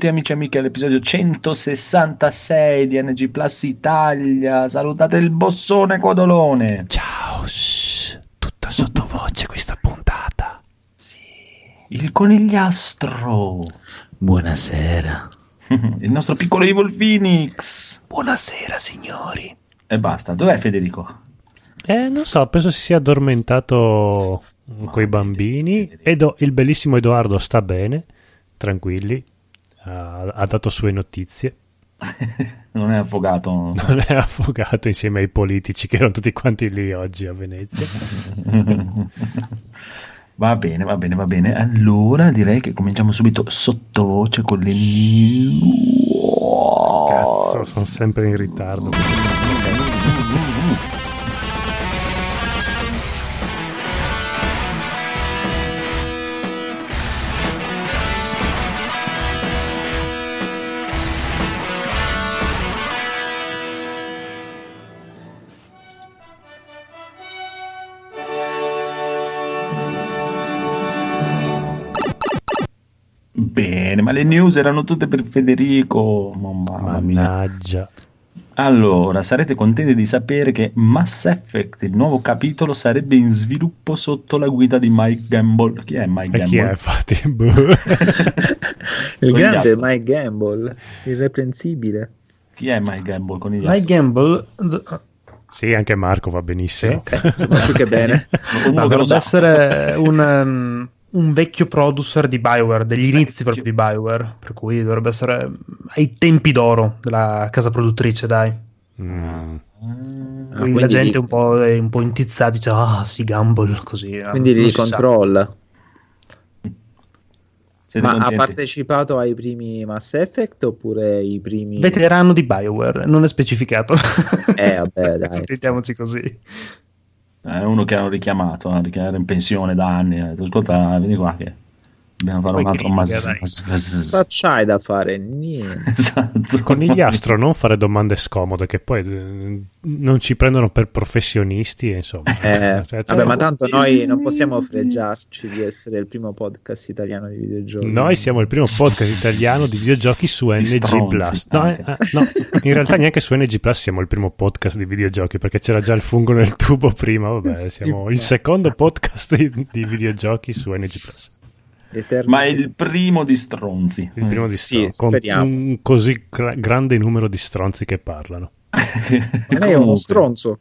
Benvenuti amici e amiche all'episodio 166 di NG Plus Italia. Salutate il bossone Codolone. Ciao, shh, tutta sottovoce questa puntata. Sì, il conigliastro. Buonasera. il nostro piccolo Evil Phoenix. Buonasera signori. E basta, dov'è Federico? Eh, non so, penso si sia addormentato coi bambini. Edo, il bellissimo Edoardo sta bene, tranquilli, ha, ha dato sue notizie. non è affogato. Non è affogato insieme ai politici che erano tutti quanti lì oggi a Venezia. va bene, va bene, va bene. Allora direi che cominciamo subito sottovoce con le news. Cazzo, sono sempre in ritardo. Bene, ma le news erano tutte per Federico. Mamma mia. Mannaggia. Allora, sarete contenti di sapere che Mass Effect, il nuovo capitolo, sarebbe in sviluppo sotto la guida di Mike Gamble. Chi è Mike E Gamble? chi è infatti? Boh. Il grande. Mike Gamble, irreprensibile. Chi è Mike Gamble con i Mike Gamble sì, anche Marco va benissimo. Insomma, più che bene. Lo dovrebbe essere un, um, un vecchio producer di Bioware, degli inizi proprio di Bioware, per cui dovrebbe essere ai tempi d'oro della casa produttrice, dai. Mm. Ah, la gente li- un po', è un po' intizzata, dice, ah sì, Gamble, così. eh, Quindi li si controlla. Siete Ma ha contenti? partecipato ai primi Mass Effect oppure i primi... Veterano di Bioware, non è specificato. Eh, vabbè, dai. Mettiamoci così. È uno che hanno richiamato, che era in pensione da anni. Ha detto, Ascolta, vieni qua che dobbiamo fare Poi un altro critica, Mass dai. Mass- Mass- Cosa c'hai da fare? Niente. Esatto. Conigliastro, non fare domande scomode che poi eh, non ci prendono per professionisti, insomma. Eh, Cioè, vabbè, ma tu- tanto noi non possiamo fregiarci di essere il primo podcast italiano di videogiochi. Noi siamo il primo podcast italiano di videogiochi su NG stronzi. Plus. No, eh, eh, no, in realtà neanche su NG Plus siamo il primo podcast di videogiochi perché c'era già il fungo nel tubo prima. Vabbè, siamo ma- il secondo podcast di, di videogiochi su NG Plus. Eterni Ma è il primo di stronzi. Il primo di Sì, stronzi, con speriamo. un così gra- grande numero di stronzi che parlano. Ma lei è uno stronzo.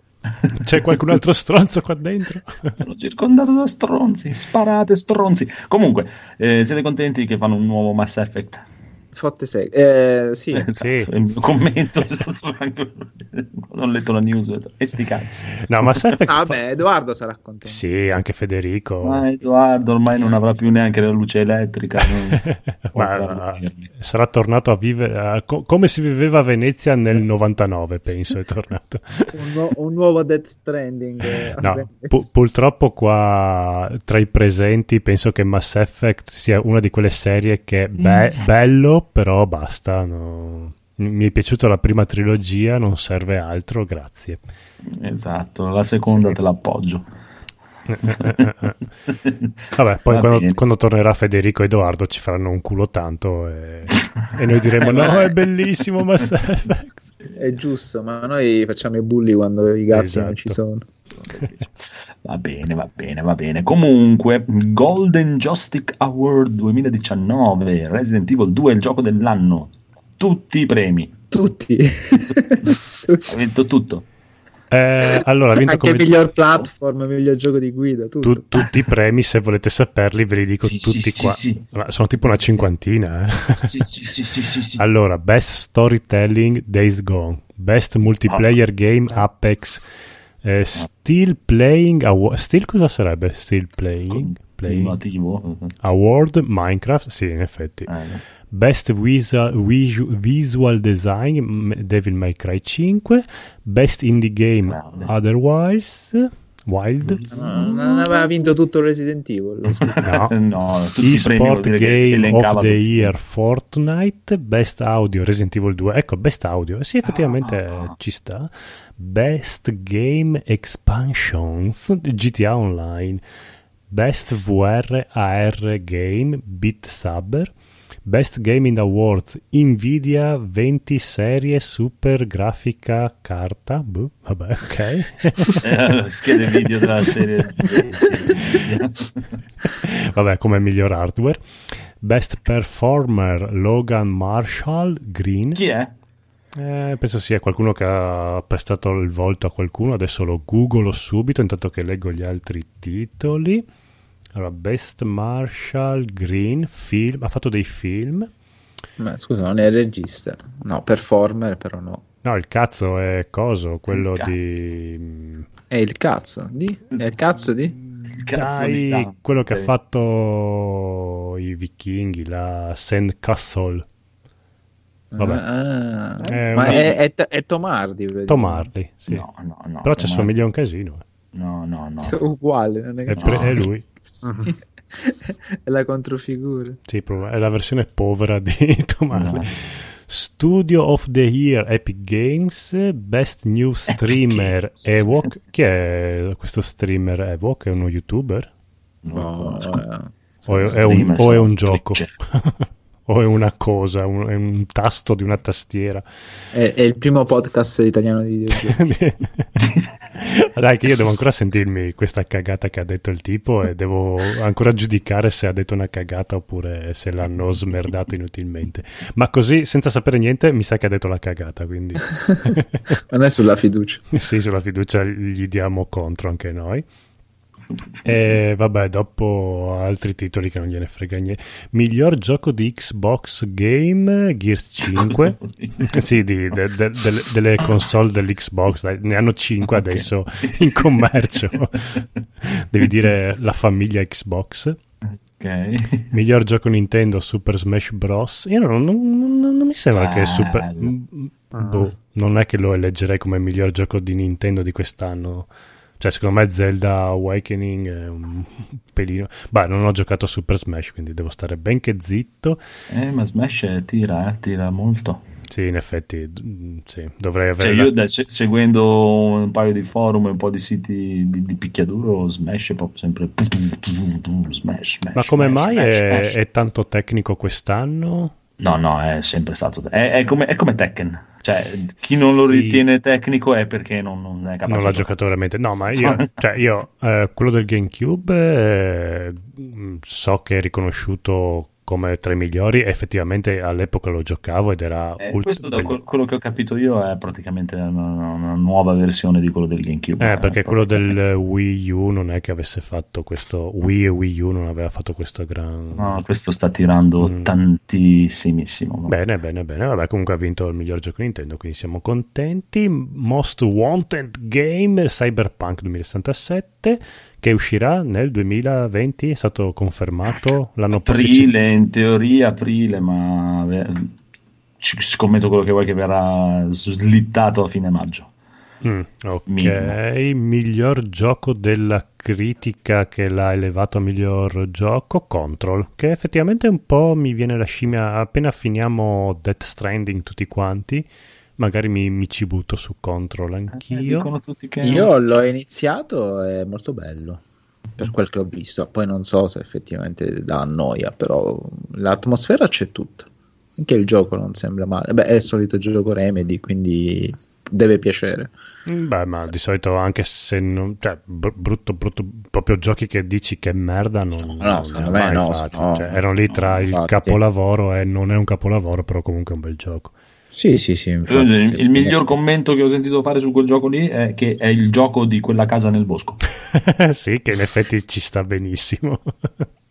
C'è qualcun altro stronzo qua dentro? Sono circondato da stronzi, sparate stronzi. Comunque, eh, siete contenti che fanno un nuovo Mass Effect? Fotte sei. Eh, sì. Eh, esatto, Sì. il mio commento è stato anche- quando ho letto la news e sti cazzi. No, Mass Effect... Ah, fa- vabbè, Edoardo sarà contento. Sì, anche Federico. Ma Edoardo ormai non avrà più neanche la luce elettrica. Ma, non- eh, sarà tornato a vivere co- come si viveva a Venezia nel 99 penso è tornato Un, nu- un nuovo Death Stranding. eh, no, pu- purtroppo qua tra i presenti penso che Mass Effect sia una di quelle serie che be- bello però basta no. mi è piaciuta la prima trilogia non serve altro grazie Esatto, la seconda Sì. te l'appoggio. Vabbè, poi Va quando, quando tornerà Federico e Edoardo ci faranno un culo tanto e, e noi diremo no, è bellissimo Mass Effect. È giusto, ma noi facciamo i bulli quando i gatti Esatto. non ci sono. Va bene, va bene, va bene. Comunque, Golden Joystick Award 2019, Resident Evil 2, il gioco dell'anno. Tutti i premi. Tutti. Ha vinto tutto. Eh, allora, ha vinto Anche come miglior platform, miglior gioco di guida, tutto. tu- tutti i premi, se volete saperli, ve li dico Sì, tutti sì, qua. sì. Sono tipo una cinquantina. eh. Sì, sì, sì, sì, sì, sì. Allora, Best Storytelling Days Gone, Best Multiplayer Game Apex, eh, Still Playing Award. Still cosa sarebbe? Still Playing? Playing. Continuativo. Award Minecraft, sì, in effetti. Eh, Best Visual, Visu- Visual Design M- Devil May Cry 5, Best Indie Game Grande. Otherwise Wild, No, non aveva vinto tutto Resident Evil. no. no, eSport Game of the. Year Fortnite, Best Audio Resident Evil 2, ecco Best Audio, sì effettivamente Ah. ci sta, Best Game Expansions GTA Online, Best VR AR Game Beat Saber, Best Gaming Awards Nvidia 20 serie super grafica carta. Boh, vabbè, ok. Eh, schede video della serie. vabbè, come miglior hardware. Best Performer Logan Marshall Green. Chi è? Eh, penso sia qualcuno che ha prestato il volto a qualcuno. Adesso lo googolo subito intanto che leggo gli altri titoli. Allora, Best Marshall Green film. Ha fatto dei film. Ma scusa, non è il regista. No, performer però no. No, il cazzo è coso, quello cazzo. di... È il cazzo di? È il cazzo di? Il cazzo Dai, quello che ha fatto i vichinghi, la Sandcastle. Vabbè. Ah, È ma una- è, è, è Tom Hardy. vedi? Tom Hardy, sì. No, no, no. Però ci Tom somiglia un casino. eh. No, no, no. Uguale, non è che È, pre- No. è lui. Sì. è la controfigura. Sì, è la versione povera di Tom Hardy. No. Studio of the Year Epic Games Best New Streamer. Ewok chi è questo streamer Ewok? è uno youtuber? No, conosco. eh, o è, è un, o è un gioco? o è una cosa un, è un tasto di una tastiera è, è il primo podcast italiano di videogiochi. dai che io devo ancora sentirmi questa cagata che ha detto il tipo e devo ancora giudicare se ha detto una cagata oppure se l'hanno smerdato inutilmente ma così senza sapere niente mi sa che ha detto la cagata quindi non è sulla fiducia. sì, sulla fiducia gli diamo contro anche noi. E vabbè, dopo altri titoli che non gliene frega niente. Miglior gioco di Xbox Game Gears 5. sì, di- de- de- delle- delle console dell'Xbox, dai, ne hanno 5 Ok. adesso in commercio. Devi dire la famiglia Xbox. Ok. Miglior gioco Nintendo Super Smash Bros. Io non, non- non- non mi sembra che Super. Bello. Mm, boh, non è che lo eleggerei come miglior gioco di Nintendo di quest'anno. Cioè, secondo me Zelda Awakening è un pelino. Beh, non ho giocato a Super Smash, quindi devo stare ben che zitto. Eh, ma Smash tira, eh, tira molto. Sì, in effetti, sì, dovrei avere. Cioè, la- io dai, se- seguendo un paio di forum e un po' di siti di, di picchiaduro, Smash è proprio sempre Smash, Smash. Ma come Smash, mai è, è tanto tecnico quest'anno? No, no, è sempre stato. È, è come, è come Tekken. Cioè, chi non lo Sì. ritiene tecnico è perché non, non è capace. non l'ha giocato veramente. No, ma io, cioè io eh, quello del GameCube eh, so che è riconosciuto come tra i migliori. Effettivamente all'epoca lo giocavo ed era Eh, ult- questo, da quello che ho capito io, è praticamente una, una nuova versione di quello del GameCube. Eh, perché quello del Wii U non è che avesse fatto questo Wii e Wii U non aveva fatto questo gran No, questo sta tirando Mm. tantissimissimo. Bene, bene, bene. Vabbè, comunque ha vinto il miglior gioco Nintendo, quindi siamo contenti. Most Wanted Game Cyberpunk 2077 che uscirà nel 2020, è stato confermato l'anno. Aprile, in teoria aprile, ma eh, ci scommetto quello che vuoi che verrà slittato a fine maggio. Mm, ok, Minimo. miglior gioco della critica che l'ha elevato a miglior gioco, Control, che effettivamente un po' mi viene la scimmia appena finiamo Death Stranding tutti quanti, magari mi, mi ci butto su Control Eh, anch'io. dicono tutti che Io l'ho iniziato, è molto bello. Per quel che ho visto, poi non so se effettivamente dà noia, però l'atmosfera c'è tutta. Anche il gioco non sembra male. Beh, è il solito gioco Remedy, quindi deve piacere. Mm, Beh, ma di solito anche se non... Cioè, br- brutto, brutto, proprio giochi che dici che merda non, No, non secondo me no, fatti. no, Cioè, erano lì tra no, il infatti. capolavoro e non è un capolavoro, però comunque è un bel gioco. Sì, sì, sì. Il, infatti, sì, il miglior sì. commento che ho sentito fare su quel gioco lì è che è il gioco di quella casa nel bosco. sì, che in effetti ci sta benissimo.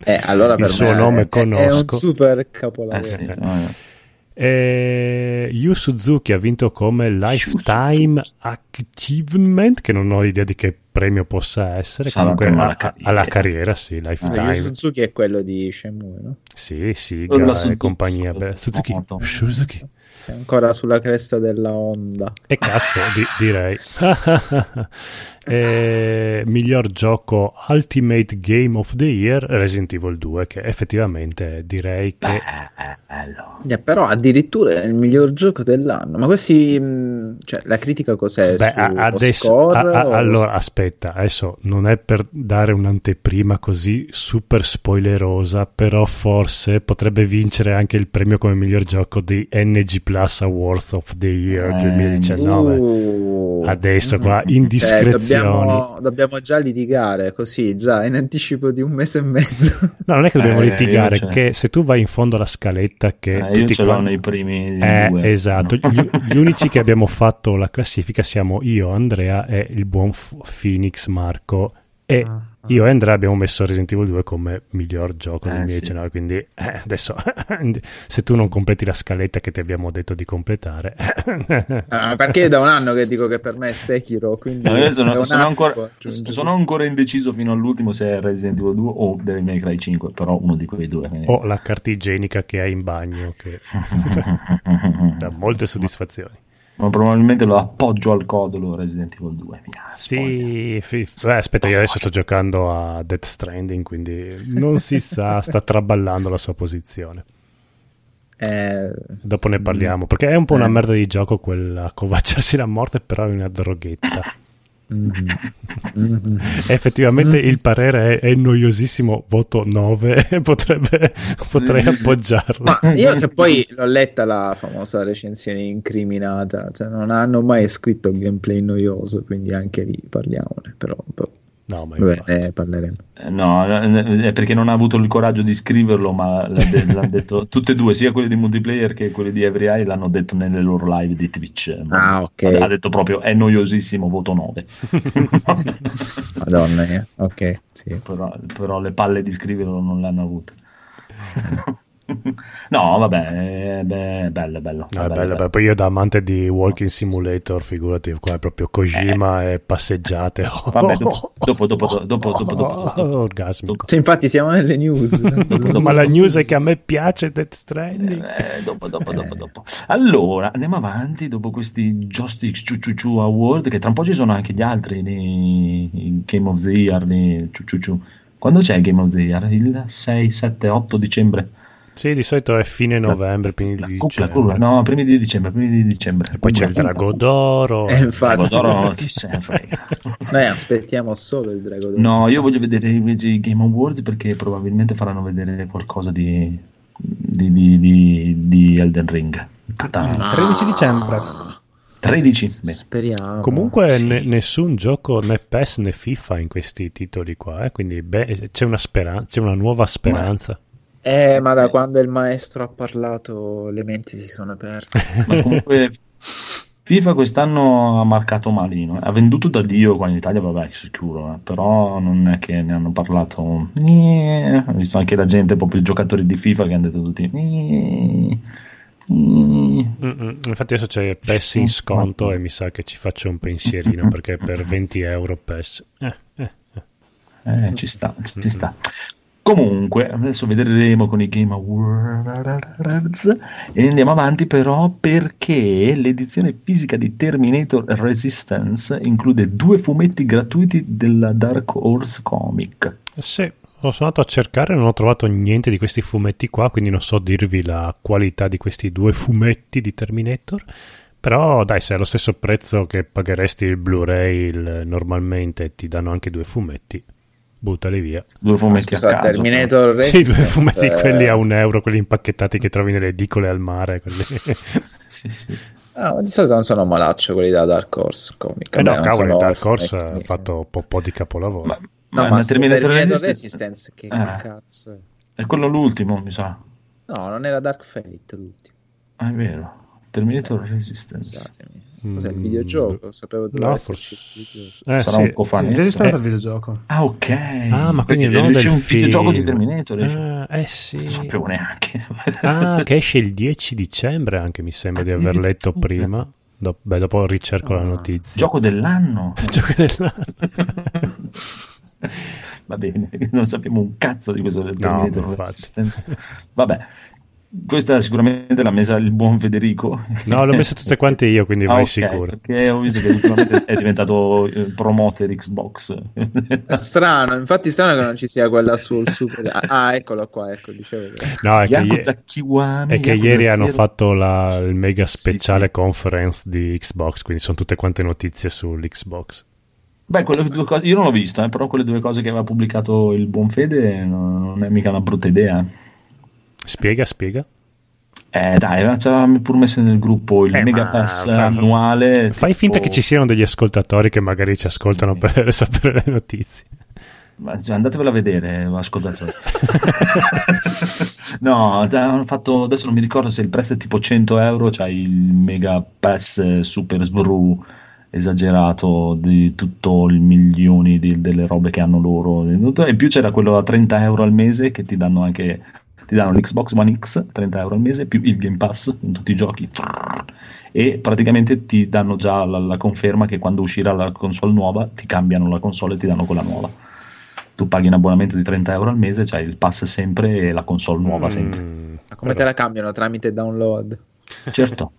Eh, allora il suo me nome è, è un conosco. super capolavoro. Eh sì, eh. no, no. E Yu Suzuki ha vinto come Lifetime Achievement, che non ho idea di che premio possa essere. Sarà Comunque alla carriera. alla carriera, sì, Lifetime. Yu Suzuki è quello di Shenmue, no? Sì, sì, Suzuki. e compagnia. Beh, Suzuki. Suzuki. Ancora sulla cresta della Honda. E cazzo, di- direi. E miglior gioco Ultimate Game of the Year Resident Evil 2, che effettivamente direi che... Beh, bello. Eh, però addirittura è il miglior gioco dell'anno. Ma questi, mh, cioè, la critica cos'è? Beh, adesso score a- a- o- allora aspetta. Adesso non è per dare un'anteprima così super spoilerosa, però forse potrebbe vincere anche il premio come miglior gioco di NG Plus Awards of the Year Eh, 2019. Uh. Adesso qua, Cioè, indiscrezioni. Dobbiamo, dobbiamo già litigare così, già in anticipo di un mese e mezzo. No, non è che dobbiamo Eh, litigare, io ce- che se tu vai in fondo alla scaletta che Eh, io tutti ce l'ho quanti- nei primi Eh, due. esatto, No. gli, gli unici che abbiamo fatto la classifica siamo io, Andrea e il buon F- Phoenix Marco e ah. Io e Andrea abbiamo messo Resident Evil 2 come miglior gioco Eh, del sì. 2019, quindi eh, adesso se tu non completi la scaletta che ti abbiamo detto di completare Ah, perché è da un anno che dico che per me è Sekiro, quindi No, sono, sono ancora, sono ancora indeciso fino all'ultimo se è Resident Evil 2 o Devil May Cry 5, però uno di quei due. o la carta igienica che hai in bagno che dà molte soddisfazioni. Ma probabilmente lo appoggio al codolo Resident Evil 2. Via, spoiler. Sì, fi- beh, aspetta, io adesso sto giocando a Death Stranding, quindi non si sa, sta traballando la sua posizione. Eh, Dopo ne parliamo, perché è un po' una Eh. merda di gioco quella covacciarsi la morte, però è una droghetta. mhm, mhm. E effettivamente il parere è, è noiosissimo, voto 9, potrebbe, potrei sì. appoggiarlo. Ma io che poi l'ho letta la famosa recensione incriminata, cioè non hanno mai scritto gameplay noioso, quindi anche lì parliamone, però boh, No, ma vabbè, infatti. ne parleremo. Eh, No, eh, è perché non ha avuto il coraggio di scriverlo, ma l'hanno detto tutte e due, sia quelli di multiplayer che quelli di Every Eye, l'hanno detto nelle loro live di Twitch. Ah, ok. Ha, ha detto proprio è noiosissimo, voto 9. Madonna, eh. ok, sì. però, però le palle di scriverlo non le hanno avute. no, vabbè, è be- bello, bello. No, è bello, bello. Poi io da amante di Walking Simulator, figurati, qua è proprio Kojima e passeggiate. Eh. Vabbè, dopo- dopo- dopo- dopo- dopo- dopo- dopo- Orgasmico. Sì, infatti siamo nelle news. Ma la news è che a me piace Death Stranding. Eh, dopo, dopo, dopo, dopo. Allora, andiamo avanti dopo questi Joystick Ciu Ciu Ciu Award, che tra un po' ci sono anche gli altri, i, i Game of the Year, i Ciu Ciu Ciu. Quando c'è il Game of the Year? Il 6, 7, 8 dicembre? Sì, di solito è fine novembre, primi di cucca, dicembre. curva, no, primi di dicembre, primi di dicembre. E poi c'è il Drago d'Oro. Eh, infatti. Drago d'Oro, chi se ne frega. Noi aspettiamo solo il Drago d'Oro. No, io voglio vedere invece i Game Awards perché probabilmente faranno vedere qualcosa di, di, di, di, di Elden Ring. Ta-ta. Ah, 13 dicembre. 13. Beh, Speriamo. Comunque Sì. ne- nessun gioco né PES né FIFA in questi titoli qua, eh, quindi beh, c'è una speranza, c'è una nuova speranza. Eh, ma da quando il maestro ha parlato le menti si sono aperte. ma comunque FIFA quest'anno ha marcato malino. Ha venduto da Dio qua in Italia, vabbè, sicuro, eh, però non è che ne hanno parlato. Ho visto anche la gente, proprio i giocatori di FIFA che hanno detto tutti. Nieh. Mm-mm. Infatti adesso c'è PES in sconto e mi sa che ci faccio un pensierino perché per 20 euro PES... Eh, eh, eh. Eh, ci sta, ci sta. Comunque, adesso vedremo con i Game Awards e andiamo avanti però perché l'edizione fisica di Terminator Resistance include due fumetti gratuiti della Dark Horse Comic. Sì, sono andato a cercare e non ho trovato niente di questi fumetti qua, quindi non so dirvi la qualità di questi due fumetti di Terminator. Però dai, se è lo stesso prezzo che pagheresti il Blu-ray il- normalmente ti danno anche due fumetti, buttali via. Due fumetti Scusa, a caso. Terminator Sì, Resistance, due fumetti eh, quelli a un euro, quelli impacchettati che trovi nelle edicole al mare. quelli. Sì, sì. ma di solito non sono malaccio quelli da Dark Horse Comic. Eh no, non cavolo, Dark Horse ha fatto po', po' di capolavoro. Ma, No, ma- ma, ma sto Terminator, Resistance, Resistance, che Eh. cazzo è? è quello l'ultimo, mi sa. No, non era Dark Fate l'ultimo. Ah, è vero. Terminator Resistance. Scusatemi. Cos'è il Mm, videogioco? Sapevo dove no, esserci. Eh, Sarà sì. un po' Sì, fan. Resistenza Eh. al videogioco. Ah, ok. Ah, ma quindi Perché non del un videogioco di film. Terminator. Ah, eh sì. Non sapevo neanche. Ah, che esce il 10 dicembre anche, mi sembra di aver letto prima. Do- beh, dopo ricerco la notizia. Gioco dell'anno. Gioco dell'anno. Va bene, non sappiamo un cazzo di questo del No, Terminator. Resistance. Vabbè, questa sicuramente l'ha messa il buon Federico. No, l'ho messe tutte quante io, quindi Ah, vai ok, sicuro. Perché ho visto che ultimamente è diventato eh, promoter Xbox. È strano, infatti strano che non ci sia quella sul Super. Ah, eccolo qua, ecco, dicevo. che- No, è che, Yakuza Kiwami, è che ieri hanno fatto la- il mega Sì, speciale sì. conference di Xbox, quindi sono tutte quante notizie sull'Xbox. Beh, quelle due cose, io non l'ho visto, eh, però quelle due cose che aveva pubblicato il buon Fede non, non è mica una brutta idea. Spiega, spiega. Eh dai, ci avevamo pur messo nel gruppo il Eh, Mega Pass fa- annuale. Fai tipo- finta che ci siano degli ascoltatori che magari ci ascoltano Sì. per sapere le notizie. Ma cioè, andatevela a vedere, ascoltatori. no, hanno fatto, adesso non mi ricordo se il prezzo è tipo 100 euro, c'hai il Mega Pass eh, Super Sbru esagerato di tutto il milioni di- delle robe che hanno loro e in più c'era quello a 30 euro al mese che ti danno anche ti danno l'Xbox One X 30 euro al mese più il Game Pass in tutti i giochi. E praticamente ti danno già la, la conferma che quando uscirà la console nuova ti cambiano la console e ti danno quella nuova. Tu paghi un abbonamento di 30 euro al mese c'hai il pass sempre e la console nuova sempre. Mm, Ma come te però- la cambiano? Tramite download? certo.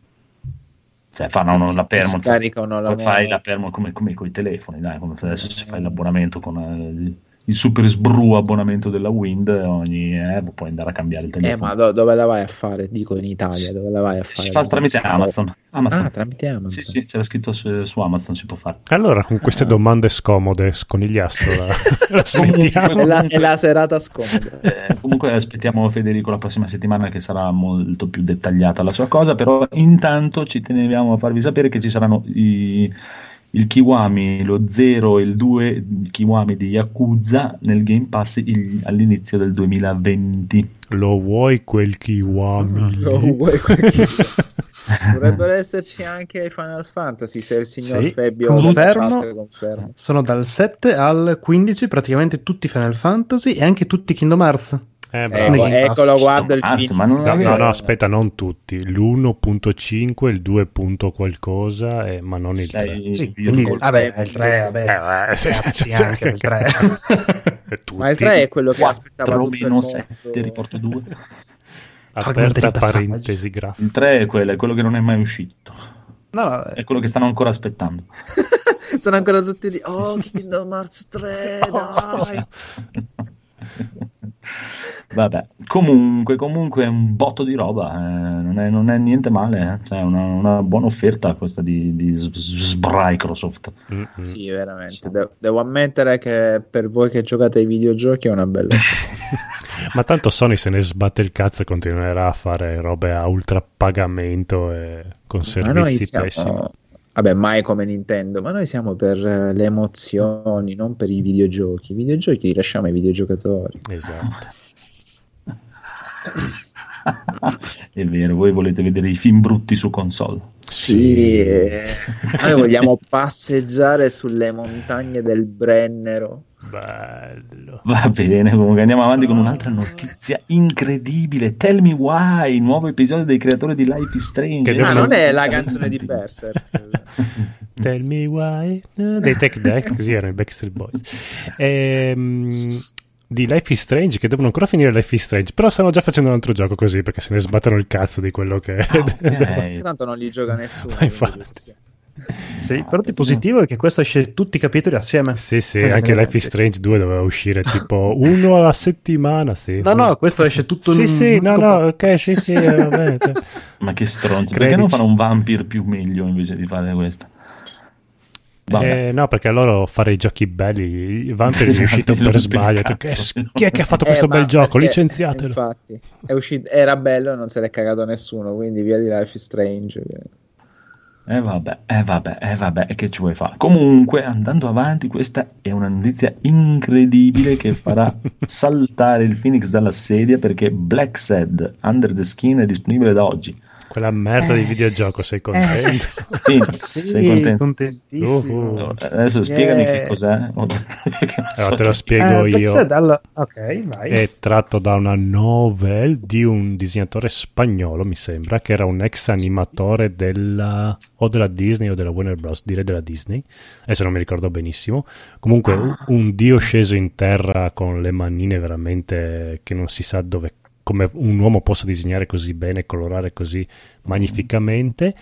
Cioè fanno una- la Ti permo. scaricano la fai la permo come, come con i telefoni dai come adesso se fai l'abbonamento con eh, il super sbru abbonamento della Wind ogni eh, puoi andare a cambiare il Eh, telefono ma do- dove la vai a fare? Dico in Italia, dove la vai a fare? si fa tramite Amazon, Amazon. Ah, tramite Amazon. sì sì c'era scritto su, su Amazon si può fare Allora, con queste domande scomode, sconigliastro, la, la smettiamo. È la, è la serata scomoda. Eh, comunque aspettiamo Federico la prossima settimana che sarà molto più dettagliata la sua cosa, però intanto ci teniamo a farvi sapere che ci saranno i- il Kiwami, lo 0 e il 2 Kiwami di Yakuza nel Game Pass il- all'inizio del 2020. Lo vuoi quel kiwami? Lo vuoi quel Dovrebbero esserci anche i Final Fantasy se il signor Sì, Febbio confermo. conferma. Sono dal 7 al 15 praticamente tutti Final Fantasy e anche tutti Kingdom Hearts. Eh, Ecco, eccolo, guarda il Cazzo, film. ma non No, no, aspetta, non tutti. L'1.5, il 2. punto qualcosa, eh, ma non il 3. Sei Sì, quindi, vabbè, il 3, vabbè. Eh, sì, sì, sì, anche il che- 3. E tutti. Ma il 3 è quello che aspettava 4 tutto il meno mondo. 7, riporto 2. Aperta parentesi grafica. Il 3 è quello, è quello che non è mai uscito. No, È quello che stanno ancora aspettando. Sono ancora tutti di Oh, Kingdom Hearts 3, dai. Vabbè, comunque, comunque è un botto di roba, eh, non, è, non è niente male, eh. Cioè, una, una buona offerta questa di, di Microsoft. Mm-mm. Sì, veramente. De- devo ammettere che per voi che giocate ai videogiochi è una bella. Ma tanto Sony se ne sbatte il cazzo e continuerà a fare robe a ultra pagamento e con servizi pessimi. Vabbè, mai come Nintendo, ma noi siamo per eh, le emozioni, non per i videogiochi. I videogiochi li lasciamo ai videogiocatori. Esatto. è vero, voi volete vedere i film brutti su console. Sì, noi vogliamo passeggiare sulle montagne del Brennero. Bello. Va bene, comunque andiamo avanti con un'altra notizia incredibile. Tell me why, nuovo episodio dei creatori di Life is Strange. Che Ah, devono- non è la canzone di Berserk. Tell me why. Eh, Dei Tech Deck, così erano i Backstreet Boys. Ehm, di Life is Strange, che devono ancora finire Life is Strange, però stanno già facendo un altro gioco così perché se ne sbattono il cazzo di quello che Ok. Tanto non li gioca nessuno. Ma infatti. Sì, però di positivo è che questo esce tutti i capitoli assieme. Sì, sì, Eh, anche eh, Life is sì. Strange 2 doveva uscire tipo uno alla settimana, sì. No, no, questo esce tutto Sì, in sì, no, unico no, pa- ok, sì, sì, eh, vabbè. cioè. Ma che stronzi, perché non fanno un vampire più meglio invece di fare questo? Eh, no, perché loro fare i giochi belli, il Vampire è Esatto, uscito per il sbaglio. "Che- Chi è che ha fatto Eh, questo bel gioco? perché- Licenziatelo. Infatti, è uscito, era bello e non se l'è cagato nessuno, quindi via di Life is Strange. Eh vabbè, eh vabbè, eh vabbè, e che ci vuoi fare? Comunque, andando avanti, questa è una notizia incredibile che farà saltare il Phoenix dalla sedia perché Black Sad Under the Skin è disponibile da oggi. Quella merda di videogioco, sei contento? Phoenix, Sì, sei contento? contentissimo. Uh-huh. Allora, Adesso spiegami Yeah. che cos'è. Non so Allora, te lo spiego Eh, io. Sad alla- Ok, vai. È tratto da una novel di un disegnatore spagnolo, mi sembra, che era un ex animatore della o della Disney o della Warner Bros. Direi della Disney, adesso non mi ricordo benissimo. Comunque, un, un dio sceso in terra con le manine veramente che non si sa dove, come un uomo possa disegnare così bene, colorare così magnificamente.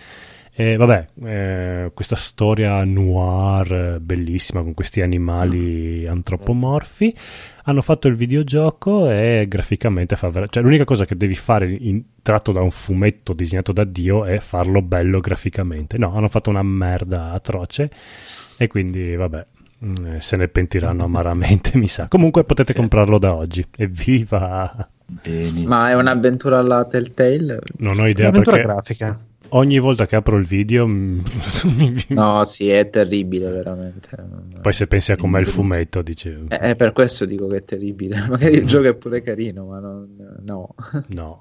E vabbè, eh, questa storia noir eh, bellissima con questi animali antropomorfi. Hanno fatto il videogioco e graficamente fa ver- cioè l'unica cosa che devi fare in- tratto da un fumetto disegnato da Dio è farlo bello graficamente. No, hanno fatto una merda atroce e quindi vabbè, Mm, eh, se ne pentiranno amaramente, mi sa. Comunque potete comprarlo da oggi. Evviva! Benissimo. Ma è un'avventura alla Telltale? Non ho idea perché grafica. ogni volta che apro il video no, sì, è terribile veramente. Poi se pensi a com'è il fumetto, dice È, è per questo dico che è terribile. Magari il gioco è pure carino, ma non... no. No.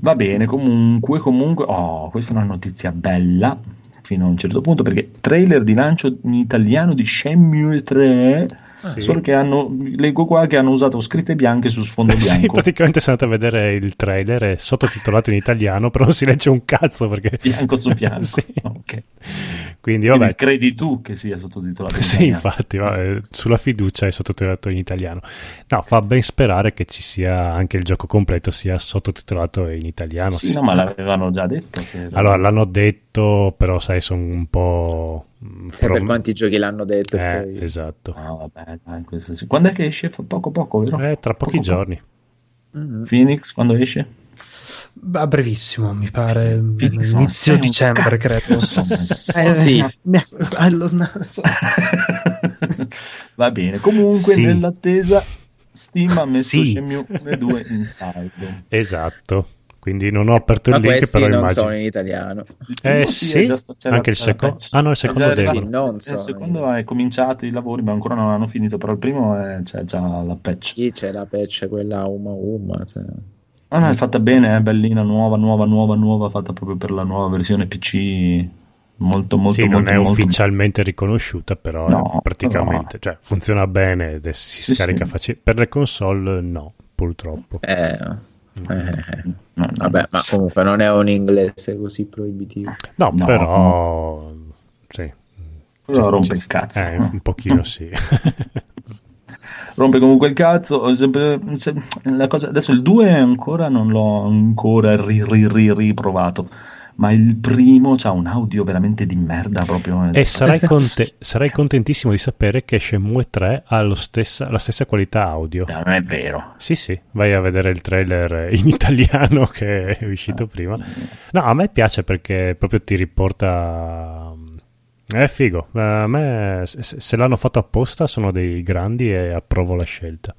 Va bene, comunque, comunque, oh, questa è una notizia bella fino a un certo punto perché trailer di lancio in italiano di Shenmue 3 sì. Solo che hanno, leggo qua che hanno usato scritte bianche su sfondo bianco. sì, praticamente se andate a vedere il trailer è sottotitolato in italiano, però non si legge un cazzo perché... Bianco su bianco. sì. Ok. Quindi, vabbè. Quindi credi tu che sia sottotitolato in sì, italiano? Sì, infatti, vabbè, sulla fiducia è sottotitolato in italiano. No, fa ben sperare che ci sia anche il gioco completo sia sottotitolato in italiano. Sì, sì. no, ma l'avevano già detto. Che... Allora, l'hanno detto, però sai, sono un po' Sai per quanti giochi l'hanno detto. Eh, poi... Esatto. No, vabbè, dai. Quando è che esce? Poco poco, vero? Eh, tra pochi poco, giorni. Poco. Mm-hmm. Phoenix, quando esce? A brevissimo, mi pare Phoenix, inizio dicembre, credo. eh, sì. Va bene, comunque sì. nell'attesa Steam ha messo sì. Shenmue 1 e 2 Inside. Esatto. Quindi non ho aperto il link, però non immagino. sono in italiano. Eh sì, anche il secondo. Ah no, il secondo eh, devono. Non so, il secondo è cominciato i lavori, ma ancora non hanno finito, però il primo è, c'è già la patch. Sì, c'è la patch, quella Uma Uma. Cioè. Ah no, è fatta bene, è bellina, nuova, nuova, nuova, nuova, fatta proprio per la nuova versione PC. Molto, molto, sì, molto, non è molto... ufficialmente riconosciuta, però no, praticamente, no. cioè funziona bene, si sì, scarica sì. facilmente. Per le console no, purtroppo. Eh, eh, no, vabbè, ma comunque non è un inglese così proibitivo. No, no però sì. Però rompe il cazzo. Eh, un pochino sì. rompe comunque il cazzo. Sempre, la cosa, adesso il 2 ancora non l'ho ancora ri, ri, ri, riprovato ma il primo ha un audio veramente di merda proprio. E sarai, conte- sarai contentissimo di sapere che Shenmue 3 ha stessa, la stessa qualità audio. No, non è vero. Sì, sì, vai a vedere il trailer in italiano che è uscito prima. No, a me piace perché proprio ti riporta... È figo, a me se l'hanno fatto apposta sono dei grandi e approvo la scelta.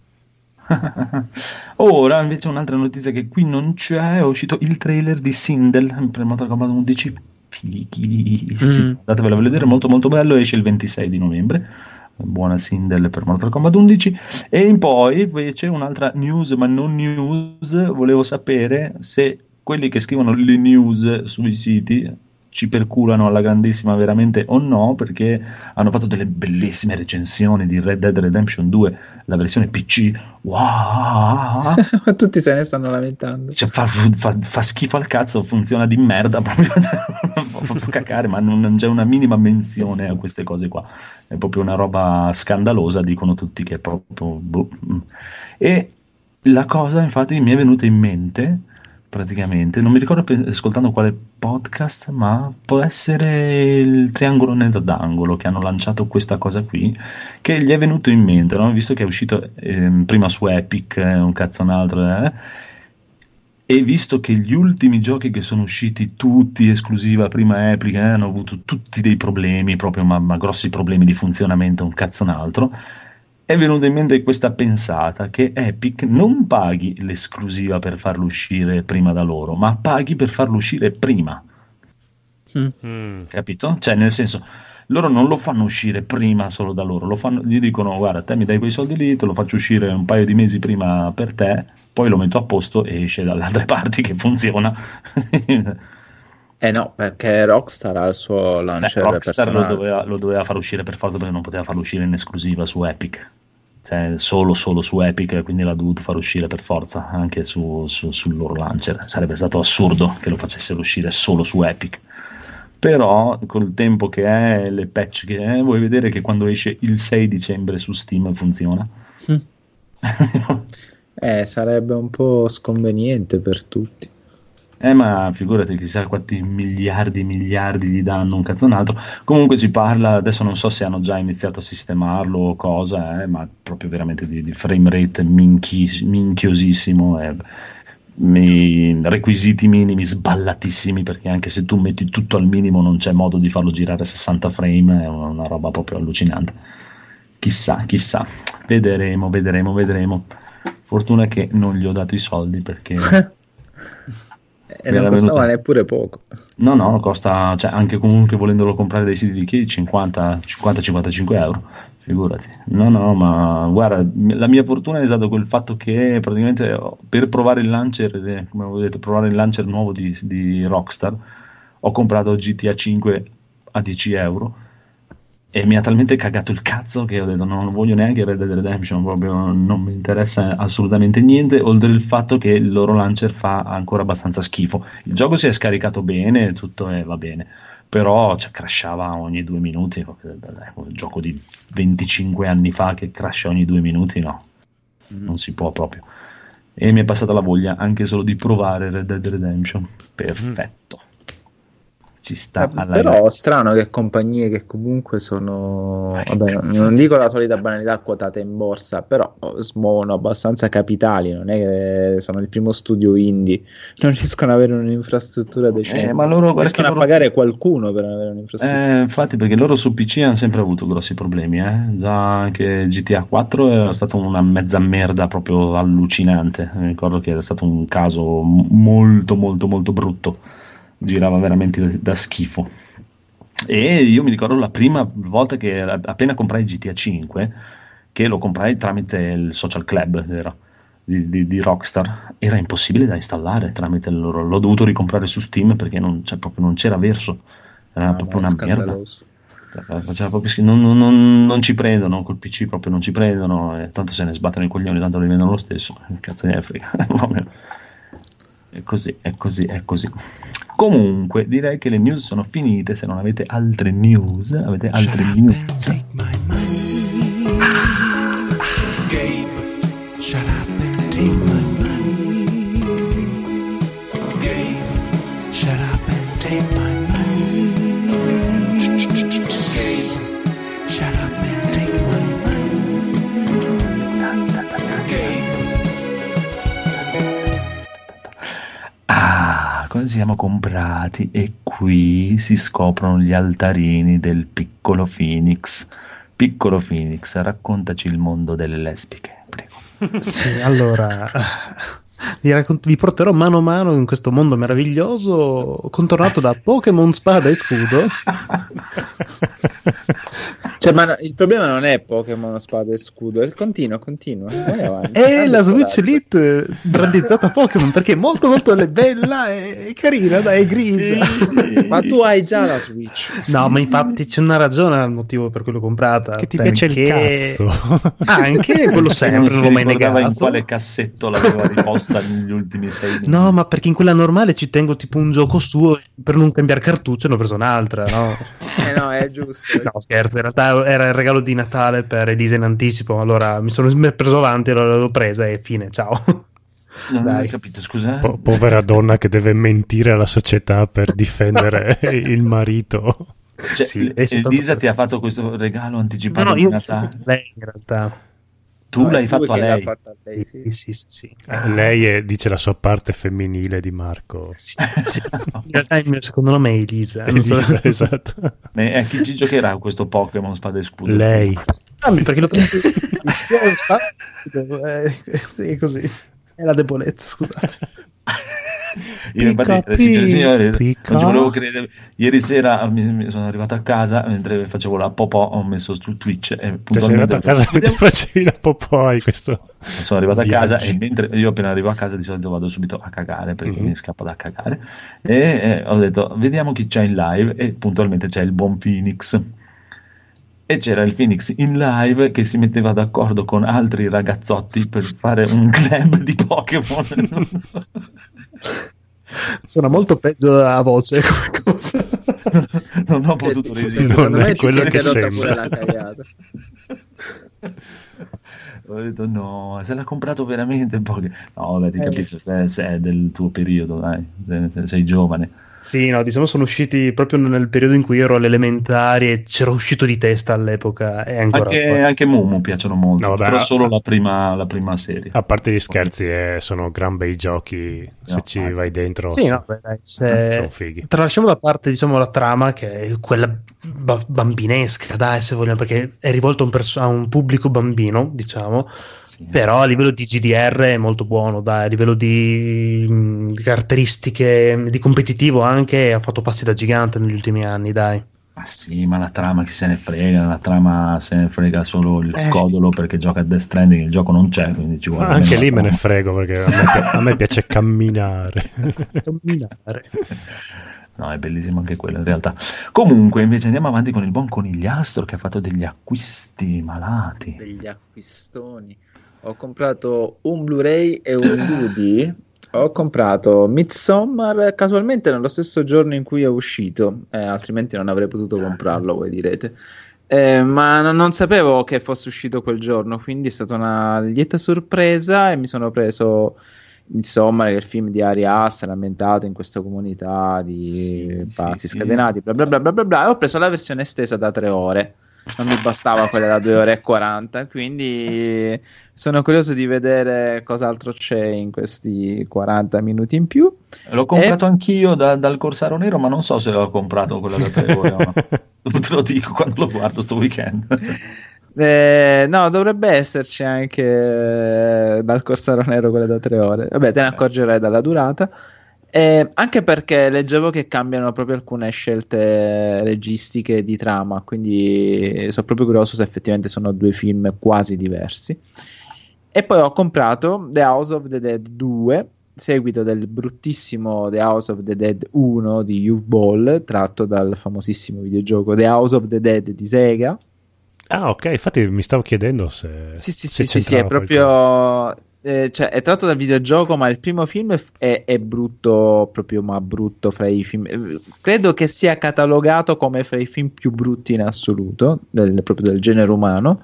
Ora invece un'altra notizia che qui non c'è, è uscito il trailer di Sindel per Mortal Kombat 11, fighissimo, mm. datevelo a vedere, molto molto bello, esce il 26 di novembre, buona Sindel per Mortal Kombat 11, e poi invece un'altra news, ma non news, volevo sapere se quelli che scrivono le news sui siti ci perculano alla grandissima veramente o no, perché hanno fatto delle bellissime recensioni di Red Dead Redemption 2, la versione PC. Wow! Tutti se ne stanno lamentando. Cioè, fa, fa, fa, schifo al cazzo, funziona di merda proprio, proprio cacare, ma non, non c'è una minima menzione a queste cose qua. È proprio una roba scandalosa, dicono tutti che è proprio... Boh. E la cosa infatti mi è venuta in mente praticamente. Non mi ricordo ascoltando quale podcast, ma può essere il Triangolo Nerdangolo che hanno lanciato questa cosa qui, che gli è venuto in mente, no? visto che è uscito eh, prima su Epic, eh, un cazzo un altro, eh? e visto che gli ultimi giochi che sono usciti tutti esclusiva prima Epic eh, hanno avuto tutti dei problemi, proprio ma, ma grossi problemi di funzionamento, un cazzo un altro, è venuta in mente questa pensata che Epic non paghi l'esclusiva per farlo uscire prima da loro, ma paghi per farlo uscire prima. Mm. Capito? Cioè, nel senso, loro non lo fanno uscire prima solo da loro, lo fanno, gli dicono guarda, te mi dai quei soldi lì, te lo faccio uscire un paio di mesi prima per te, poi lo metto a posto e esce dalle altre parti che funziona. Eh no, perché Rockstar ha il suo launcher Beh, Rockstar lo doveva, lo doveva, far uscire per forza perché non poteva farlo uscire in esclusiva su Epic. Cioè, solo, solo su Epic, quindi l'ha dovuto far uscire per forza anche su, su, sul loro launcher. Sarebbe stato assurdo che lo facessero uscire solo su Epic. Però col tempo che è, le patch che è, vuoi vedere che quando esce il 6 dicembre su Steam funziona? Mm. eh, sarebbe un po' sconveniente per tutti. Eh, ma figurati chissà quanti miliardi e miliardi gli danno un cazzo un altro. Comunque si parla, adesso non so se hanno già iniziato a sistemarlo o cosa, eh, ma proprio veramente di, di frame rate minchi, minchiosissimo. Eh. i requisiti minimi sballatissimi perché anche se tu metti tutto al minimo non c'è modo di farlo girare a 60 frame è una roba proprio allucinante chissà chissà vedremo vedremo vedremo fortuna che non gli ho dato i soldi perché e non costava venuto... neppure poco no no costa cioè, anche comunque volendolo comprare dai siti di chi 50 50-55 euro Figurati. No, no, ma guarda, la mia fortuna è stata quel fatto che praticamente per provare il launcher, eh, come avevo detto, provare il launcher nuovo di, di Rockstar, ho comprato GTA 5 a 10 euro e mi ha talmente cagato il cazzo che ho detto non voglio neanche Red Dead Redemption, proprio non mi interessa assolutamente niente, oltre il fatto che il loro launcher fa ancora abbastanza schifo. Il gioco si è scaricato bene, tutto è, va bene però cioè, crashava ogni due minuti un gioco di 25 anni fa che crasha ogni due minuti no mm. non si può proprio e mi è passata la voglia anche solo di provare Red Dead Redemption perfetto ci sta alla però strano che compagnie che comunque sono vabbè, non dico la solita banalità quotate in borsa però smuovono abbastanza capitali non è che sono il primo studio indie non riescono ad avere un'infrastruttura decente. eh, ma loro riescono loro... a pagare qualcuno per avere un'infrastruttura. Eh, infatti perché loro su PC hanno sempre avuto grossi problemi eh? già anche GTA 4 è stata una mezza merda proprio allucinante. Mi ricordo che era stato un caso molto molto molto brutto girava veramente da, da schifo. E io mi ricordo la prima volta che appena comprai GTA 5, che lo comprai tramite il social club era, di, di, di, Rockstar, era impossibile da installare tramite il loro. L'ho dovuto ricomprare su Steam perché non, cioè, proprio non c'era verso, era no, proprio una merda. Cioè, proprio, non, non, non, ci prendono col PC, proprio non ci prendono, e tanto se ne sbattono i coglioni, tanto li vendono lo stesso. Cazzo ne frega. è così, è così, è così. Comunque, direi che le news sono finite. Se non avete altre news, avete altre Shut news. Ci siamo comprati e qui si scoprono gli altarini del piccolo Phoenix. Piccolo Phoenix, raccontaci il mondo delle lesbiche, prego. Sì, allora vi, raccont- vi, porterò mano a mano in questo mondo meraviglioso contornato da Pokémon Spada e Scudo. cioè, ma il problema non è Pokémon Spada e Scudo, è il continuo, continuo. È la Switch Elite brandizzata Pokémon perché è molto molto bella e carina, dai, è grigia. ma tu hai già la Switch. No, ma infatti c'è una ragione al motivo per cui l'ho comprata. Che ti perché... piace il cazzo. Anche quello sempre, non, non l'ho mai negato. in quale cassetto l'aveva riposta vista negli ultimi sei mesi. No, ma perché in quella normale ci tengo tipo un gioco suo per non cambiare cartuccio, ne ho preso un'altra, no? eh no, è giusto. no, scherzo, in realtà era il regalo di Natale per Elisa in anticipo, allora mi sono preso avanti, allora l'ho presa e fine, ciao. Non hai capito, scusa. Po- povera donna che deve mentire alla società per difendere il marito. Cioè, sì, Elisa ti ha fatto questo regalo anticipato no, no, di Natale? Lei in realtà. Tu no, l'hai fatto a lei. a lei. Sì, sì, sì, sì. Eh, lei è, dice la sua parte femminile di Marco. Sì, In realtà il mio secondo nome è Elisa. Elisa so. esatto. E a chi ci giocherà questo Pokémon Spada e Scudo? Lei. Ah, perché lo prendo è così. È la debolezza, scusate. Io infatti, signore signori, non ci volevo credere. Ieri sera mi, mi, sono arrivato a casa mentre facevo la popò, ho messo su Twitch e cioè, sei arrivato a casa mentre facevi la popò questo sono arrivato a casa e mentre io appena arrivo a casa di solito vado subito a cagare perché mm-hmm. mi scappa da cagare. E eh, ho detto vediamo chi c'è in live. E puntualmente c'è il buon Phoenix. E c'era il Phoenix in live che si metteva d'accordo con altri ragazzotti per fare un club di Pokémon Suona molto peggio a voce come cosa. non ho potuto resistere. Non è quello che sembra. ho detto no, se l'ha comprato veramente poche. No, vabbè, ti eh, capisco, se è del tuo periodo, dai, sei, sei giovane. Sì, no, diciamo sono usciti proprio nel periodo in cui ero alle elementari e c'ero uscito di testa all'epoca e ancora Anche, anche Mumu piacciono molto, No, vabbè, però solo la prima, la prima serie. A parte gli scherzi, eh, sono gran bei giochi. Se No, ci vai. dentro, Sì, no, beh, dai, se- sono fighi. Tralasciamo da parte, diciamo, la trama che è quella ba- bambinesca, dai, se vogliamo, perché è rivolto a un, perso- a un pubblico bambino, diciamo, Sì. però a livello di GDR è molto buono, dai, a livello di, mh, di caratteristiche, di competitivo anche, ha fatto passi da gigante negli ultimi anni, dai. Ma sì, ma la trama chi se ne frega, la trama se ne frega solo il Eh. codolo perché gioca a Death Stranding, il gioco non c'è, quindi ci vuole Anche lì me ne frego perché a me, a me piace camminare. Camminare. No, è bellissimo anche quello in realtà. Comunque, invece andiamo avanti con il buon conigliastro che ha fatto degli acquisti malati. degli acquistoni. Ho comprato un Blu-ray e un DVD. Ho comprato Midsommar casualmente nello stesso giorno in cui è uscito, eh, altrimenti non avrei potuto comprarlo, voi direte. Eh, ma non, non sapevo che fosse uscito quel giorno, quindi è stata una lieta sorpresa e mi sono preso Midsommar, è il film di Ari Aster ambientato in questa comunità di Sì, pazzi sì, sì. scatenati, bla bla bla bla bla bla. E ho preso la versione estesa da tre ore non mi bastava quella da 2 ore e 40 quindi sono curioso di vedere cos'altro c'è in questi 40 minuti in più L'ho comprato anch'io da- dal Corsaro Nero, ma non so se l'ho comprato quello da tre ore o no. Te lo dico quando lo guardo sto weekend. Eh, no dovrebbe esserci anche eh, dal Corsaro Nero quella da 3 ore vabbè te ne accorgerai dalla durata Eh, anche perché leggevo che cambiano proprio alcune scelte registiche di trama quindi sono proprio curioso se effettivamente sono due film quasi diversi E poi ho comprato The House of the Dead 2, seguito del bruttissimo The House of the Dead 1 di U-Ball, tratto dal famosissimo videogioco The House of the Dead di Sega. Ah, ok, infatti mi stavo chiedendo se. Sì, sì, se sì, sì, sì, è c'entrava qualcosa. Eh, cioè, è tratto dal videogioco, ma il primo film è, è- brutto, proprio ma brutto fra i film. eh, Credo che sia catalogato come fra i film più brutti in assoluto, del- proprio del genere umano.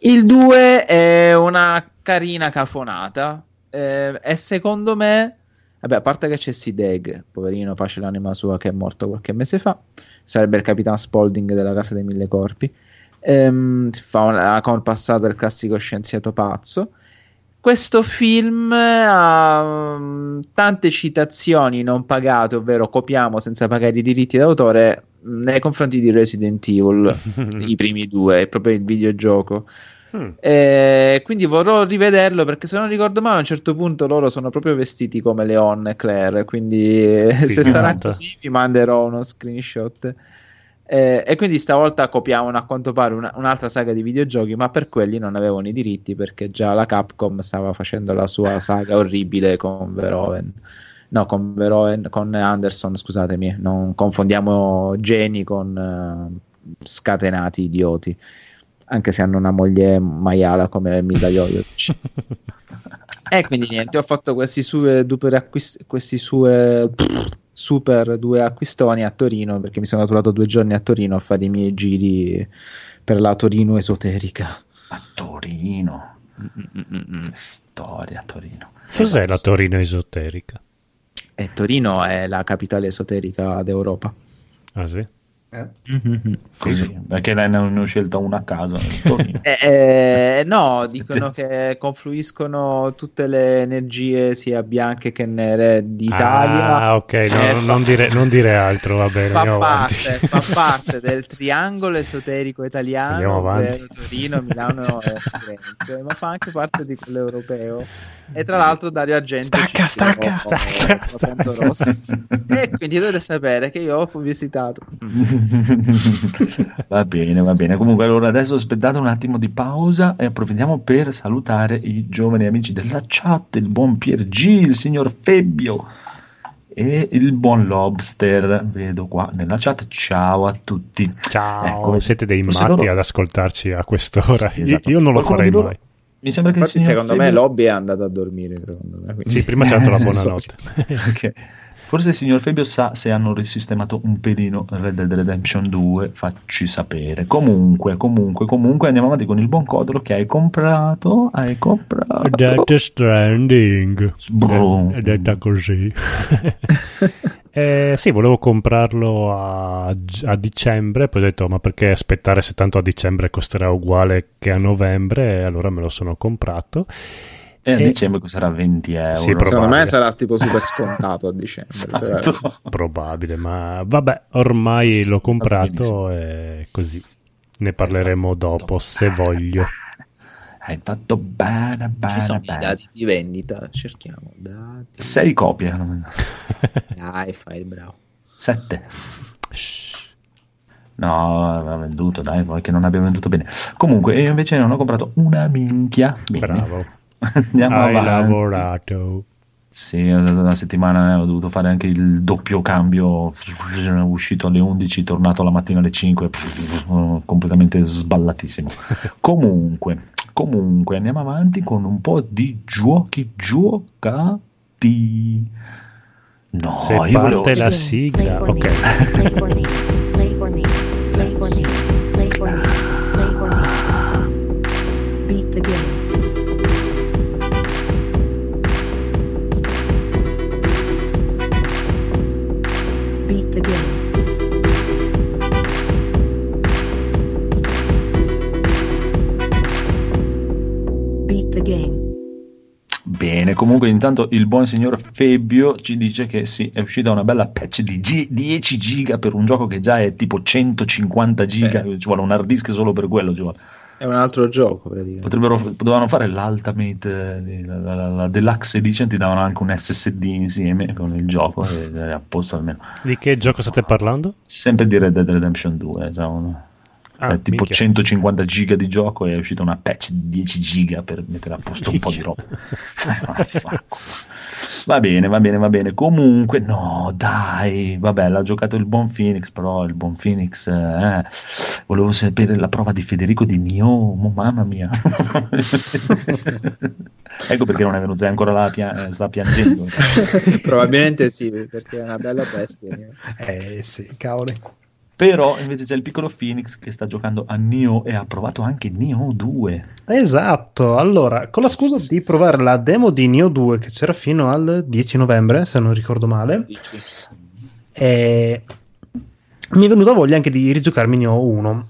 Il 2 è una carina cafonata. eh, e secondo me, vabbè, a parte che c'è Sideg, poverino, pace l'anima sua che è morto qualche mese fa, sarebbe il Capitan Spaulding della Casa dei Mille Corpi. Ehm, fa una con passata del classico scienziato pazzo. Questo film ha mm, tante citazioni non pagate, ovvero copiamo senza pagare i diritti d'autore mm, nei confronti di Resident Evil, i primi due, è proprio il videogioco. Mm. Eh, quindi vorrò rivederlo perché se non ricordo male a un certo punto loro sono proprio vestiti come Leon e Claire quindi eh, se sarà così vi manderò uno screenshot Eh, e quindi stavolta copiavano a quanto pare una- un'altra saga di videogiochi ma per quelli non avevano i diritti perché già la Capcom stava facendo la sua saga orribile con Veroven no con Veroven con Anderson scusatemi non confondiamo geni con eh, scatenati idioti anche se hanno una moglie maiala come Mila Jojovic. e quindi niente, ho fatto questi sue, duper acquist- questi sue super due acquistoni a Torino perché mi sono trovato due giorni a Torino a fare i miei giri per la Torino esoterica. A Torino. Mm-mm-mm. Storia a Torino. Cos'è la Torino esoterica? E Torino è la capitale esoterica d'Europa. Ah, sì? Così, perché ne hanno scelta una a caso. Torino. Eh, eh, no, dicono che confluiscono tutte le energie sia bianche che nere d'Italia. Ah, ok, no, Eh, non, dire, non dire altro, va bene, fa andiamo avanti. parte, fa parte del triangolo esoterico Andiamo italiano, Torino, Milano e Firenze, ma fa anche parte di quello europeo. E tra l'altro Dario Argento Stacca, stacca, stacca, eh, Ponte Rosso. E quindi dovete sapere che io ho visitato. va bene, va bene. Comunque, allora adesso aspettate un attimo di pausa e approfittiamo per salutare i giovani amici della chat, il buon Pier G, il signor Febbio e il buon Lobster. Vedo qua nella chat. Ciao a tutti. Ciao, Ecco, siete dei matti loro- ad ascoltarci a quest'ora. Sì, Io- esatto. io, non lo Qualcuno farei loro- mai. Mi sembra che Infatti, secondo me, Febbio- Lobby è andato a dormire. Me, quindi- Sì, prima ci ha dato la Al buonanotte. Ok. Forse il signor Fabio sa se hanno risistemato un pelino Red Dead Redemption 2, facci sapere. Comunque, comunque, comunque andiamo avanti con il buon codolo che hai comprato. Hai comprato. Death Stranding. Sbrum. È detta così. Eh, sì, volevo comprarlo a, a, dicembre, poi ho detto ma perché aspettare se tanto a dicembre costerà uguale che a novembre, e allora me lo sono comprato. E a e... dicembre costerà 20 euro. Sì, Secondo me sarà tipo super scontato a dicembre. Cioè. esatto. Cioè... Probabile, ma vabbè, ormai sì, l'ho comprato e così ne parleremo dopo se voglio. Hai fatto bene, bene. Ci sono bene. i dati di vendita? Cerchiamo dati. Sei copie. Dai, fai il bravo. Sette. No, aveva venduto, dai, poi che non abbia venduto bene. Comunque, io invece non ho comprato una minchia. Bene. Bravo. Andiamo Hai avanti. lavorato. Sì, una settimana ho dovuto fare anche il doppio cambio, uscito alle 11, tornato la mattina alle 5, completamente sballatissimo. Comunque, comunque andiamo avanti con un po' di giochi giocati. No, Se io parte volevo... la sigla, ok. Play for me, play for me, play for me, Bene, comunque intanto il buon signor Febbio ci dice che sì, è uscita una bella patch di G- 10 giga per un gioco che già è tipo 150 giga, eh. ci vuole un hard disk solo per quello, ci vuole. È un altro gioco praticamente. Potrebbero, potevano fare l'Ultimate, eh, la, la, la, la, Deluxe Edition, ti davano anche un SSD insieme con il gioco e a posto almeno. Di che gioco state parlando? Sempre di Red Dead Redemption 2, diciamo. Ah, è tipo minchia. 150 giga di gioco e è uscita una patch di 10 giga per mettere a posto un po' di roba. va bene, va bene, va bene. Comunque, no, dai, vabbè, l'ha giocato il buon Phoenix, però il buon Phoenix, eh, volevo sapere la prova di Federico di mio, oh, mamma mia. ecco perché non è venuto, è ancora là, pia- sta piangendo. Probabilmente sì, perché è una bella bestia. Eh sì, cavoli. Però invece c'è il piccolo Phoenix che sta giocando a Nioh e ha provato anche Nioh 2. Esatto, allora, con la scusa di provare la demo di Nioh 2 che c'era fino al 10 novembre, se non ricordo male, e... mi è venuta voglia anche di rigiocarmi Nioh 1.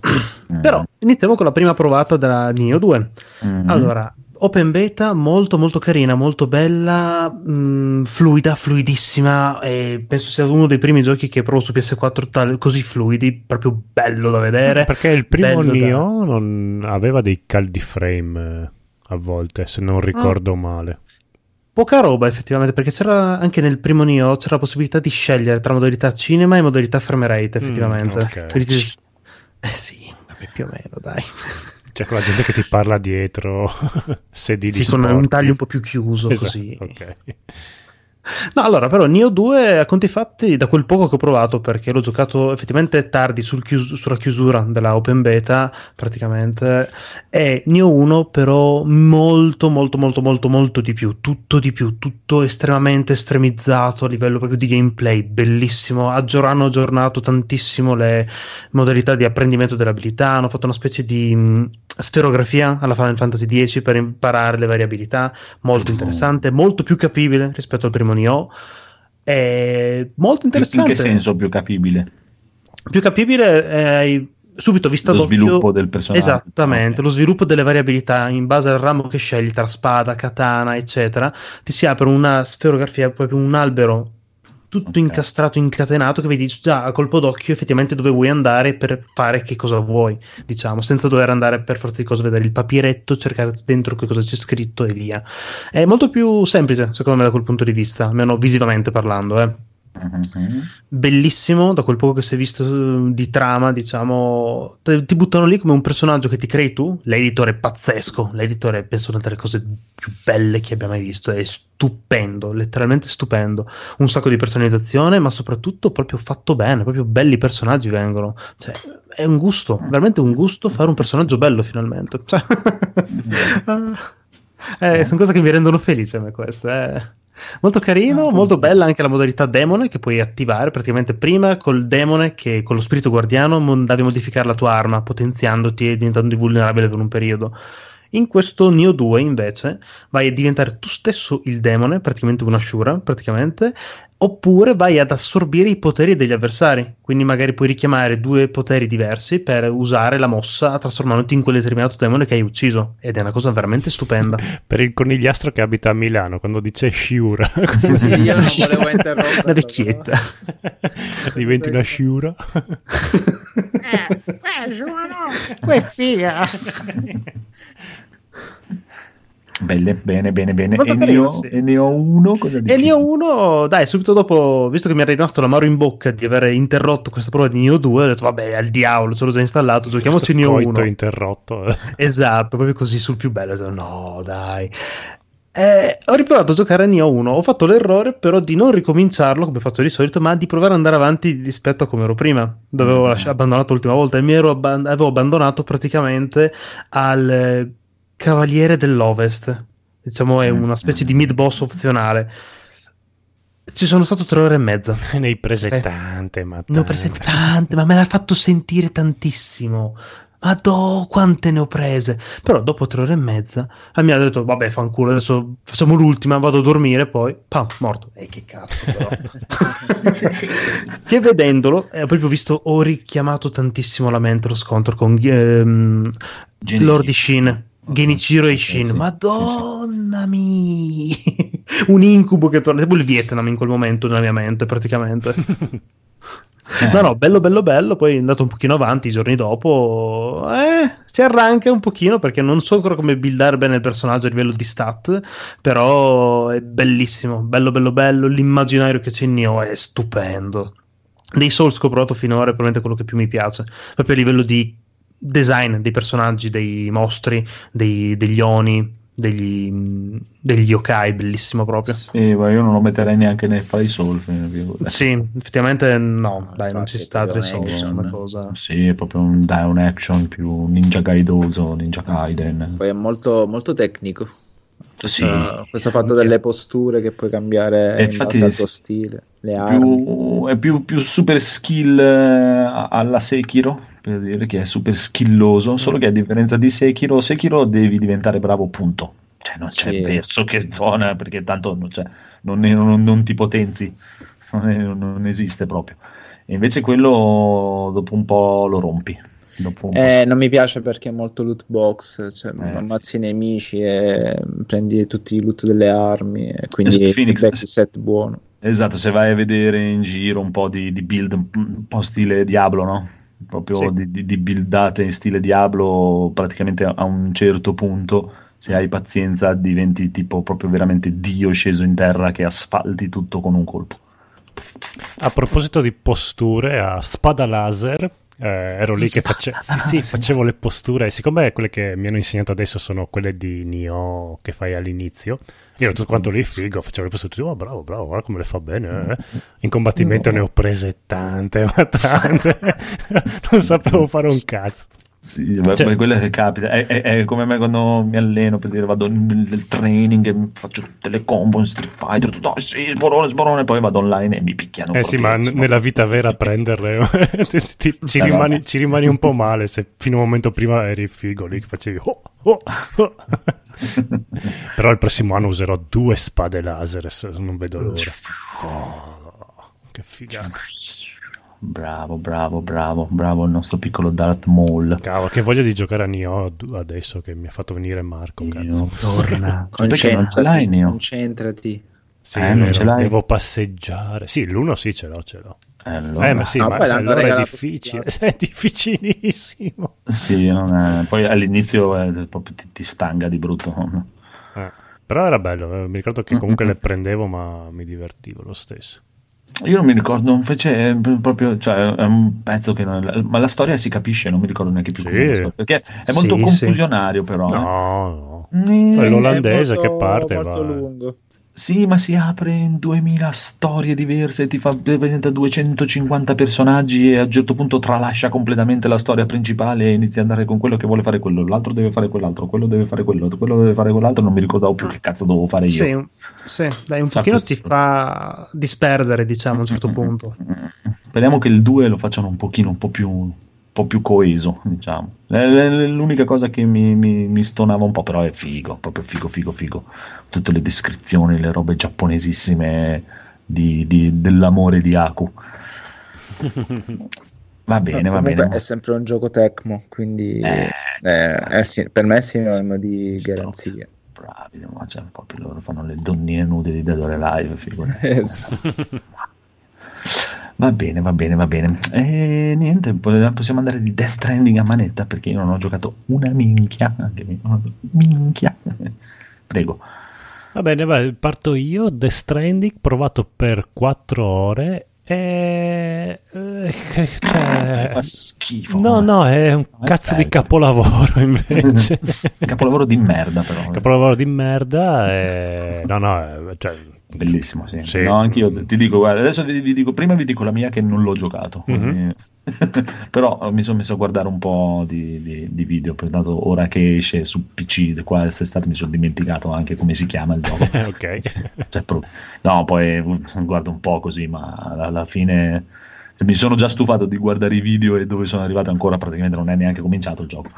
Mm. Però iniziamo con la prima provata della Nioh 2. Mm-hmm. Allora, open beta molto molto carina, molto bella, mh, mm, fluida, fluidissima e penso sia uno dei primi giochi che provo su PS4 tal- così fluidi, proprio bello da vedere. Perché il primo Nioh da... non aveva dei caldi frame eh, a volte, se non ricordo ah. male. Poca roba effettivamente, perché c'era anche nel primo Nioh c'era la possibilità di scegliere tra modalità cinema e modalità frame rate mm, effettivamente. Mm, okay. Quindi, eh sì, più o meno, dai. C'è quella gente che ti parla dietro, sedili sì, con un taglio un po' più chiuso esatto, così. Ok. No, allora, però, Neo 2, a conti fatti, da quel poco che ho provato, perché l'ho giocato effettivamente tardi sul chius- sulla chiusura della open beta, praticamente, e Neo 1, però, molto, molto, molto, molto, molto di più, tutto di più, tutto estremamente estremizzato a livello proprio di gameplay, bellissimo. Aggior- hanno aggiornato tantissimo le modalità di apprendimento delle abilità, hanno fatto una specie di mh, sferografia alla Final Fantasy X per imparare le variabilità, molto interessante, molto più capibile rispetto al primo Nioh. È molto interessante. In che senso più capibile? Più capibile è subito vista lo d'occhio. sviluppo del personaggio. Esattamente, okay. lo sviluppo delle variabilità in base al ramo che scegli tra spada, katana, eccetera. Ti si apre una sferografia, proprio un albero tutto okay. incastrato, incatenato, che vedi già a colpo d'occhio effettivamente dove vuoi andare per fare che cosa vuoi, diciamo, senza dover andare per forza di cose a vedere il papieretto, cercare dentro che cosa c'è scritto e via. È molto più semplice, secondo me, da quel punto di vista, almeno visivamente parlando, eh. Mm-hmm. Bellissimo, da quel poco che si è visto eh, di trama, diciamo, ti buttano lì come un personaggio che ti crei tu. L'editore è pazzesco, l'editore è penso una delle cose più belle che abbia mai visto, è stupendo, letteralmente stupendo. Un sacco di personalizzazione, ma soprattutto proprio fatto bene, proprio belli personaggi vengono. Cioè, è un gusto, veramente un gusto fare un personaggio bello finalmente. Cioè, eh, sono cose che mi rendono felice a me queste, eh. Molto carino, ah, molto bella anche la modalità demone che puoi attivare praticamente prima col demone che con lo spirito guardiano andavi a modificare la tua arma potenziandoti e diventando invulnerabile per un periodo. In questo Neo 2 invece vai a diventare tu stesso il demone, praticamente una Shura, praticamente, oppure vai ad assorbire i poteri degli avversari. Quindi magari puoi richiamare due poteri diversi per usare la mossa trasformandoti in quel determinato demone che hai ucciso. Ed è una cosa veramente stupenda. per il conigliastro che abita a Milano, quando dice Shiura. Sì, sì, io non volevo interrompere. La vecchietta. Diventi una Shiura. eh, eh, giovano, che figa. Belle, bene, bene, bene. E ne, ho, sì. e ne ho uno. Cosa E dici? Neo 1, dai, subito dopo, visto che mi era rimasto l'amaro in bocca di aver interrotto questa prova di Neo 2, ho detto, vabbè, al diavolo, ce l'ho già installato, giochiamoci Neo coito 1. interrotto. eh. Esatto, proprio così sul più bello. ho detto, No, dai. Eh, ho riprovato a giocare a Neo 1. Ho fatto l'errore però di non ricominciarlo come faccio di solito, ma di provare ad andare avanti rispetto a come ero prima, dove avevo Mm. lasci- abbandonato l'ultima volta. E mi ero abban- avevo abbandonato praticamente al eh, Cavaliere dell'Ovest. Diciamo, è Mm. una specie di mid boss opzionale. Ci sono stato tre ore e mezza. ne hai prese Eh. tante, ma Ne ho tante. prese tante, ma me l'ha fatto sentire tantissimo. Madò, quante ne ho prese. Però dopo tre ore e mezza mi ha detto, vabbè, fanculo, adesso facciamo l'ultima, vado a dormire, poi, pam, morto. E che cazzo, però. che vedendolo, eh, ho proprio visto, ho richiamato tantissimo la mente lo scontro con ehm, Genichi. Lord Ishin. Genichiro Ishin, sì, madonna mia, un incubo che torna, tipo il Vietnam in quel momento nella mia mente praticamente. Eh, No, no, bello, bello, bello. Poi è andato un pochino avanti i giorni dopo. Eh, si arranca un pochino perché non so ancora come buildare bene il personaggio a livello di stat. Però è bellissimo, bello, bello, bello. L'immaginario che c'è in Neo è stupendo. Dei Souls che ho provato finora è probabilmente quello che più mi piace. Proprio a livello di design dei personaggi, dei mostri, dei- degli Oni, degli, degli yokai, bellissimo proprio. Sì, ma io non lo metterei neanche nei fai Soul. figurati. Sì, effettivamente no, dai, non ci sta tre un una cosa. Sì, è proprio un down action più Ninja Gaidoso, Ninja Gaiden. Poi è molto, molto tecnico. Sì, Uh, questo fatto delle posture che puoi cambiare E in infatti base al tuo stile, le armi. più, è più, più super skill eh, alla Sekiro, per dire che è super skilloso, solo che a differenza di Sekiro, Sekiro devi diventare bravo, punto. Cioè non c'è Sì. verso che suona, perché tanto non, cioè, non, non- non ti potenzi, non, è- non esiste proprio. E invece quello dopo un po' lo rompi. Un Eh, non mi piace perché è molto loot box, cioè Eh, ammazzi i nemici e prendi tutti i loot delle armi e quindi feedback il set buono. Esatto, se vai a vedere in giro un po' di, di build, un po' stile Diablo, no? Proprio Sì. di, di- di buildate in stile Diablo, praticamente a un certo punto, se hai pazienza, diventi tipo proprio veramente Dio sceso in terra che asfalti tutto con un colpo. A proposito di posture, a spada laser, eh, ero lì che face- sì, sì, facevo le posture, siccome quelle che mi hanno insegnato adesso sono quelle di Nioh che fai all'inizio, io ero tutto quanto lì figo, facevo le posture, oh bravo, bravo, guarda come le fa bene. eh." In combattimento ne ho prese tante, ma tante, non sapevo fare un cazzo. Sì, Cioè- poi quello che capita è, è- è come me quando mi alleno per dire vado nel, training e faccio tutte le combo in Street Fighter, tutto, "Ah, sì, sborone, sborone, poi vado online e mi picchiano. Eh sì, ma n- nella vita vera prenderle ti- ti- ci, Eh, rimani, ci rimani un po' male se fino a un momento prima eri figo lì che facevi oh, oh, oh. però il prossimo anno userò due spade laser non vedo l'ora Oh, che figata Bravo, bravo, bravo, bravo il nostro piccolo Darth Maul. cavolo che voglia di giocare a Nioh adesso che mi ha fatto venire Marco cazzo. Torna. Perché non ce l'hai, Concentrati, Neo? concentrati. sì, Eh, non ce l'hai? devo passeggiare sì l'uno sì ce l'ho ce l'ho Eh, allora- eh ma sì Ah, ma allora è difficile è difficilissimo Sì, non è- poi all'inizio eh, proprio ti, ti stanga di brutto. Eh, Però era bello, eh, mi ricordo che comunque le prendevo, ma mi divertivo lo stesso. Io non mi ricordo, non fece eh, proprio, cioè è un pezzo che non, ma la storia si capisce, non mi ricordo neanche più Sì. come perché è Sì, molto sì. confusionario però. eh. No, no. Eh, È l'olandese È molto- che parte molto va. lungo. Sì, ma si apre in 2000 storie diverse, ti fa presenta 250 personaggi e a un certo punto tralascia completamente la storia principale e inizia ad andare con quello che vuole fare quello, l'altro deve fare quell'altro, quello deve fare quello, quello deve fare quell'altro, non mi ricordavo più che cazzo dovevo fare io. Sì, sì, dai, un Sa pochino questo. ti fa disperdere, diciamo, a un certo punto. Speriamo che il 2 lo facciano un pochino un po' più po' più coeso, diciamo. È l'unica cosa che mi, mi, mi, stonava un po', però è figo, proprio figo, figo, figo. Tutte le descrizioni, le robe giapponesissime di, di, dell'amore di Aku. Va bene, va bene. È sempre un gioco Tecmo, quindi eh, eh, è, per me è sinonimo di garanzia. Bravi, ma c'è un po' più loro fanno le donnine nude di Dead or Alive, figurati. Va bene, va bene, va bene. E niente, possiamo andare di Death Stranding a manetta perché io non ho giocato una minchia. Minchia. Prego. Va bene, vai, parto io. Death Stranding, provato per 4 ore e... Eh, cioè... Fa schifo. No, no, è un è cazzo bello. di capolavoro invece. capolavoro di merda però. Capolavoro di merda e... No, no, cioè, Bellissimo, sì. sì. No, anch'io ti dico, guarda, adesso vi, vi, dico, prima vi dico la mia che non l'ho giocato, mm-hmm. però mi sono messo a guardare un po' di, di, di video, dato ora che esce su PC, qua quest'estate mi sono dimenticato anche come si chiama il gioco. ok. Cioè, no, poi guardo un po' così, ma alla fine cioè, mi sono già stufato di guardare i video e dove sono arrivato ancora praticamente non è neanche cominciato il gioco.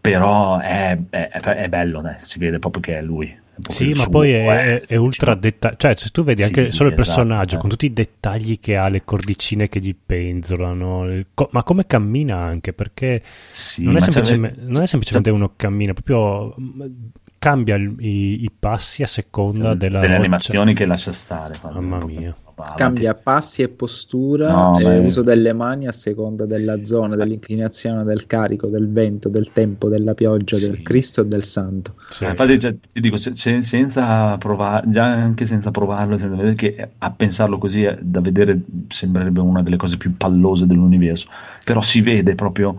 Però è, è, è bello, eh. si vede proprio che è lui sì, ma poi è, è, ultra dettagliato. Cioè, se tu vedi sì, anche solo il esatto, personaggio eh. con tutti i dettagli che ha, le cordicine che gli penzolano, co- ma come cammina anche perché sì, non, è semplicemente, non, è semplicemente, uno cammina, proprio cambia il, i, i, passi a seconda cioè, della delle animazioni che lascia stare. Mamma mia cambia passi e postura no, e uso delle mani a seconda della zona, dell'inclinazione del carico, del vento, del tempo, della pioggia, sì. del Cristo e del Santo. Sì. Eh, infatti, cioè, ti dico, se, senza provare, già anche senza provarlo, senza vedere che a pensarlo così è, da vedere sembrerebbe una delle cose più pallose dell'universo, però si vede proprio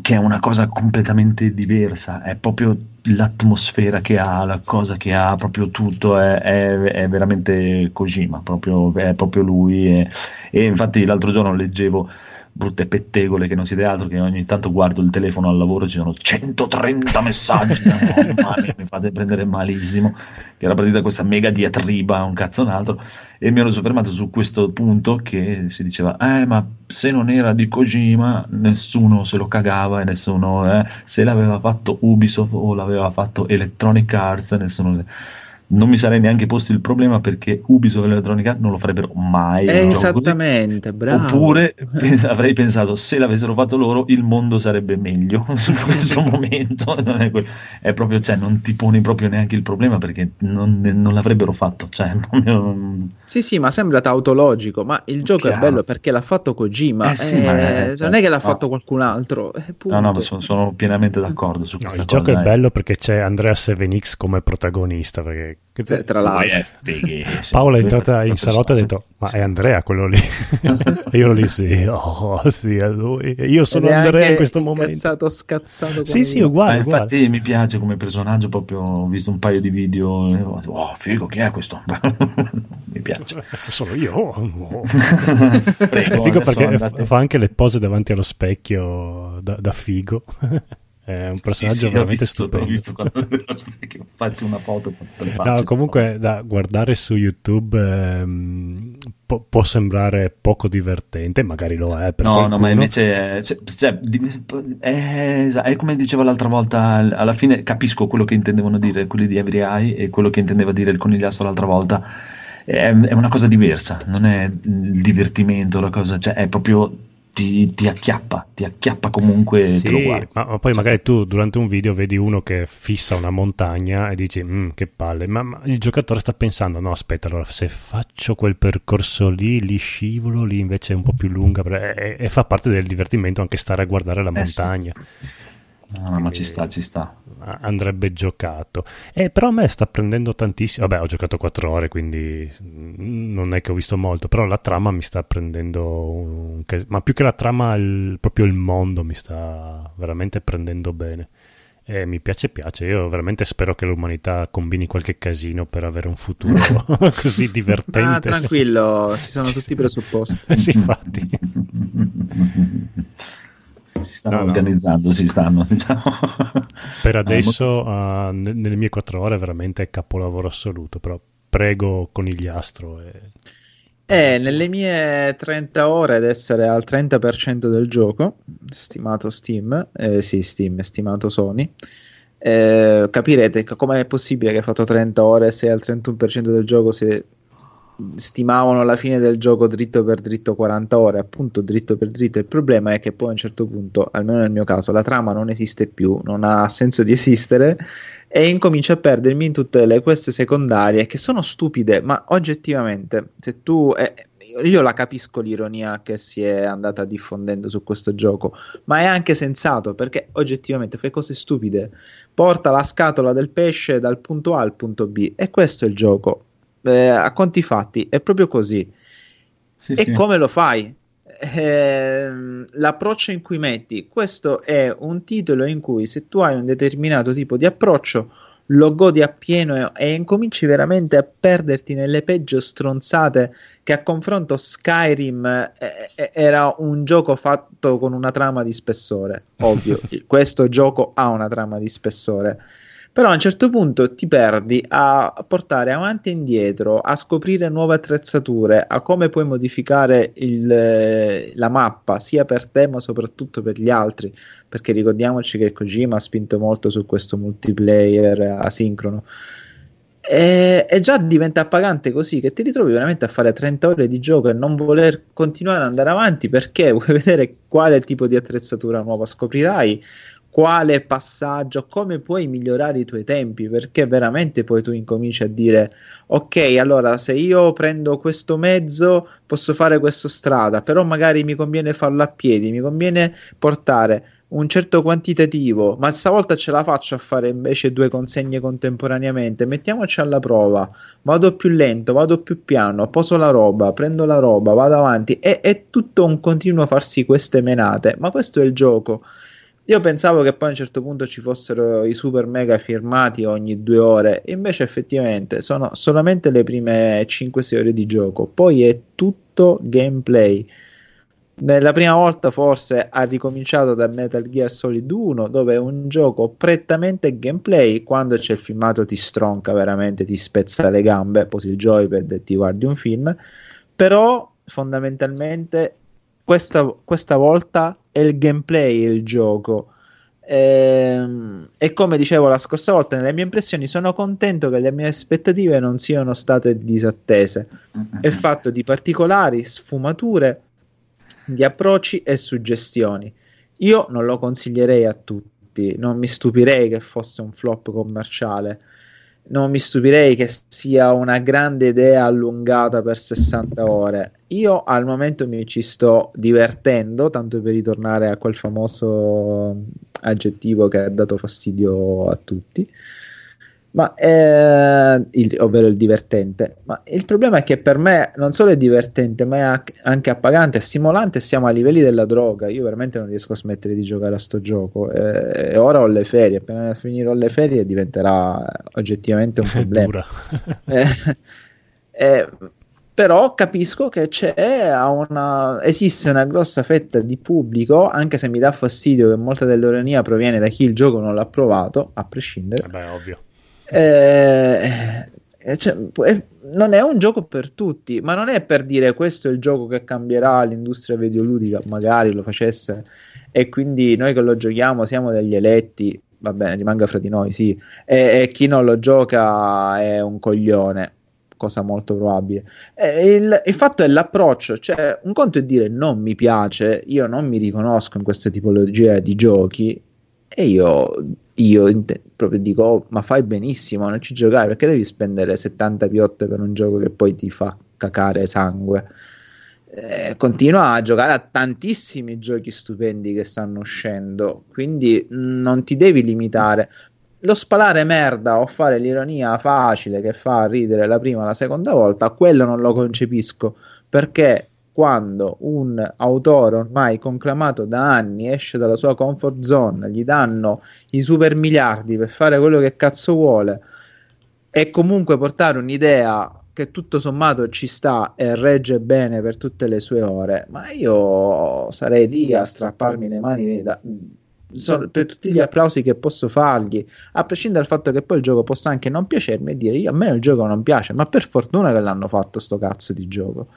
che è una cosa completamente diversa, è proprio l'atmosfera che ha, la cosa che ha, proprio tutto è, è, è veramente Kojima, proprio, è proprio lui. E, e infatti l'altro giorno leggevo brutte pettegole che non siete altro che ogni tanto guardo il telefono al lavoro ci sono 130 messaggi no, mi fate prendere malissimo che era partita questa mega diatriba un cazzo un altro e mi ero soffermato su questo punto che si diceva eh ma se non era di Kojima nessuno se lo cagava e nessuno eh, se l'aveva fatto Ubisoft o l'aveva fatto Electronic Arts nessuno non mi sarei neanche posto il problema perché Ubisoft e Electronic non lo farebbero mai. Eh, esattamente, bravo. Oppure pens- avrei pensato se l'avessero fatto loro il mondo sarebbe meglio in questo momento. Non è, è, proprio, cioè, non ti poni proprio neanche il problema perché non, non l'avrebbero fatto. Cioè, non... Sì, sì, ma sembra tautologico, ma il gioco Chiaro. è bello perché l'ha fatto Kojima. Eh, sì, eh, ma è, non è che l'ha fatto qualcun altro. Eh, no, no, sono, sono, pienamente d'accordo su no, questo. Il cosa, gioco è bello perché c'è Andrea 7X come protagonista perché che tra l'altro, Paola è entrata in salotto e ha detto: Ma è Andrea quello lì? e io lì, sì, oh, sì, è lui. Io sono Andrea in questo momento. Scazzato, scazzato. Sì, sì, uguale. Ah, infatti, uguale. mi piace come personaggio. Proprio ho visto un paio di video. Oh, figo, chi è questo? mi piace. Sono io. Oh, Prego, è figo perché andate... fa anche le pose davanti allo specchio da, da figo. È un personaggio sì, sì, veramente visto, stupendo. Ho visto quando fatti una foto. No, comunque da guardare su YouTube ehm, po- può sembrare poco divertente, magari lo è. Per no, qualcuno. no, ma invece è, cioè, è, è, come dicevo l'altra volta. Alla fine capisco quello che intendevano dire quelli di Every Eye e quello che intendeva dire il conigliastro l'altra volta. È, è una cosa diversa, non è il divertimento, la cosa, cioè è proprio ti, ti, acchiappa, ti acchiappa comunque. Sì, ma, ma, poi magari tu durante un video vedi uno che fissa una montagna e dici mm, che palle, ma, ma, il giocatore sta pensando no aspetta allora se faccio quel percorso lì, lì scivolo, lì invece è un po' più lunga e, e fa parte del divertimento anche stare a guardare la eh montagna. Sì. No, ma ci sta, ci sta. Andrebbe giocato. Eh, però a me sta prendendo tantissimo. Vabbè, ho giocato 4 ore, quindi non è che ho visto molto. Però la trama mi sta prendendo. Un... Ma più che la trama, il... proprio il mondo mi sta veramente prendendo bene. E mi piace, piace. Io veramente spero che l'umanità combini qualche casino per avere un futuro così divertente. Ah, tranquillo, ci sono tutti i presupposti. sì, infatti si stanno no, organizzando, no. si stanno. Diciamo. Per eh, adesso, uh, nelle mie quattro ore, veramente è capolavoro assoluto, però prego conigliastro. E... è nelle mie 30 ore ad essere al 30% del gioco, stimato Steam, eh, sì, Steam, stimato Sony. Eh, capirete come è possibile che hai fatto 30 ore se al 31% del gioco se stimavano la fine del gioco dritto per dritto 40 ore, appunto dritto per dritto. Il problema è che poi a un certo punto, almeno nel mio caso, la trama non esiste più, non ha senso di esistere e incomincia a perdermi in tutte le queste secondarie che sono stupide, ma oggettivamente, se tu... Eh, io la capisco l'ironia che si è andata diffondendo su questo gioco, ma è anche sensato perché oggettivamente fai cose stupide. Porta la scatola del pesce dal punto A al punto B e questo è il gioco eh, a conti fatti è proprio così. Sì, e sì. come lo fai? Eh, l'approccio in cui metti questo è un titolo in cui se tu hai un determinato tipo di approccio lo godi appieno e, e incominci veramente a perderti nelle peggio stronzate che a confronto Skyrim eh, eh era un gioco fatto con una trama di spessore ovvio questo gioco ha una trama di spessore però a un certo punto ti perdi a portare avanti e indietro, a scoprire nuove attrezzature, a come puoi modificare il, la mappa, sia per te ma soprattutto per gli altri, perché ricordiamoci che Kojima ha spinto molto su questo multiplayer asincrono. E, e, già diventa appagante così che ti ritrovi veramente a fare 30 ore di gioco e non voler continuare ad andare avanti perché vuoi vedere quale tipo di attrezzatura nuova scoprirai, quale passaggio, come puoi migliorare i tuoi tempi, perché veramente poi tu incominci a dire ok, allora se io prendo questo mezzo posso fare questa strada, però magari mi conviene farlo a piedi, mi conviene portare un certo quantitativo, ma stavolta ce la faccio a fare invece due consegne contemporaneamente. Mettiamoci alla prova. Vado più lento, vado più piano, poso la roba, prendo la roba, vado avanti. E, è tutto un continuo farsi queste menate. Ma questo è il gioco. Io pensavo che poi a un certo punto ci fossero i super mega firmati ogni due ore, invece effettivamente sono solamente le prime 5-6 ore di gioco, poi è tutto gameplay. Nella prima volta forse ha ricominciato da Metal Gear Solid 1, dove è un gioco prettamente gameplay, quando c'è il filmato ti stronca veramente, ti spezza le gambe, posi il joypad e ti guardi un film, però fondamentalmente questa, questa volta è il gameplay il gioco. Ehm, e come dicevo la scorsa volta, nelle mie impressioni sono contento che le mie aspettative non siano state disattese. Mm-hmm. È fatto di particolari sfumature, di approcci e suggestioni. Io non lo consiglierei a tutti, non mi stupirei che fosse un flop commerciale non mi stupirei che sia una grande idea allungata per 60 ore. Io al momento mi ci sto divertendo, tanto per ritornare a quel famoso aggettivo che ha dato fastidio a tutti ma eh, il, ovvero il divertente. Ma il problema è che per me non solo è divertente, ma è anche appagante, stimolante. Siamo a livelli della droga. Io veramente non riesco a smettere di giocare a sto gioco. Eh, e ora ho le ferie. Appena finirò le ferie diventerà oggettivamente un problema. eh, eh, però capisco che c'è una, esiste una grossa fetta di pubblico, anche se mi dà fastidio che molta dell'ironia proviene da chi il gioco non l'ha provato, a prescindere. Vabbè, ovvio eh, eh, cioè, non è un gioco per tutti, ma non è per dire questo è il gioco che cambierà l'industria videoludica, magari lo facesse e quindi noi che lo giochiamo siamo degli eletti, va bene, rimanga fra di noi, sì, e, e chi non lo gioca è un coglione, cosa molto probabile. Il, il, fatto è l'approccio, cioè un conto è dire non mi piace, io non mi riconosco in questa tipologia di giochi e io io proprio dico, oh, ma fai benissimo, non ci giocare perché devi spendere 70 piotte per un gioco che poi ti fa cacare sangue. Eh, continua a giocare a tantissimi giochi stupendi che stanno uscendo, quindi non ti devi limitare. Lo spalare merda o fare l'ironia facile che fa ridere la prima o la seconda volta, quello non lo concepisco perché quando un autore ormai conclamato da anni esce dalla sua comfort zone, gli danno i super miliardi per fare quello che cazzo vuole e comunque portare un'idea che tutto sommato ci sta e regge bene per tutte le sue ore, ma io sarei lì a strapparmi le mani da, so, per tutti gli applausi che posso fargli, a prescindere dal fatto che poi il gioco possa anche non piacermi e dire io a me il gioco non piace, ma per fortuna che l'hanno fatto sto cazzo di gioco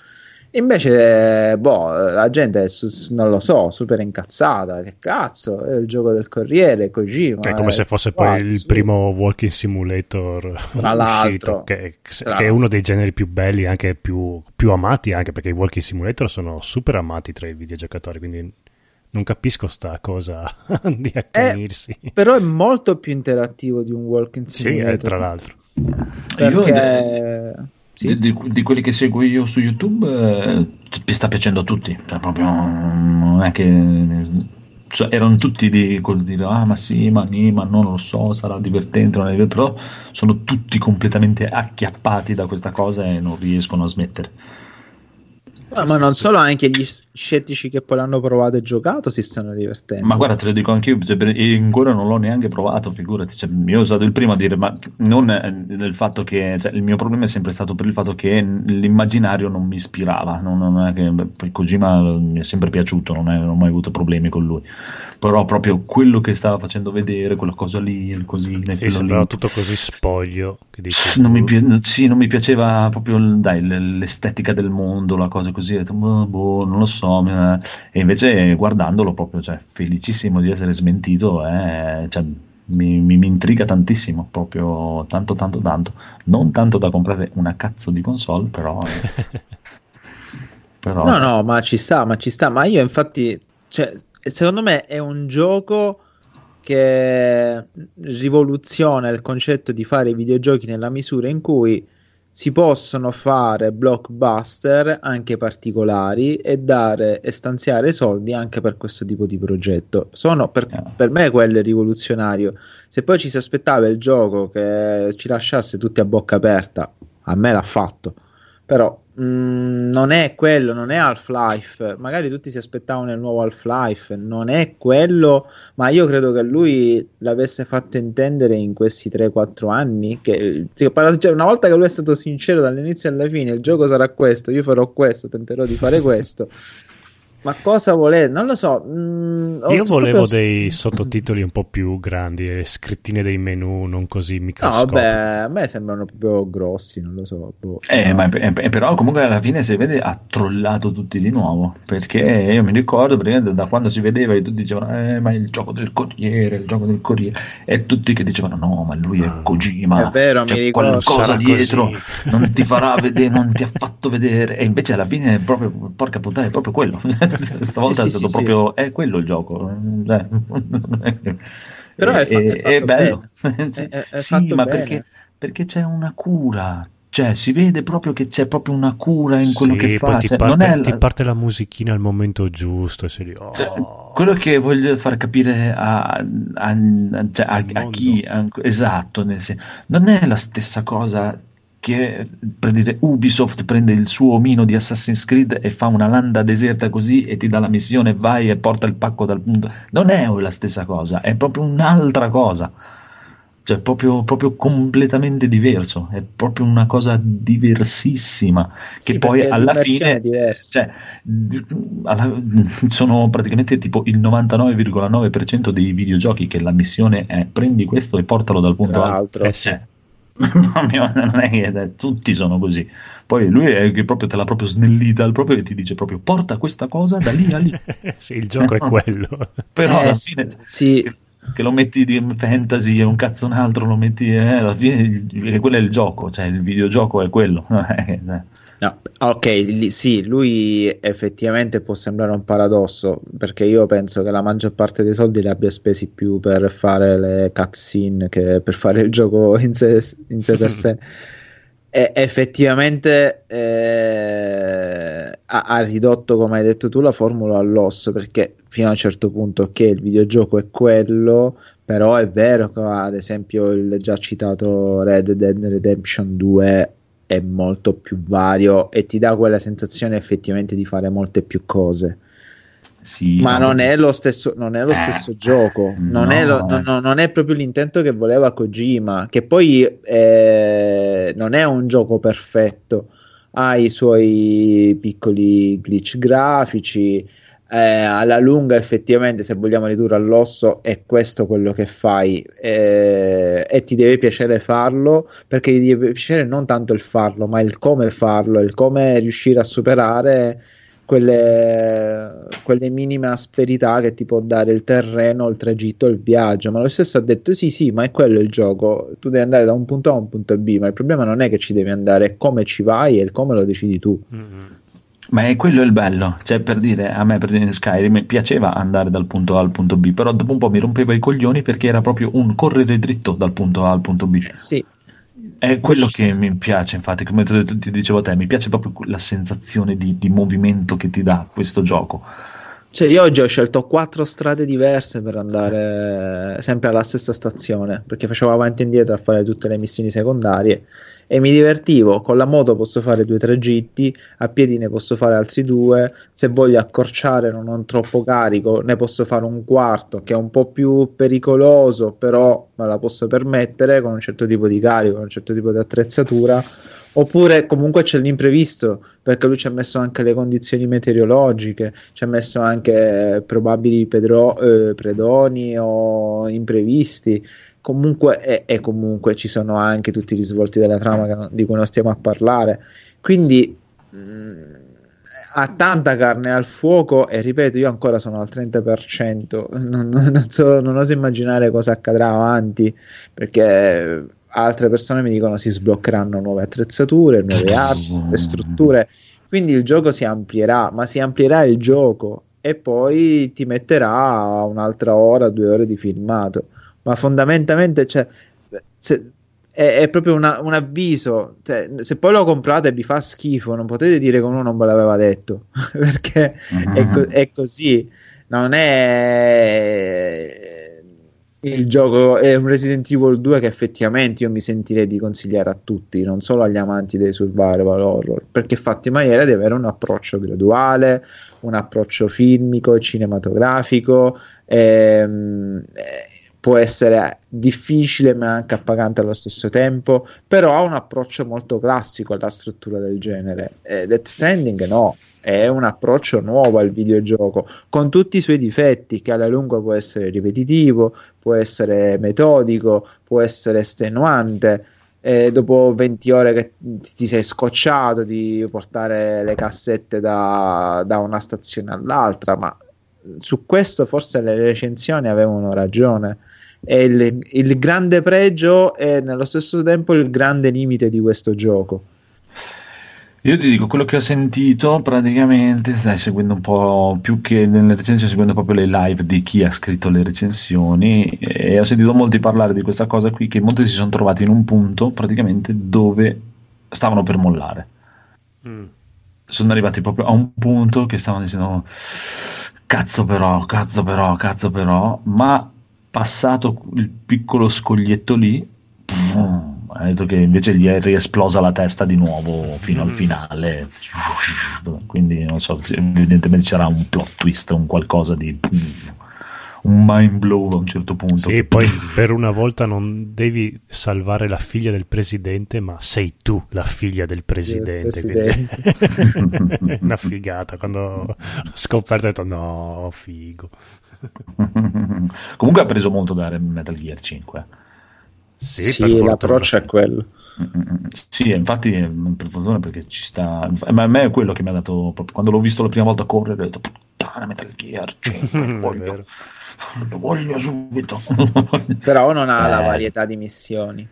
Invece, boh, la gente è su- non lo so, super incazzata. Che cazzo, è il gioco del Corriere, Kojima. È come eh, se fosse poi il su. primo walking simulator Tra l'altro. uscito, che, Tra- che è uno dei generi più belli, anche più, più amati, anche perché i walking simulator sono super amati tra i videogiocatori, quindi non capisco sta cosa di accanirsi. Però è molto più interattivo di un walking sì, simulator. eh, tra l'altro. Io Perché... sì. Di, di- quelli che seguo io su YouTube eh, sta piacendo a tutti cioè, proprio non è che cioè, erano tutti di col dire ah ma sì ma, ni, ma no, non lo so sarà divertente non è divertente", però sono tutti completamente acchiappati da questa cosa e non riescono a smettere Ah, ma non solo, anche gli scettici che poi l'hanno provato e giocato si stanno divertendo. Ma guarda, te lo dico anch'io, cioè, per- e ancora non l'ho neanche provato, figurati. Cioè, io sono stato il primo a dire, ma non eh, nel fatto che, cioè, il mio problema è sempre stato per il fatto che l'immaginario non mi ispirava. Non, non è che, Kojima mi è sempre piaciuto, non, è- non ho mai avuto problemi con lui. Però proprio quello che stava facendo vedere, quella cosa lì, il cosino, Sì, sembrava lì. tutto così spoglio che dici, Non mi, pi- sì, non mi piaceva proprio dai, l- l'estetica del mondo, la cosa così, ho detto, "Boh, boh, non lo so, eh." e invece guardandolo proprio, cioè, felicissimo di essere smentito, eh, cioè, mi, mi- mi intriga tantissimo, proprio tanto tanto tanto, non tanto da comprare una cazzo di console, però... eh, però No, no, ma ci sta, ma ci sta. Ma io infatti, cioè, secondo me è un gioco che rivoluziona il concetto di fare videogiochi nella misura in cui si possono fare blockbuster anche particolari e dare e stanziare soldi anche per questo tipo di progetto. Sono per, Eh. per me quello è rivoluzionario. Se poi ci si aspettava il gioco che ci lasciasse tutti a bocca aperta, a me l'ha fatto. Però mh, non è quello, non è Half-Life. Magari tutti si aspettavano il nuovo Half-Life, non è quello, ma io credo che lui l'avesse fatto intendere in questi 3-4 anni. Che, cioè, una volta che lui è stato sincero dall'inizio alla fine, il gioco sarà questo, io farò questo, tenterò di fare questo. Ma cosa volete? Non lo so. ho Io volevo proprio- dei sottotitoli un po' più grandi, e scrittine dei menu, non così No, microscopici. vabbè, a me sembrano proprio grossi, non lo so. boh. Eh, ma, eh, però comunque alla fine si vede ha trollato tutti di nuovo perché io mi ricordo praticamente da quando si vedeva e tutti dicevano eh, ma il gioco del Corriere il gioco del Corriere e tutti che dicevano no ma lui è Ah. Kojima È vero, mi c'è ricordo. qualcosa dietro così. non ti farà vedere non ti ha fatto vedere e invece alla fine è proprio porca puttana è proprio quello stavolta Sì, è sì, stato sì, proprio è quello il gioco eh. Però è fa- è fatto è bello È- è- è sì fatto ma bene. perché perché c'è una cura. Cioè, si vede proprio che c'è proprio una cura in quello Sì, che fa. ti, Cioè, parte, non è la- ti parte la musichina al momento giusto lì, oh. cioè, quello che voglio far capire a, a- a- cioè, a- chi a- esatto, nel sen- non è la stessa cosa che per dire Ubisoft prende il suo omino di Assassin's Creed e fa una landa deserta così e ti dà la missione, vai e porta il pacco dal punto. Non è la stessa cosa, è proprio un'altra cosa. Cioè, proprio, proprio completamente diverso, è proprio una cosa diversissima. Che Sì, poi alla fine cioè, alla- sono praticamente tipo il 99,9% dei videogiochi che la missione è prendi questo e portalo dal punto A. l'altro. Eh sì. Cioè, proprio non è che eh, tutti sono così. Poi lui è che proprio te l'ha proprio snellita proprio e ti dice proprio porta questa cosa da lì a lì. sì, il gioco è quello. Però Eh, alla fine sì, che lo metti di fantasy e un cazzo un altro lo metti, eh, alla fine quello è il gioco, cioè il videogioco è quello. No, ok, lì- sì, lui effettivamente può sembrare un paradosso, perché io penso che la maggior parte dei soldi li abbia spesi più per fare le cutscene che per fare il gioco in sé, in sé per sé. E effettivamente eh, ha, ha ridotto, come hai detto tu, la formula all'osso, perché fino a un certo punto, ok, il videogioco è quello, però è vero che ad esempio il già citato Red Dead Redemption 2 è molto più vario e ti dà quella sensazione effettivamente di fare molte più cose. sì, Ma no, non è lo stesso, non è lo Eh, stesso gioco, non, no, è lo- eh. no- no- non è proprio l'intento che voleva Kojima, che poi eh, non è un gioco perfetto, ha i suoi piccoli glitch grafici, eh, alla lunga effettivamente se vogliamo ridurre all'osso è questo quello che fai eh, e ti deve piacere farlo perché ti deve piacere non tanto il farlo ma il come farlo il come riuscire a superare quelle, quelle minime asperità che ti può dare il terreno, il tragitto, il viaggio. Ma lo stesso ha detto: sì, sì, ma è quello il gioco. Tu devi andare da un punto A a un punto B. Ma il problema non è che ci devi andare, è come ci vai e come lo decidi tu. Mm-hmm. Ma è quello il bello, cioè per dire, a me per dire in Skyrim piaceva andare dal punto A al punto B, però dopo un po' mi rompeva i coglioni perché era proprio un correre dritto dal punto A al punto B. Sì, È quello che mi piace, infatti, come ti, dicevo a te, mi piace proprio la sensazione di, di movimento che ti dà questo gioco. Cioè, io oggi ho scelto quattro strade diverse per andare sempre alla stessa stazione perché facevo avanti e indietro a fare tutte le missioni secondarie e mi divertivo. Con la moto posso fare due tragitti, a piedi ne posso fare altri due. Se voglio accorciare, non ho troppo carico, ne posso fare un quarto che è un po' più pericoloso, però me la posso permettere con un certo tipo di carico, con un certo tipo di attrezzatura. Oppure comunque c'è l'imprevisto, perché lui ci ha messo anche le condizioni meteorologiche, ci ha messo anche eh, probabili pedro- eh, predoni o imprevisti. Comunque, e, e comunque ci sono anche tutti i risvolti della trama non- di cui non stiamo a parlare. Quindi mh, ha tanta carne al fuoco e ripeto, io ancora sono al 30%, non, non so, non oso immaginare cosa accadrà avanti perché altre persone mi dicono si sbloccheranno nuove attrezzature, nuove armi, nuove strutture, quindi il gioco si amplierà, ma si amplierà il gioco e poi ti metterà un'altra ora, due ore di filmato, ma fondamentalmente cioè, se- è, è proprio una- un avviso, cioè, se poi lo comprate e vi fa schifo, non potete dire che uno non ve l'aveva detto, perché è, co- è così, non è il gioco è un Resident Evil 2 che effettivamente io mi sentirei di consigliare a tutti, non solo agli amanti dei survival horror, perché è fatto in maniera di avere un approccio graduale, un approccio filmico e cinematografico. ehm, eh, può essere difficile ma anche appagante allo stesso tempo, però ha un approccio molto classico alla struttura del genere. Eh, Death Stranding no, è un approccio nuovo al videogioco, con tutti i suoi difetti, che alla lunga può essere ripetitivo, può essere metodico, può essere estenuante. E dopo 20 ore che ti sei scocciato di portare le cassette da, da una stazione all'altra, ma su questo forse le recensioni avevano ragione. E il, il grande pregio e nello stesso tempo il grande limite di questo gioco. Io ti dico quello che ho sentito praticamente, stai seguendo un po' più che nelle recensioni, seguendo proprio le live di chi ha scritto le recensioni e ho sentito molti parlare di questa cosa qui, che molti si sono trovati in un punto praticamente dove stavano per mollare. Mm. Sono arrivati proprio a un punto che stavano dicendo cazzo però, cazzo però, cazzo però, ma passato il piccolo scoglietto lì, ha detto che invece gli è riesplosa la testa di nuovo fino al Mm. finale. Quindi non so, evidentemente c'era un plot twist, un qualcosa di un mind blow a un certo punto. Sì, poi per una volta non devi salvare la figlia del presidente, ma sei tu la figlia del presidente. presidente. una figata. Quando l'ho scoperto ho detto no, figo. Comunque ha preso molto da Metal Gear 5. Sì, Sì, l'approccio è quello. Sì, infatti, mm, per fortuna perché ci sta. Ma a me è quello che mi ha dato proprio quando l'ho visto la prima volta correre, ho detto puttana Metal Gear 5, È lo voglio. Lo voglio subito. Però non ha la Eh. varietà di missioni.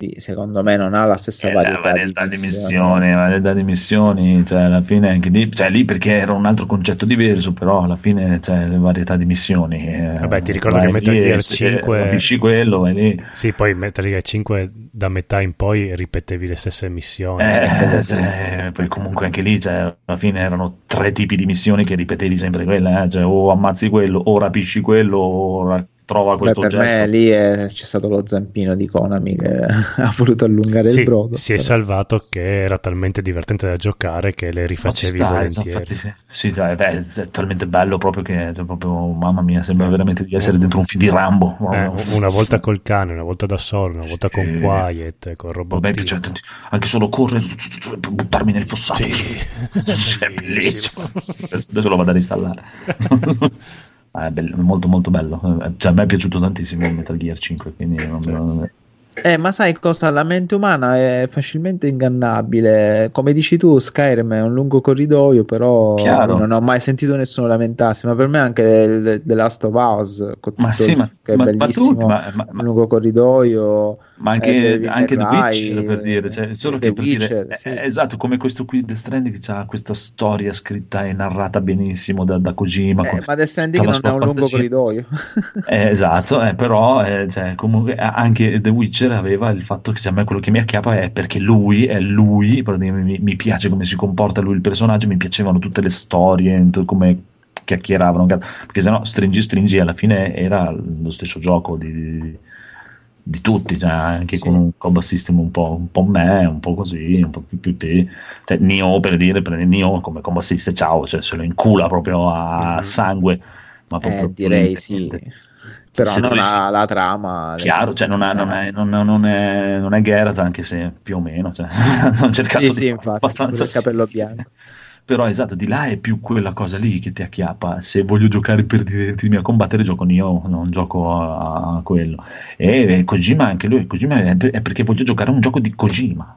Sì, secondo me non ha la stessa Eh, la varietà, varietà di missioni. missioni, varietà di missioni, cioè alla fine anche lì, cioè lì perché era un altro concetto diverso, però alla fine c'è le varietà di missioni. eh, Vabbè, ti ricordo vai che Metal e Gear se 5 capisci quello, vai lì. Sì, poi Metal Gear 5 da metà in poi ripetevi le stesse missioni. Eh, cioè, poi comunque anche lì cioè, alla fine erano tre tipi di missioni che ripetevi sempre quelle, eh, cioè, o ammazzi quello, o rapisci quello, o trova Beh, questo per oggetto. me lì è- c'è stato lo zampino di Konami che ha voluto allungare Sì, il brodo. si è però. salvato che era talmente divertente da giocare che le rifacevi sta, volentieri. infatti sì, sì, dai, beh, è talmente bello proprio che cioè, proprio, mamma mia, sembra veramente di essere dentro un film di Rambo. Eh, una volta col cane, una volta da solo, una volta con Sì. Quiet, con A me Robot. piace tanti- anche solo correre per buttarmi nel fossato. Sì. è bellissimo. Adesso adesso lo vado a reinstallare. È bello, molto molto bello. Eh, Cioè, a me è piaciuto tantissimo il Metal Gear 5, quindi non- non- Eh, ma sai cosa? La mente umana è facilmente ingannabile. Come dici tu, Skyrim è un lungo corridoio, però Chiaro. non ho mai sentito nessuno lamentarsi. Ma per me anche The Last of Us, Ma sì, ma, che è ma- ma bellissimo, ma, ma- un lungo corridoio. ma eh, anche, Devil anche The Witcher per dire, cioè, solo The che per dire, Witcher, eh, sì. eh, esatto, come questo qui The Stranding che ha questa storia scritta e narrata benissimo da, da Kojima. Eh, con- ma Death Stranding non è un lungo fantasia. corridoio. Eh, esatto, eh, però eh, cioè, comunque eh, anche The Witcher aveva il fatto che cioè, a me quello che mi acchiappa è perché lui è lui, mi, mi piace come si comporta lui il personaggio, mi piacevano tutte le storie, come chiacchieravano, perché sennò stringi stringi alla fine era lo stesso gioco di, di tutti, cioè, anche Sì. con un combat system un po', un po' me, un po' così, un po' più più te. Cioè, Nioh per dire, prende Nioh come combat system, ciao, cioè, se lo incula proprio a Mhm. sangue. Ma proprio Eh, direi sì. Però non ha la trama. Chiaro, cioè non, ha- non è, non, non è, non è Geralt, anche se più o meno, cioè, hanno cercato Sì, di sì, infatti, abbastanza il capello bianco. Però esatto, di là è più quella cosa lì che ti acchiappa. Se voglio giocare per divertirmi a combattere, gioco io, non gioco a, a quello. E, e Kojima, anche lui, Kojima è, per- è perché voglio giocare a un gioco di Kojima.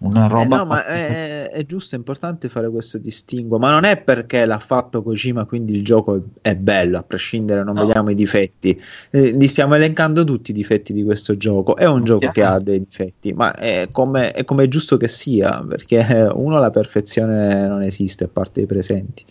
Una Eh, roba no, ma è, è giusto, è importante fare questo distinguo, ma non è perché l'ha fatto Kojima, quindi il gioco è, è bello, a prescindere, non No. vediamo i difetti. Eh, li stiamo elencando tutti i difetti di questo gioco. È un gioco che Chiaro. ha dei difetti, ma è come, è come è giusto che sia, perché uno la perfezione non esiste a parte i presenti.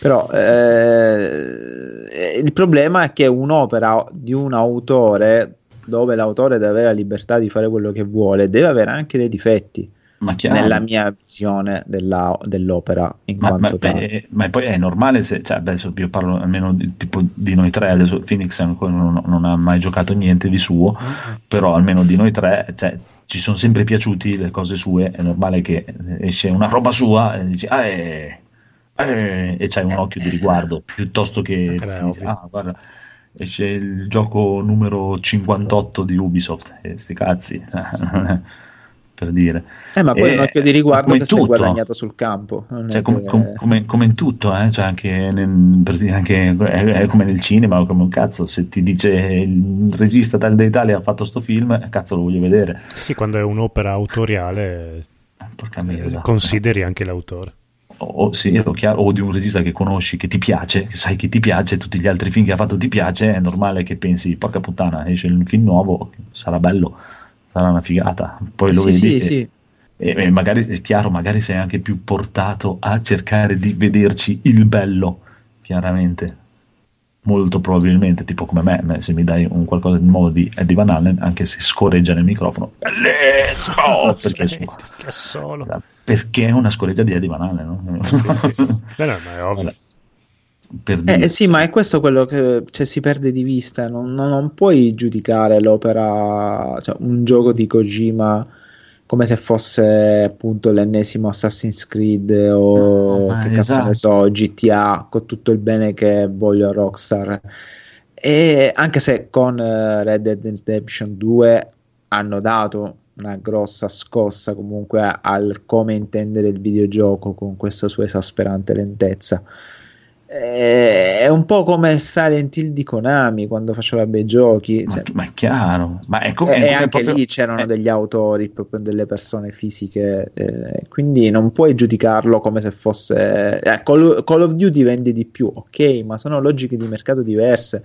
Però eh, il problema è che un'opera di un autore, dove l'autore deve avere la libertà di fare quello che vuole, deve avere anche dei difetti. Nella mia visione della- dell'opera in Ma, quanto ma- beh, ma poi è normale se, cioè, adesso io parlo almeno di, tipo di noi tre, adesso Phoenix ancora non, non ha mai giocato niente di suo, però almeno di noi tre, cioè, ci sono sempre piaciuti le cose sue, è normale che esce una roba sua e dici, ah, eh, eh", e c'hai un occhio di riguardo, piuttosto che Eh beh, dici, ah, guarda, esce il gioco numero 58 di Ubisoft, e sti cazzi, per dire. Eh, ma poi Eh, un occhio di riguardo come che si è tutto. guadagnato sul campo. non è Cioè, com- che- com- come, come in tutto, eh, cioè anche, nel- anche- è, è come nel cinema, come un cazzo, se ti dice il regista tal d'Italia ha fatto sto film, eh, cazzo lo voglio vedere. Sì, quando è un'opera autoriale, Eh, Porca eh, merda. consideri anche l'autore. O, sì, chiaro, o di un regista che conosci, che ti piace, che sai che ti piace, tutti gli altri film che ha fatto ti piace, è normale che pensi, porca puttana, esce un film nuovo, sarà bello, sarà una figata. Poi lo sì, vedi sì, e- sì. E, magari è chiaro, magari sei anche più portato a cercare di vederci il bello, chiaramente. Molto probabilmente, tipo come me, se mi dai un qualcosa di nuovo di Eddie Van Allen, anche se scorreggia nel microfono, bellissimo! perché, Senti, perché è una scoreggia di Eddie Van Allen, no? Beh, no, ma è ovvio. Vabbè. Per Eh, dire. eh, sì, ma è questo quello che cioè, si perde di vista. Non, non- non puoi giudicare l'opera, cioè un gioco di Kojima come se fosse appunto l'ennesimo Assassin's Creed o ma che cazzo ne esatto. so, GTA con tutto il bene che voglio a Rockstar. E anche se con eh, Red Dead Redemption 2 hanno dato una grossa scossa comunque al come intendere il videogioco con questa sua esasperante lentezza. Eh, È un po' come Silent Hill di Konami quando faceva bei giochi. Ma, cioè, ma è chiaro, ma è come, e è e come anche proprio- lì c'erano eh, degli autori, proprio delle persone fisiche, eh, quindi non puoi giudicarlo come se fosse eh, Call, Call of Duty vende di più, ok, ma sono logiche di mercato diverse.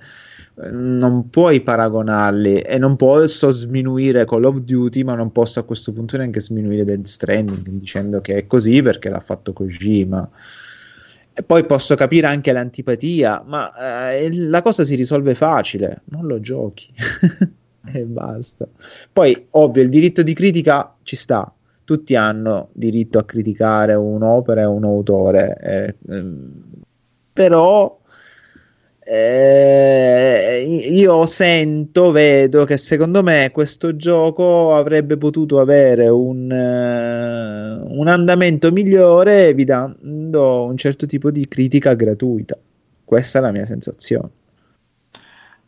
Eh, Non puoi paragonarli e non posso sminuire Call of Duty, ma non posso a questo punto neanche sminuire Dead Stranding dicendo che è così perché l'ha fatto Kojima. E poi posso capire anche l'antipatia, ma eh, la cosa si risolve facile, non lo giochi e basta. Poi, ovvio, il diritto di critica ci sta, tutti hanno diritto a criticare un'opera e un autore, eh, ehm, però eh, io sento, vedo che secondo me questo gioco avrebbe potuto avere un, uh, un andamento migliore evitando un certo tipo di critica gratuita. Questa è la mia sensazione.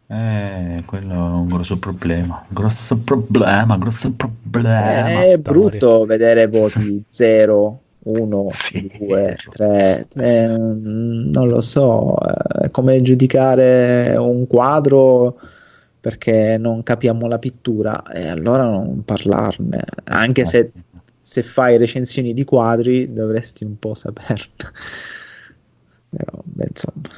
Eh, quello è un grosso problema. Grosso problema, grosso problema. Eh, è brutto vedere voti 0 1, Sì. 2, 3, non lo so, è come giudicare un quadro perché non capiamo la pittura e allora non parlarne, anche se, se fai recensioni di quadri dovresti un po' saperne. Però, beh, insomma,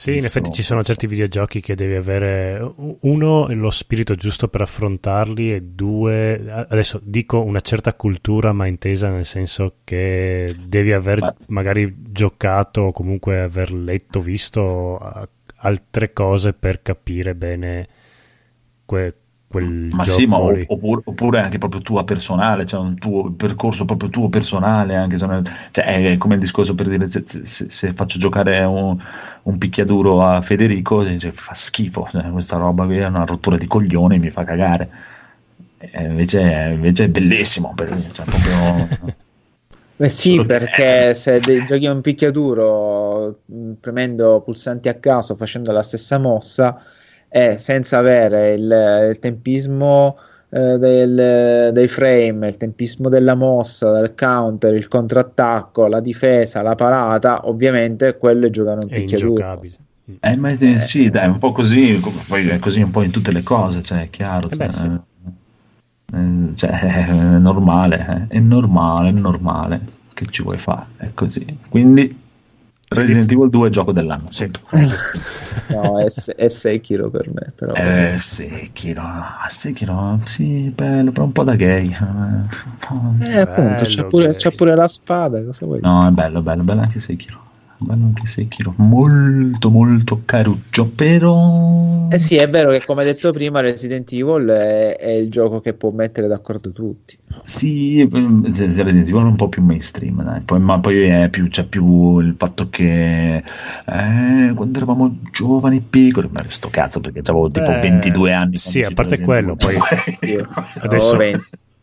Sì, in effetti ci sono certi videogiochi che devi avere uno lo spirito giusto per affrontarli e due adesso dico una certa cultura ma intesa nel senso che devi aver Ma- magari giocato o comunque aver letto, visto altre cose per capire bene que- quel Ma gioco sì, ma oppure, oppure anche proprio tua personale, cioè un tuo percorso proprio tuo personale, anche se non- cioè, è come il discorso per dire se, se- se faccio giocare un, un picchiaduro a Federico, dice, fa schifo, cioè, questa roba qui è una rottura di coglioni, mi fa cagare. E invece, invece è bellissimo, per- cioè, proprio... Beh sì, perché se de- giochi a un picchiaduro mh, premendo pulsanti a caso, facendo la stessa mossa e senza avere il, il tempismo eh, del- dei frame, il tempismo della mossa, del counter, il contrattacco, la difesa, la parata, ovviamente quello è giocare un picchiaduro. Eh, ma eh, sì, dai, è un po' così, poi è così un po' in tutte le cose, cioè, è chiaro, Eh beh, cioè, sì. eh, cioè, è normale, eh, è normale, è normale, che ci vuoi fare, è così. Quindi Resident Evil 2 è gioco dell'anno. Sì. No, è, è Sekiro per me, però. Eh, Sekiro, ah, Sekiro, sì, bello, però un po' da gay. Eh, appunto, c'è Bello, pure, c'è pure la spada, cosa vuoi? No, è bello, bello, bello anche Sekiro. Bello anche Sekiro, molto, molto caruccio, però... Eh sì, è vero che come detto prima Resident Evil è, è il gioco che può mettere d'accordo tutti. Sì, ehm, Resident Evil è un po' più mainstream, dai. Poi, ma poi è più, c'è più il fatto che eh, quando eravamo giovani e piccoli, ma sto cazzo perché avevo tipo Beh, 22 anni. sì, a parte quello, Evil. Adesso- Oh,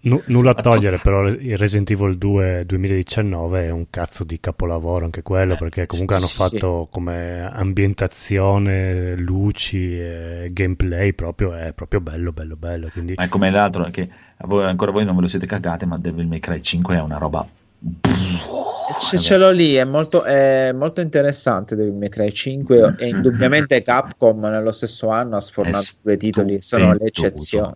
Nu- nulla a togliere, però il Resident Evil 2 2019 è un cazzo di capolavoro anche quello, Eh, perché comunque sì, hanno sì, fatto come ambientazione, luci, e gameplay proprio, è proprio bello, bello, bello. Quindi Ma è come l'altro, che voi- ancora voi non ve lo siete cagate, ma Devil May Cry 5 è una roba... Ce, ce l'ho lì, è molto, è molto interessante Devil May Cry 5 e indubbiamente Capcom nello stesso anno ha sfornato due titoli, sono le eccezioni.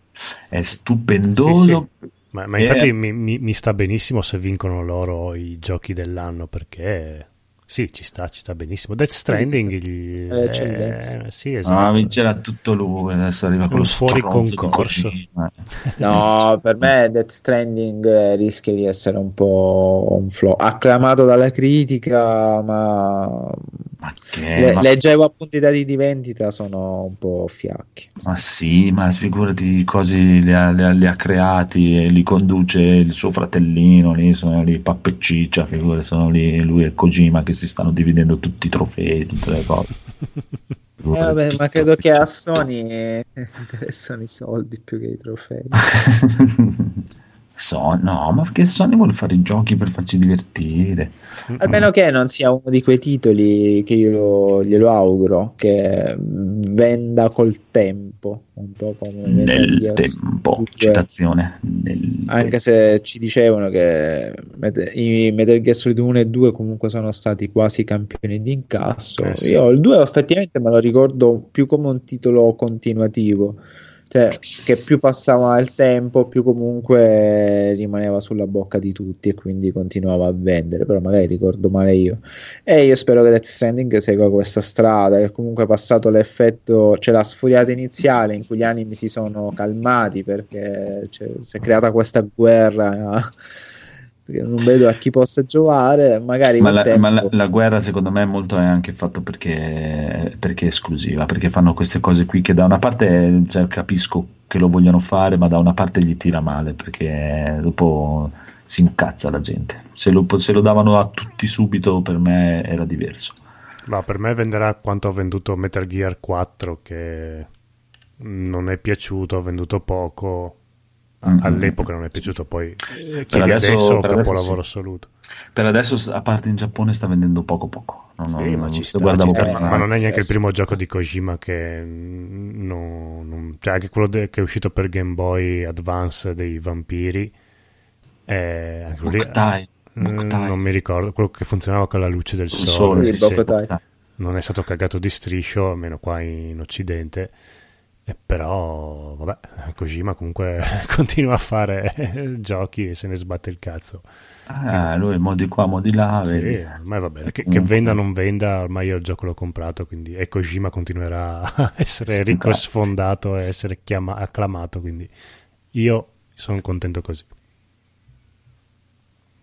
È stupendoso. Ma, ma infatti mi, mi- mi sta benissimo se vincono loro i giochi dell'anno perché sì, ci sta, ci sta benissimo. Death Stranding gli- l'eccellenza. eh, sì, Ah, esatto. vincerà tutto lui, adesso arriva quello Un fuori concorso. No, per me Death Stranding eh, rischia di essere un po' un flop, acclamato dalla critica, ma Ma che... le- Eh, ma... leggevo appunti dati di vendita, sono un po' fiacchi. Ma sì, ma figurati cosi li ha, li ha- li ha creati e li conduce il suo fratellino, lì sono lì Pappe e Ciccia, figurati, sono lì lui e Kojima che si stanno dividendo tutti i trofei, tutte le cose. Eh, vabbè, ma credo che a Sony eh, interessano i soldi più che i trofei. So- no, ma perché Sony vuole fare i giochi per farci divertire. Almeno che non sia uno di quei titoli che io glielo auguro, che venda col tempo, un po' come Nel tempo, Solid 2. citazione. Nel Anche se ci dicevano che i Metal Gear Solid 1 e 2 comunque sono stati quasi campioni di incasso. Eh sì. Io il 2 effettivamente me lo ricordo più come un titolo continuativo, cioè che più passava il tempo, più comunque rimaneva sulla bocca di tutti e quindi continuava a vendere, però magari ricordo male io. E io spero che Death Stranding segua questa strada, che comunque è passato l'effetto, c'è la sfuriata iniziale in cui gli animi si sono calmati perché c'è- si è creata questa guerra non vedo a chi possa giocare, magari Ma, la, ma la- la guerra secondo me molto è anche fatto perché, perché è esclusiva, perché fanno queste cose qui che da una parte cioè, capisco che lo vogliono fare, ma da una parte gli tira male perché dopo si incazza la gente. Se lo, se lo davano a tutti subito per me era diverso. Ma per me venderà quanto ha venduto Metal Gear 4 che non è piaciuto, ha venduto poco. Mm. All'epoca non è piaciuto, poi eh, chi Per adesso- adesso, per adesso capolavoro sì. assoluto. Per adesso, a parte in Giappone, sta vendendo poco poco. Non, Sì, non- ma ci sta, ci sta, ma, ma non è neanche il eh, primo gioco di Kojima che mm, non, non- cioè anche quello de- che è uscito per Game Boy Advance dei vampiri eh, anche lì, Boktai, eh, Boktai. non mi ricordo quello che funzionava con la luce del sole, sole, sì, non è stato cagato di striscio almeno qua in occidente eh, però vabbè Kojima comunque continua a fare giochi e se ne sbatte il cazzo Ah, lui modi qua, modi là. sì, vedi. ormai va bene. Che, che venda o non venda, ormai io il gioco l'ho comprato, quindi e Kojima continuerà a essere Sì, ricco sfondato e essere chiama- acclamato, quindi io sono contento così.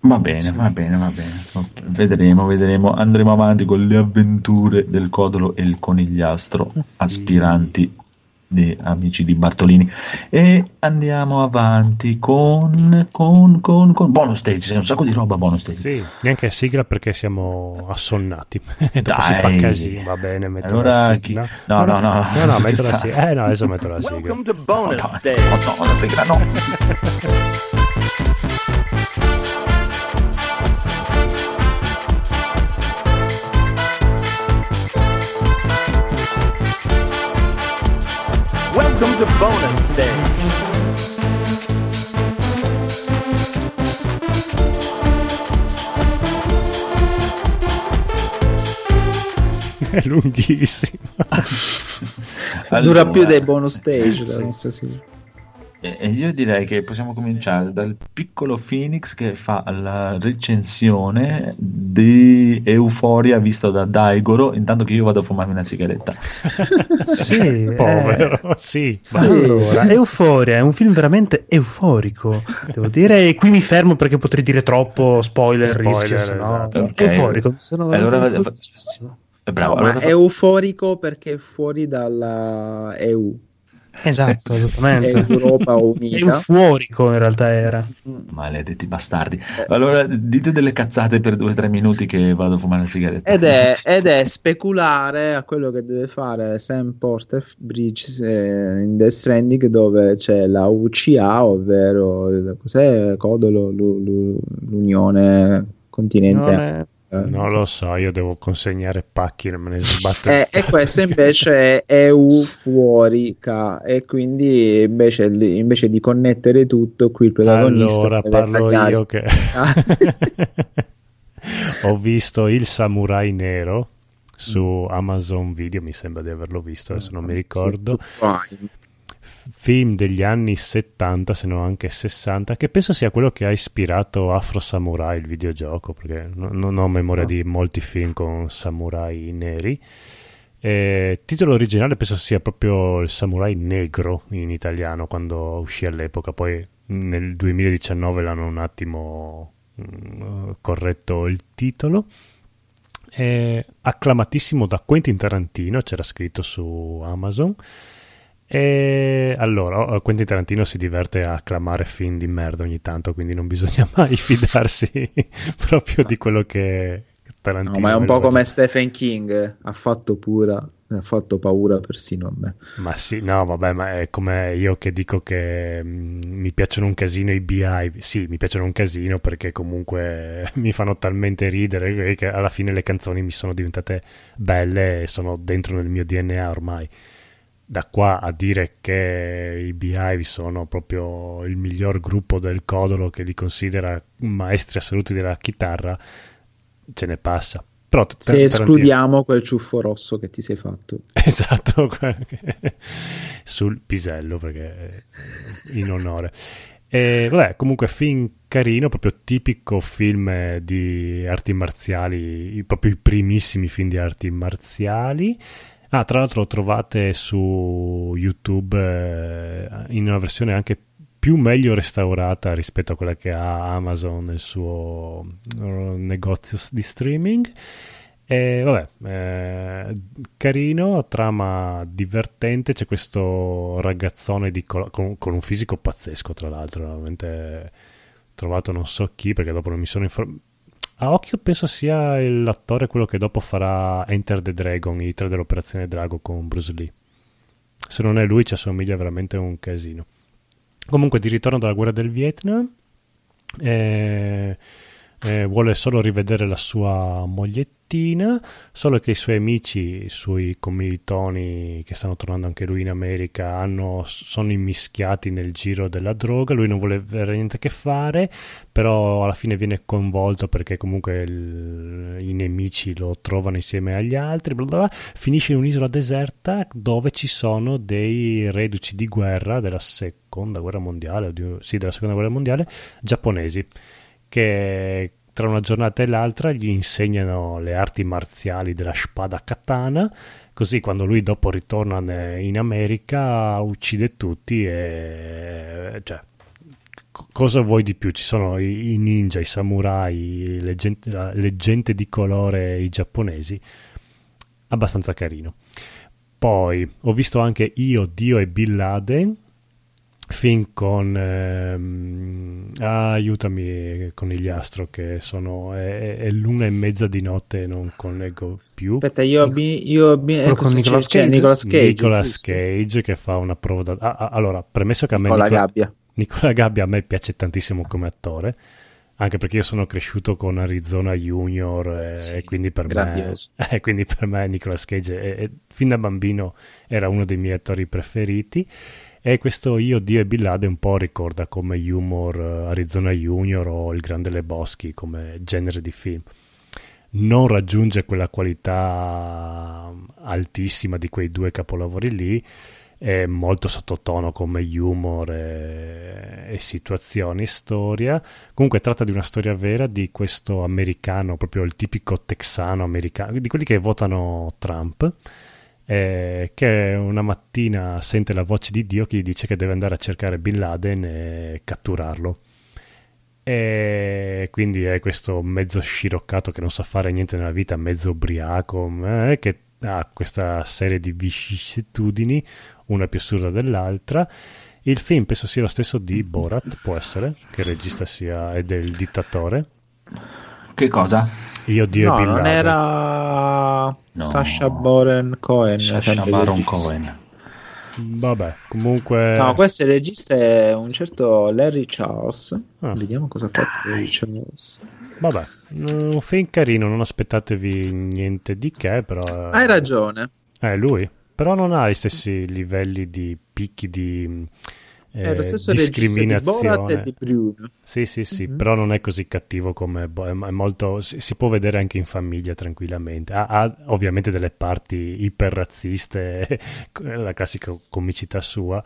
Va bene, va bene, va bene. Vedremo, vedremo. Andremo avanti con le avventure del Codolo e il Conigliastro, aspiranti di amici di Bartolini. E andiamo avanti con, con, con, con bonus stage. C'è un sacco di roba bonus stage. Sì, neanche sigla perché siamo assonnati. e dopo si Dai. fa casino, va bene, metto Allora la chi- sigla. no, no, no. no, no, metto la sigla. Eh no, adesso metto la sigla. Welcome to bonus No, day. no, no, la sigla no. bonus day. È lunghissimo. Dura Allora, più dei bonus stage. Sì. la nostra sigla. E io direi che possiamo cominciare dal piccolo Phoenix che fa la recensione di Euforia visto da Daigoro, intanto che io vado a fumarmi una sigaretta. Sì, eh. Povero, sì. Sì. Allora, Euforia è un film veramente euforico, devo dire, e qui mi fermo perché potrei dire troppo spoiler, Spoiler, rischio, se no- esatto. Ok. Euforico, se no Allora, veramente va- euforicissimo. Eh, Bravo, allora è euforico perché è fuori dalla EU, Esatto, esattamente. è Europa unita. Euforico in realtà era. maledetti bastardi. Allora dite delle cazzate per due o tre minuti che vado a fumare una sigaretta. Ed è, ed è speculare a quello che deve fare Sam Porter Bridges eh, in Death Stranding dove c'è la UCA, ovvero cos'è Codolo, Lu- Lu- l'Unione Continente. Non è-. Non lo so, io devo consegnare pacchi, non me ne sbatto. Eh, e questo invece è EU fuorica e quindi invece, invece di connettere tutto qui il protagonista Allora parlo tagliare- io che Ah. ho visto il samurai nero su Amazon Video, mi sembra di averlo visto, adesso non mi ricordo. Su Prime. Film degli anni 70, se non anche 60, che penso sia quello che ha ispirato Afro Samurai, il videogioco, perché no- non ho memoria di molti film con samurai neri. Eh, titolo originale penso sia proprio il samurai negro in italiano quando uscì all'epoca, poi nel 2019 l'hanno un attimo mm, corretto il titolo. È acclamatissimo da Quentin Tarantino, c'era scritto su Amazon. E allora, oh, Quentin Tarantino si diverte a acclamare film di merda ogni tanto, quindi non bisogna mai fidarsi proprio di quello che Tarantino No, ma è un po' come Stephen King, ha fatto pura, ha fatto paura persino a me. Ma sì, no, vabbè, ma è come io che dico che mm, mi piacciono un casino i Beehive. Sì, mi piacciono un casino perché comunque mi fanno talmente ridere che alla fine le canzoni mi sono diventate belle e sono dentro nel mio DNA ormai. Da qua a dire che i Beehive sono proprio il miglior gruppo del Codolo che li considera maestri assoluti della chitarra, ce ne passa. Però t- Se escludiamo quel ciuffo rosso che ti sei fatto. Esatto, sul pisello perché eh, in onore. E vabbè, comunque film carino, proprio tipico film eh, di arti marziali, proprio i primissimi film di arti marziali. Ah, tra l'altro lo trovate su YouTube eh, in una versione anche più meglio restaurata rispetto a quella che ha Amazon nel suo eh, negozio di streaming. E vabbè, eh, carino, trama divertente. C'è questo ragazzone col- con, con un fisico pazzesco, tra l'altro. Veramente trovato non so chi, perché dopo non mi sono informato. A occhio penso sia l'attore quello che dopo farà Enter the Dragon, i tre dell'Operazione Drago con Bruce Lee. Se non è lui ci assomiglia veramente un casino. Comunque di ritorno dalla guerra del Vietnam eh, eh, vuole solo rivedere la sua mogliettina, solo che i suoi amici, i suoi commilitoni che stanno tornando anche lui in America, hanno, sono immischiati nel giro della droga, lui non vuole avere niente a che fare, però alla fine viene coinvolto perché comunque il, i nemici lo trovano insieme agli altri, bla bla bla. finisce in un'isola deserta dove ci sono dei reduci di guerra della seconda guerra mondiale, di- sì, della seconda guerra mondiale, giapponesi che tra una giornata e l'altra gli insegnano le arti marziali della spada katana, così quando lui dopo ritorna in America uccide tutti e cioè cosa vuoi di più? Ci sono i, ninja, i samurai, le gente, le gente di colore, i giapponesi, abbastanza carino. Poi ho visto anche Io, Dio e Bin Laden, film con ehm, ah, aiutami conigliastro che sono è, è l'una e mezza di notte non collego più Aspetta, io, bi- io bi- Quello eh, con Nicolas Cage? Nicolas Cage. Nicolas? Cage che fa una prova da... ah, ah, allora premesso che a me Con la Nicola- gabbia. Nicola Gabbia a me piace tantissimo come attore anche perché io sono cresciuto con Arizona Junior e, Sì, e quindi per me eh, quindi per me Nicolas Cage è- è- fin da bambino era uno dei miei attori preferiti e questo Io, Dio e Bin Laden un po' ricorda come humor eh, Arizona Junior o Il Grande Lebowski come genere di film non raggiunge quella qualità altissima di quei due capolavori lì è molto sottotono come humor e, e situazioni, storia. Comunque tratta di una storia vera di questo americano, proprio il tipico texano americano, di quelli che votano Trump, eh, che una mattina sente la voce di Dio che gli dice che deve andare a cercare Bin Laden e catturarlo. E quindi è questo mezzo sciroccato che non sa fare niente nella vita, mezzo ubriaco, eh, che ha questa serie di vicissitudini, una più assurda dell'altra. Il film penso sia lo stesso di Borat, può essere, che il regista sia è del dittatore. Che cosa? Io Dio No, non era No. Sacha Baron Cohen. Sacha sempre Baron. Cohen. Vabbè, comunque... No, questo il regista è un certo Larry Charles. Ah. Vediamo cosa ha fatto Larry Charles. Vabbè, un film carino, non aspettatevi niente di che, però... Hai ragione. È lui, però non ha gli stessi livelli di picchi di eh, lo stesso di discriminazione. di Bruno. Sì, sì, sì, Mhm. però non è così cattivo come è, molto si, si può vedere anche in famiglia tranquillamente. Ha, ha ovviamente delle parti iperrazziste, la classica comicità sua,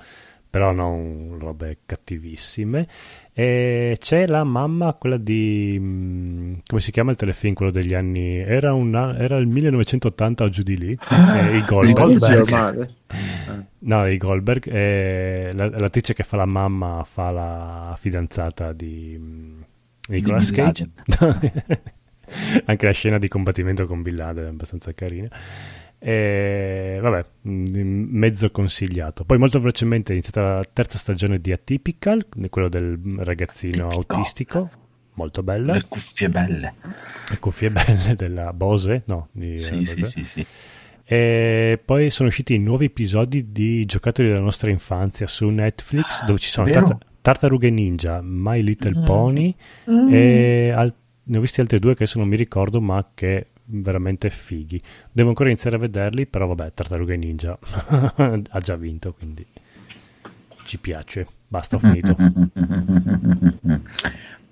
però non robe cattivissime. E c'è la mamma, quella di mm, come si chiama il telefilm, quello degli anni era, un a- era il 1980 o giù di lì, eh, i Goldberg. No, i Goldberg. eh, la- l'attrice che fa la mamma fa la fidanzata di mm, Nicolas Cage. Anche la scena di combattimento con Bin Laden è abbastanza carina. E, vabbè, mm, mezzo consigliato. Poi molto velocemente è iniziata la terza stagione di Atypical, quello del ragazzino Tipico. autistico, molto bella. Le cuffie belle. Le cuffie belle della Bose, no? Di, Sì, sì, sì, sì. e poi sono usciti nuovi episodi di giocattoli della nostra infanzia su Netflix dove ci sono? Tarta- Tartarughe Ninja, My Little Mm. Pony e al- ne ho visti altri due che adesso non mi ricordo ma che veramente fighi. Devo ancora iniziare a vederli, però vabbè, Tartarughe Ninja ha già vinto, quindi ci piace. Basta, ho finito.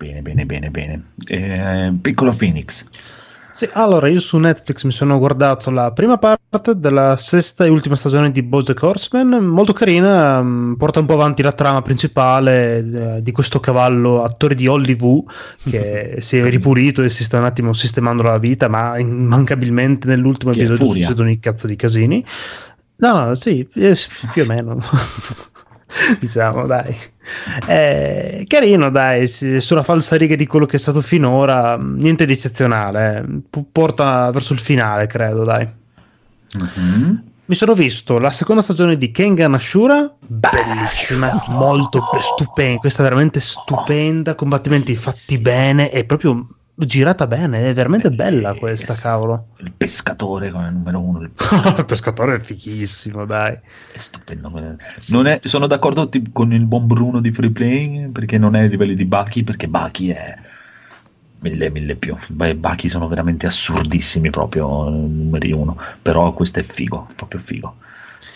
Bene, bene, bene, bene. Eh, piccolo Phoenix. Sì, allora io su Netflix mi sono guardato la prima parte della sesta e ultima stagione di Bojack Horseman, molto carina, mh, porta un po' avanti la trama principale eh, di questo cavallo attore di Hollywood che si è ripulito e si sta un attimo sistemando la vita, ma immancabilmente nell'ultimo Chi è? episodio succedono i cazzo di casini. No, no, sì, eh, sì, più o meno. diciamo, dai. Eh, carino, dai, sulla falsariga di quello che è stato finora, mh, niente di eccezionale. eh. Porta verso il finale, credo, dai. Mhm. Mi sono visto la seconda stagione di Kengan Ashura, bellissima, molto stupenda, questa è veramente stupenda, combattimenti fatti bene, è proprio girata bene, è veramente bella Eh, questa, cavolo. Il pescatore come numero uno. del- il pescatore è fighissimo, dai. È stupendo. Non è- sono d'accordo ti- con il buon Bruno di Free Playing perché non è ai livelli di Baki, perché Baki è mille, mille più. Beh, Baki sono veramente assurdissimi proprio eh, numeri uno. Però questo è figo, proprio figo.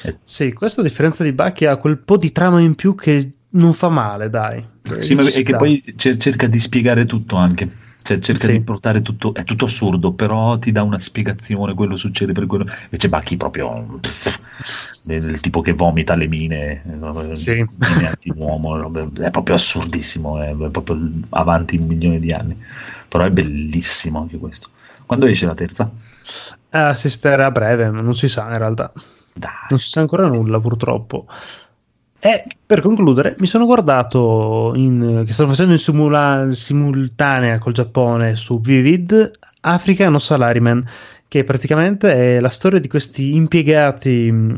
Eh, Sì, questo a differenza di Bucky ha quel po' di trama in più che non fa male, dai. Sì, ma è che poi cer- cerca di spiegare tutto anche. Cioè, cerca Sì. di portare tutto, è tutto assurdo, però ti dà una spiegazione, quello succede per quello. Invece Baki proprio del tipo che vomita le mine, eh, Sì. anti-uomo, robe- è proprio assurdissimo, è proprio avanti un milione di anni. Però è bellissimo anche questo. Quando esce la terza? Ah, si spera a breve, ma non si sa in realtà. Dai. Non si sa ancora nulla, purtroppo. E per concludere, mi sono guardato in, che stanno facendo in simula- simultanea col Giappone su Vivid Africa No Salaryman, che praticamente è la storia di questi impiegati mh,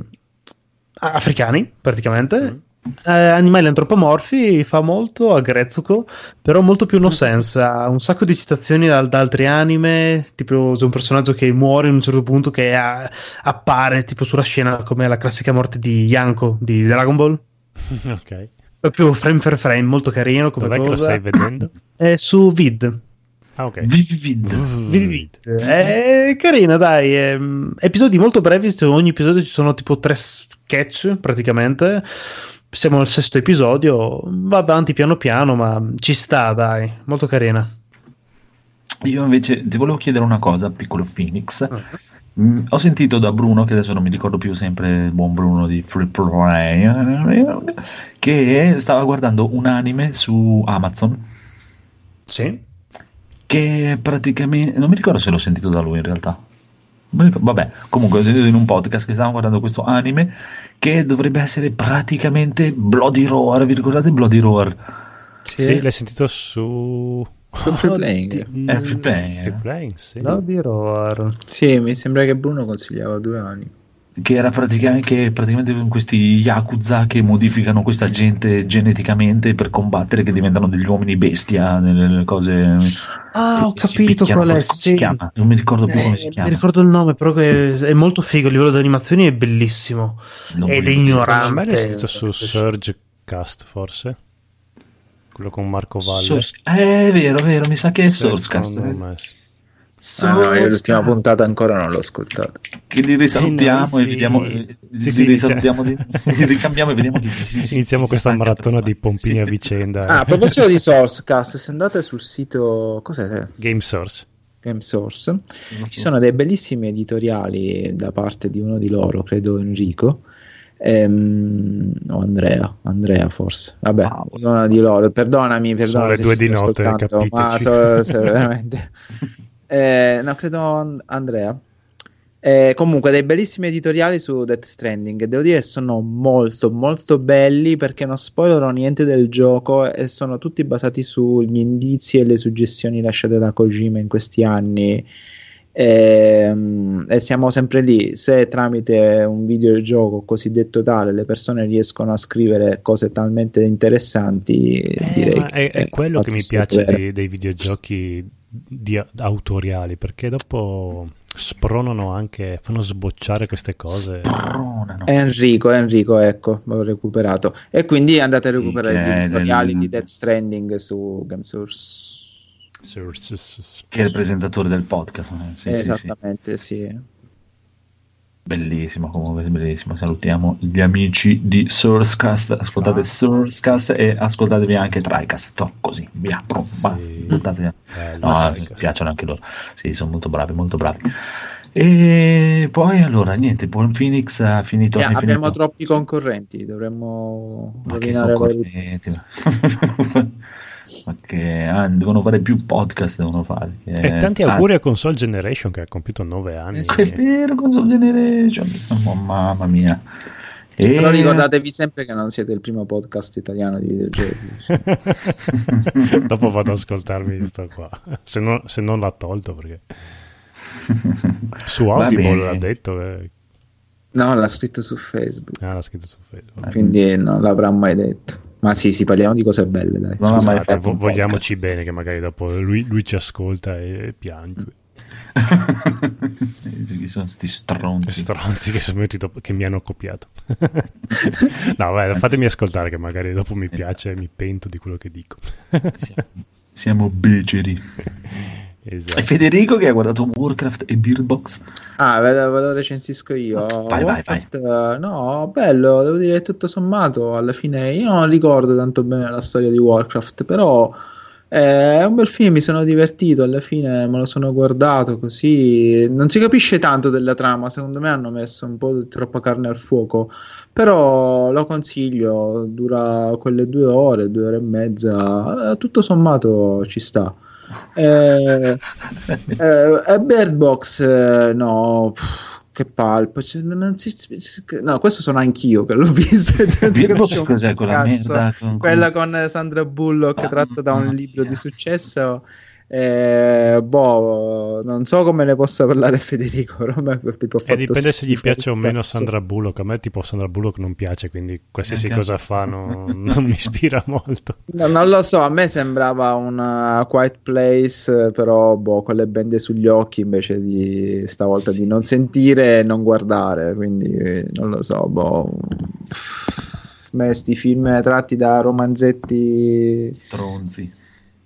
africani, praticamente. eh, animali antropomorfi fa molto a Grezzuko, però molto più no sense. Ha un sacco di citazioni da, da altri anime. Tipo, c'è un personaggio che muore in un certo punto che ha- appare tipo sulla scena come la classica morte di Yanko di Dragon Ball. ok. Proprio frame per frame, molto carino come Dov'è che lo cosa. stai vedendo? È su Vid. Ah, ok. Vivid. Vivid. È carina, dai. è- episodi molto brevi. Su ogni episodio ci sono tipo tre sketch praticamente. Siamo al sesto episodio. Va avanti piano piano, ma ci sta, dai. Molto carina. Io invece ti volevo chiedere una cosa, piccolo Phoenix. Ah. Mm, ho sentito da Bruno, che adesso non mi ricordo più sempre il buon Bruno di Free Play, che stava guardando un anime su Amazon Sì. che praticamente non mi ricordo se l'ho sentito da lui in realtà. Vabbè, comunque ho sentito in un podcast che stavamo guardando questo anime che dovrebbe essere praticamente Bloody Roar. Vi ricordate Bloody Roar? Sì, l'hai sentito su... Su Free Playing. Oddio, È Free Playing, Free eh. Playing, sì. Bloody Roar. Sì, mi sembra che Bruno consigliava due anni. Che era praticamente, praticamente con questi Yakuza che modificano questa gente geneticamente per combattere, che diventano degli uomini bestia, nelle cose. Ah, ho capito qual è. Sì. chiama? Non mi ricordo più come si Eh, chiama. mi ricordo il nome, però è molto figo. A livello di animazioni è bellissimo. Non Ed è ignorante. A me l'hai sentito su. Surgecast, forse? Quello con Marco Valle. Source- eh, è vero, è vero, mi sa che è Sourcecast. me. Ah, no, io l'ultima puntata ancora non l'ho ascoltata. Che li risalutiamo Eh, no, e sì. vediamo. eh, Sì, li sì, li ricambiamo e vediamo chi si- Iniziamo si questa maratona di pompini Sì. a vicenda. Ah, a proposito di Sourcecast, se andate sul sito cos'è? Game Source. Game Source, ci sono dei bellissimi editoriali da parte di uno di loro, credo Enrico. Ehm, o Andrea, Andrea forse. Vabbè, Ah, uno di loro. Perdonami, Sono perdonami le se due di notte, ascoltando, ma capiteci. so- so- veramente. Eh, no, credo And- Andrea. Eh, comunque, dei bellissimi editoriali su Death Stranding. Devo dire, sono molto, molto belli perché non spoilerano niente del gioco e sono tutti basati sugli indizi e le suggestioni lasciate da Kojima in questi anni. Ehm, E, siamo sempre lì. Se tramite un videogioco cosiddetto tale le persone riescono a scrivere cose talmente interessanti, Eh, direi ma è, che è quello che mi piace dei, dei videogiochi di- autoriali, perché dopo spronano anche, fanno sbocciare queste cose. Spronano. Enrico, Enrico, ecco, l'ho recuperato. E quindi andate a Sì, recuperare che gli è editoriali del- di Death Stranding su GameSource. Che è il presentatore del podcast. eh, sì, sì, sì. Esattamente, sì. Bellissimo, comunque bellissimo. Salutiamo gli amici di Sourcecast. Ascoltate Ah. Sourcecast e ascoltatevi anche Tricast. To, così, via. Pro, Sì. Bello, No, mi sì. piacciono anche loro. Sì, sono molto bravi, molto bravi. E poi allora, niente, Buon Phoenix ha finito. Eh, abbiamo finito? troppi concorrenti, dovremmo Ma che rovinare ma- che ah, devono fare più podcast, devono fare. E tanti Ah, auguri a Console Generation che ha compiuto 9 anni. È vero, Console Generation. Oh, mamma mia. E... Però ricordatevi sempre che non siete il primo podcast italiano di videogiochi. Dopo vado ad ascoltarmi sto qua. Se non, se non l'ha tolto perché su Audible l'ha detto. eh. No, l'ha scritto su Facebook, Ah, l'ha scritto su Facebook. quindi non l'avrà mai detto. Ma sì, sì, parliamo di cose belle, dai. Mai scusate. fatto Vo- vogliamoci bene, che magari dopo lui, lui ci ascolta e piange. Chi sono sti stronzi? Stronzi che, sono venuti dopo- che mi hanno copiato. no, vabbè, fatemi ascoltare, che magari dopo mi piace e mi pento di quello che dico. Siamo, siamo beceri. esatto. E Federico che ha guardato Warcraft e Beardbox. Ah, ve lo, ve lo recensisco io. Vai, vai, Warcraft, eh, No, bello, devo dire tutto sommato, alla fine io non ricordo tanto bene la storia di Warcraft, però eh, è un bel film, mi sono divertito, alla fine me lo sono guardato così, non si capisce tanto della trama, secondo me hanno messo un po' troppa carne al fuoco, però lo consiglio, dura quelle due ore, due ore e mezza, eh, tutto sommato ci sta. Eh, eh, e Bird Box, eh, no, pff, che palpo. cioè, no, questo sono anch'io che l'ho visto. un cos'è quella merda? Con- Quella con Sandra Bullock, Ah, tratta da un mamma libro mia. di successo. Eh, boh, non so come ne possa parlare Federico. Però a me tipo, E fatto dipende se gli piace o meno. Sandra Bullock. A me, tipo, Sandra Bullock non piace, quindi qualsiasi cosa fa non, non mi ispira molto. No, non lo so, a me sembrava una Quiet Place, eh, però boh, con le bende sugli occhi invece di stavolta di non sentire e non guardare, quindi eh, non lo so, boh. A me sti film tratti da romanzetti Stronzi.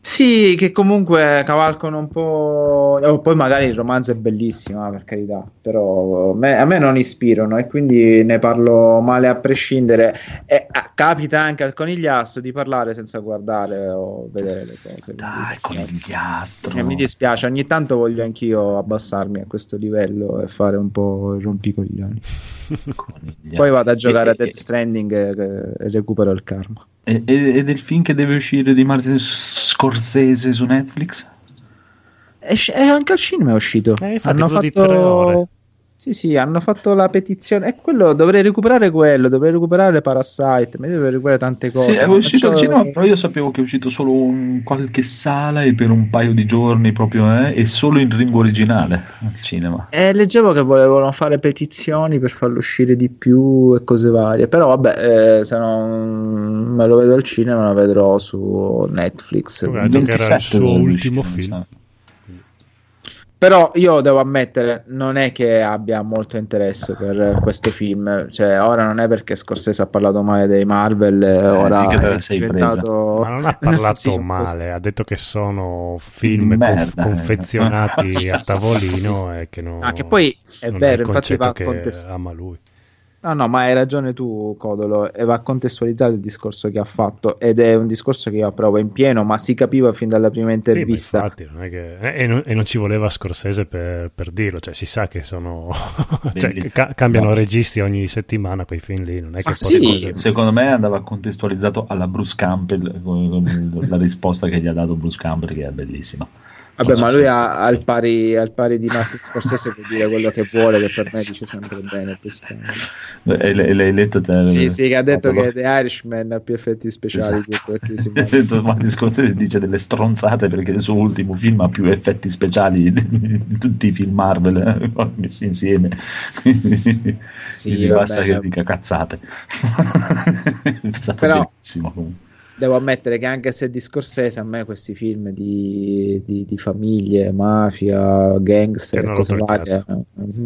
Sì, che comunque cavalcano un po'. oh, poi magari il romanzo è bellissimo, eh, per carità, però a me, a me non ispirano e quindi ne parlo male a prescindere. E ah, capita anche al conigliastro di parlare senza guardare o vedere le cose. Dai, sì, con il ghiastro. eh, mi dispiace, ogni tanto voglio anch'io abbassarmi a questo livello e fare un po' il rompicoglioni. Conigliastro. Poi vado a giocare E- a Death e- Stranding e, e recupero il karma. E, e- e del film che deve uscire di Martin Scorsese su Netflix? E anche al cinema è uscito. Eh, infatti, hanno fatto... Sì, sì, hanno fatto la petizione. E quello dovrei recuperare quello, dovrei recuperare Parasite, ma io dovrei recuperare tante cose. Sì, è uscito al faccio- cinema, però io sapevo che è uscito solo in qualche sala e per un paio di giorni proprio, eh, e solo in lingua originale al cinema. Eh, leggevo che volevano fare petizioni per farlo uscire di più e cose varie. Però vabbè, eh, se non me lo vedo al cinema, lo vedrò su Netflix. Vabbè, ha detto che era il 27 suo ultimo uscire, film. Però io devo ammettere, non è che abbia molto interesse per questo film. Cioè, ora non è perché Scorsese ha parlato male dei Marvel, eh, ora te la è sei diventato... Ma non ha parlato Sì, male, ha detto che sono film conf- eh. confezionati a tavolino sì, e che non, Ah, che poi è vero, il infatti va concetto a che contest- ama lui. No, no, ma hai ragione tu, Codolo, e va contestualizzato il discorso che ha fatto ed è un discorso che io approvo in pieno, ma si capiva fin dalla prima Sì, ma intervista. infatti, non è che- e, non, e non ci voleva Scorsese per, per dirlo, cioè si sa che sono cioè, ca- cambiano no. registi ogni settimana quei film lì, non è che sì. cose- Secondo me andava contestualizzato alla Bruce Campbell con, con la risposta che gli ha dato Bruce Campbell, che è bellissima. Vabbè, ma lui ha, al, pari, al pari di Martin Scorsese può dire quello che vuole, che per me dice sempre bene. E l'hai l'hai letto te? Sì, sì, che ha detto che The Irishman ha più effetti speciali Esatto. di questi Ha detto, Martin Scorsese dice delle stronzate perché il suo ultimo film ha più effetti speciali di tutti i film Marvel eh, messi insieme. Sì, gli basta che dica cazzate. è stato Però- bellissimo. comunque. Devo ammettere che anche se di Scorsese a me questi film di, di- di famiglie, mafia, gangster cose varie,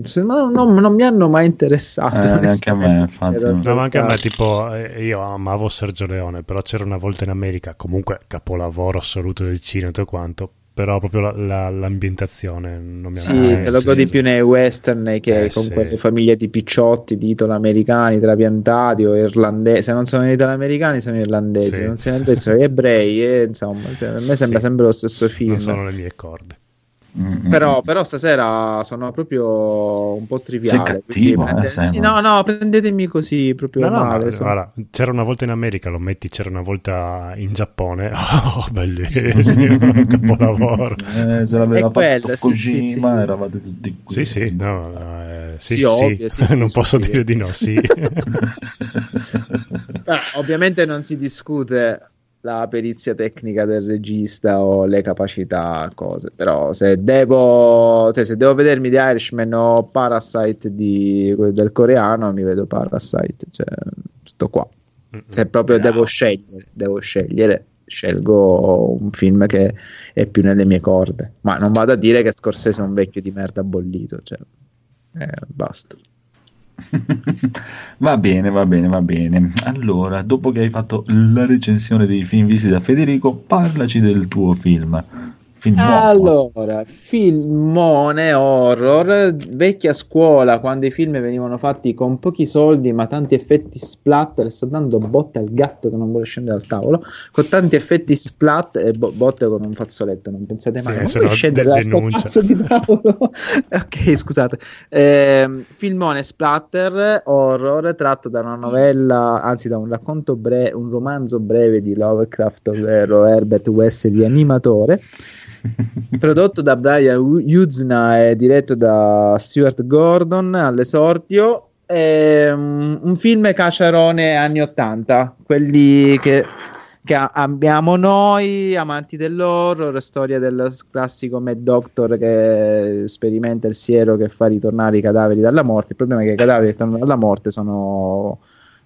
se- no, no, non mi hanno mai interessato. Eh, neanche a me, infatti. No, ma anche a me, tipo, eh, io amavo Sergio Leone, però c'era una volta in America, comunque capolavoro assoluto del cinema e tutto quanto, però proprio la- la- l'ambientazione non mi Sì, aveva te lo sì, godi sì. più nei western che Eh, con sì. quelle famiglie di picciotti di italo-americani trapiantati o irlandesi. Se non sono italo-americani, sono irlandesi. Sì. Non sono irlandesi, sono ebrei. E, insomma, se- a me sembra Sì. sempre lo stesso film. Non sono le mie corde. Mm, mm, Però, però stasera sono proprio un po' triviale. Sei cattivo, quindi prende- eh, sì, no, no, prendetemi così proprio No, no, male. ma, sono- guarda, c'era una volta in America, lo metti, c'era una volta in Giappone. Oh, bellissimo, capolavoro. Eh, se l'aveva fatto sì, sì, Kojima sì. eravate tutti qui. Sì, sì, no, no, eh, sì, Sì, sì, ovvio, sì, sì, non sì, posso sì. dire di no, sì. Beh, ovviamente non si discute la perizia tecnica del regista o le capacità, cose. Però se devo, cioè, se devo vedermi The Irishman o Parasite di, del coreano, mi vedo Parasite. Cioè, tutto qua. Se proprio Bravo. devo scegliere, devo scegliere, scelgo un film che è più nelle mie corde. Ma non vado a dire che Scorsese è un vecchio di merda bollito, cioè, eh, basta. Va bene, va bene, va bene. Allora, dopo che hai fatto la recensione dei film visti da Federico, parlaci del tuo film. Film nuovo. Allora, filmone horror, vecchia scuola, quando i film venivano fatti con pochi soldi ma tanti effetti splatter, sto dando botte al gatto che non vuole scendere dal tavolo, con tanti effetti splat e bo- botte con un fazzoletto, non pensate mai, Sì, non vuoi scendere de- da sto cazzo di tavolo? ok, scusate. Ehm, filmone splatter, horror, tratto da una novella, anzi da un racconto breve, un romanzo breve di Lovecraft, ovvero Herbert West, rianimatore prodotto da Brian Uzna e diretto da Stuart Gordon all'esordio. È un, un film caciarone anni 80 quelli che, che a- abbiamo noi amanti dell'horror storia del classico Mad Doctor che sperimenta il siero che fa ritornare i cadaveri dalla morte. Il problema è che i cadaveri che tornano dalla morte sono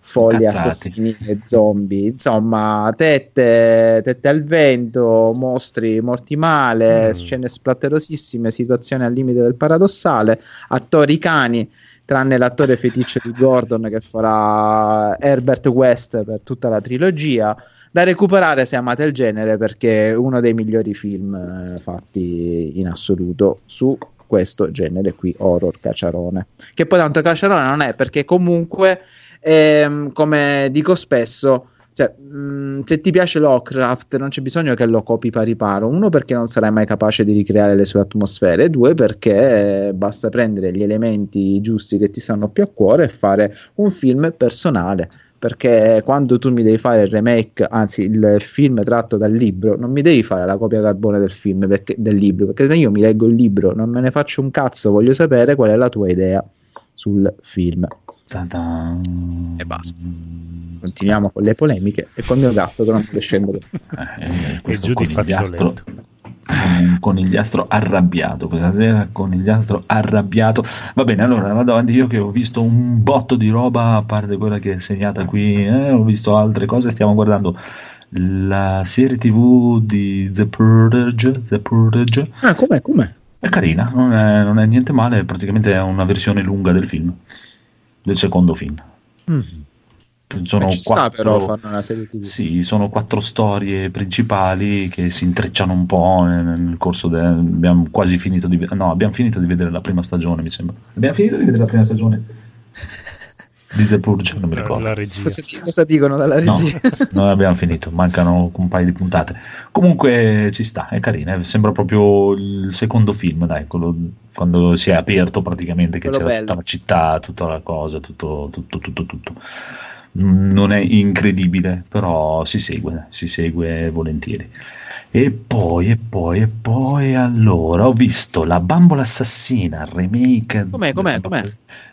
folli assassini e zombie. Insomma tette, tette al vento mostri morti male Mm. scene splatterosissime situazioni al limite del paradossale. Attori cani tranne l'attore feticcio di Gordon che farà Herbert West per tutta la trilogia. Da recuperare se amate il genere perché è uno dei migliori film eh, fatti in assoluto su questo genere qui horror caciarone che poi tanto caciarone non è perché comunque ehm, come dico spesso cioè, mh, se ti piace Lovecraft non c'è bisogno che lo copi pari paro. Uno perché non sarai mai capace di ricreare le sue atmosfere. Due perché eh, basta prendere gli elementi giusti che ti stanno più a cuore e fare un film personale. Perché quando tu mi devi fare il remake, anzi il film tratto dal libro, non mi devi fare la copia carbone del film, perché, del libro, perché io mi leggo il libro, non me ne faccio un cazzo, voglio sapere qual è la tua idea sul film. E basta. Continuiamo con le polemiche e col mio gatto che non può scendere. Eh, questo giù di conigliastro, fazzoletto. un conigliastro arrabbiato questa sera conigliastro arrabbiato va bene allora vado avanti io che ho visto un botto di roba a parte quella che è segnata qui eh, ho visto altre cose stiamo guardando la serie tv di The Purge, The Purge Ah, com'è, com'è? è carina non è, non è niente male praticamente è una versione lunga del film del secondo film sono Ma ci sta quattro però fare una serie TV. sì, sono quattro storie principali che si intrecciano un po' nel, nel corso del... Abbiamo quasi finito di... No, abbiamo finito di vedere la prima stagione, mi sembra. Abbiamo finito di vedere la prima stagione di The Purge, non mi ricordo. la regia. Cosa, cosa dicono dalla No, regia? noi abbiamo finito, mancano un paio di puntate. Comunque ci sta, è carina, eh, sembra proprio il secondo film, dai, quello quando si è aperto praticamente, che Quello c'era bello. tutta la città, tutta la cosa, tutto, tutto, tutto, tutto. Non è incredibile, però si segue, si segue volentieri. E poi, e poi, e poi, allora, ho visto La bambola assassina, remake. Com'è, com'è, com'è?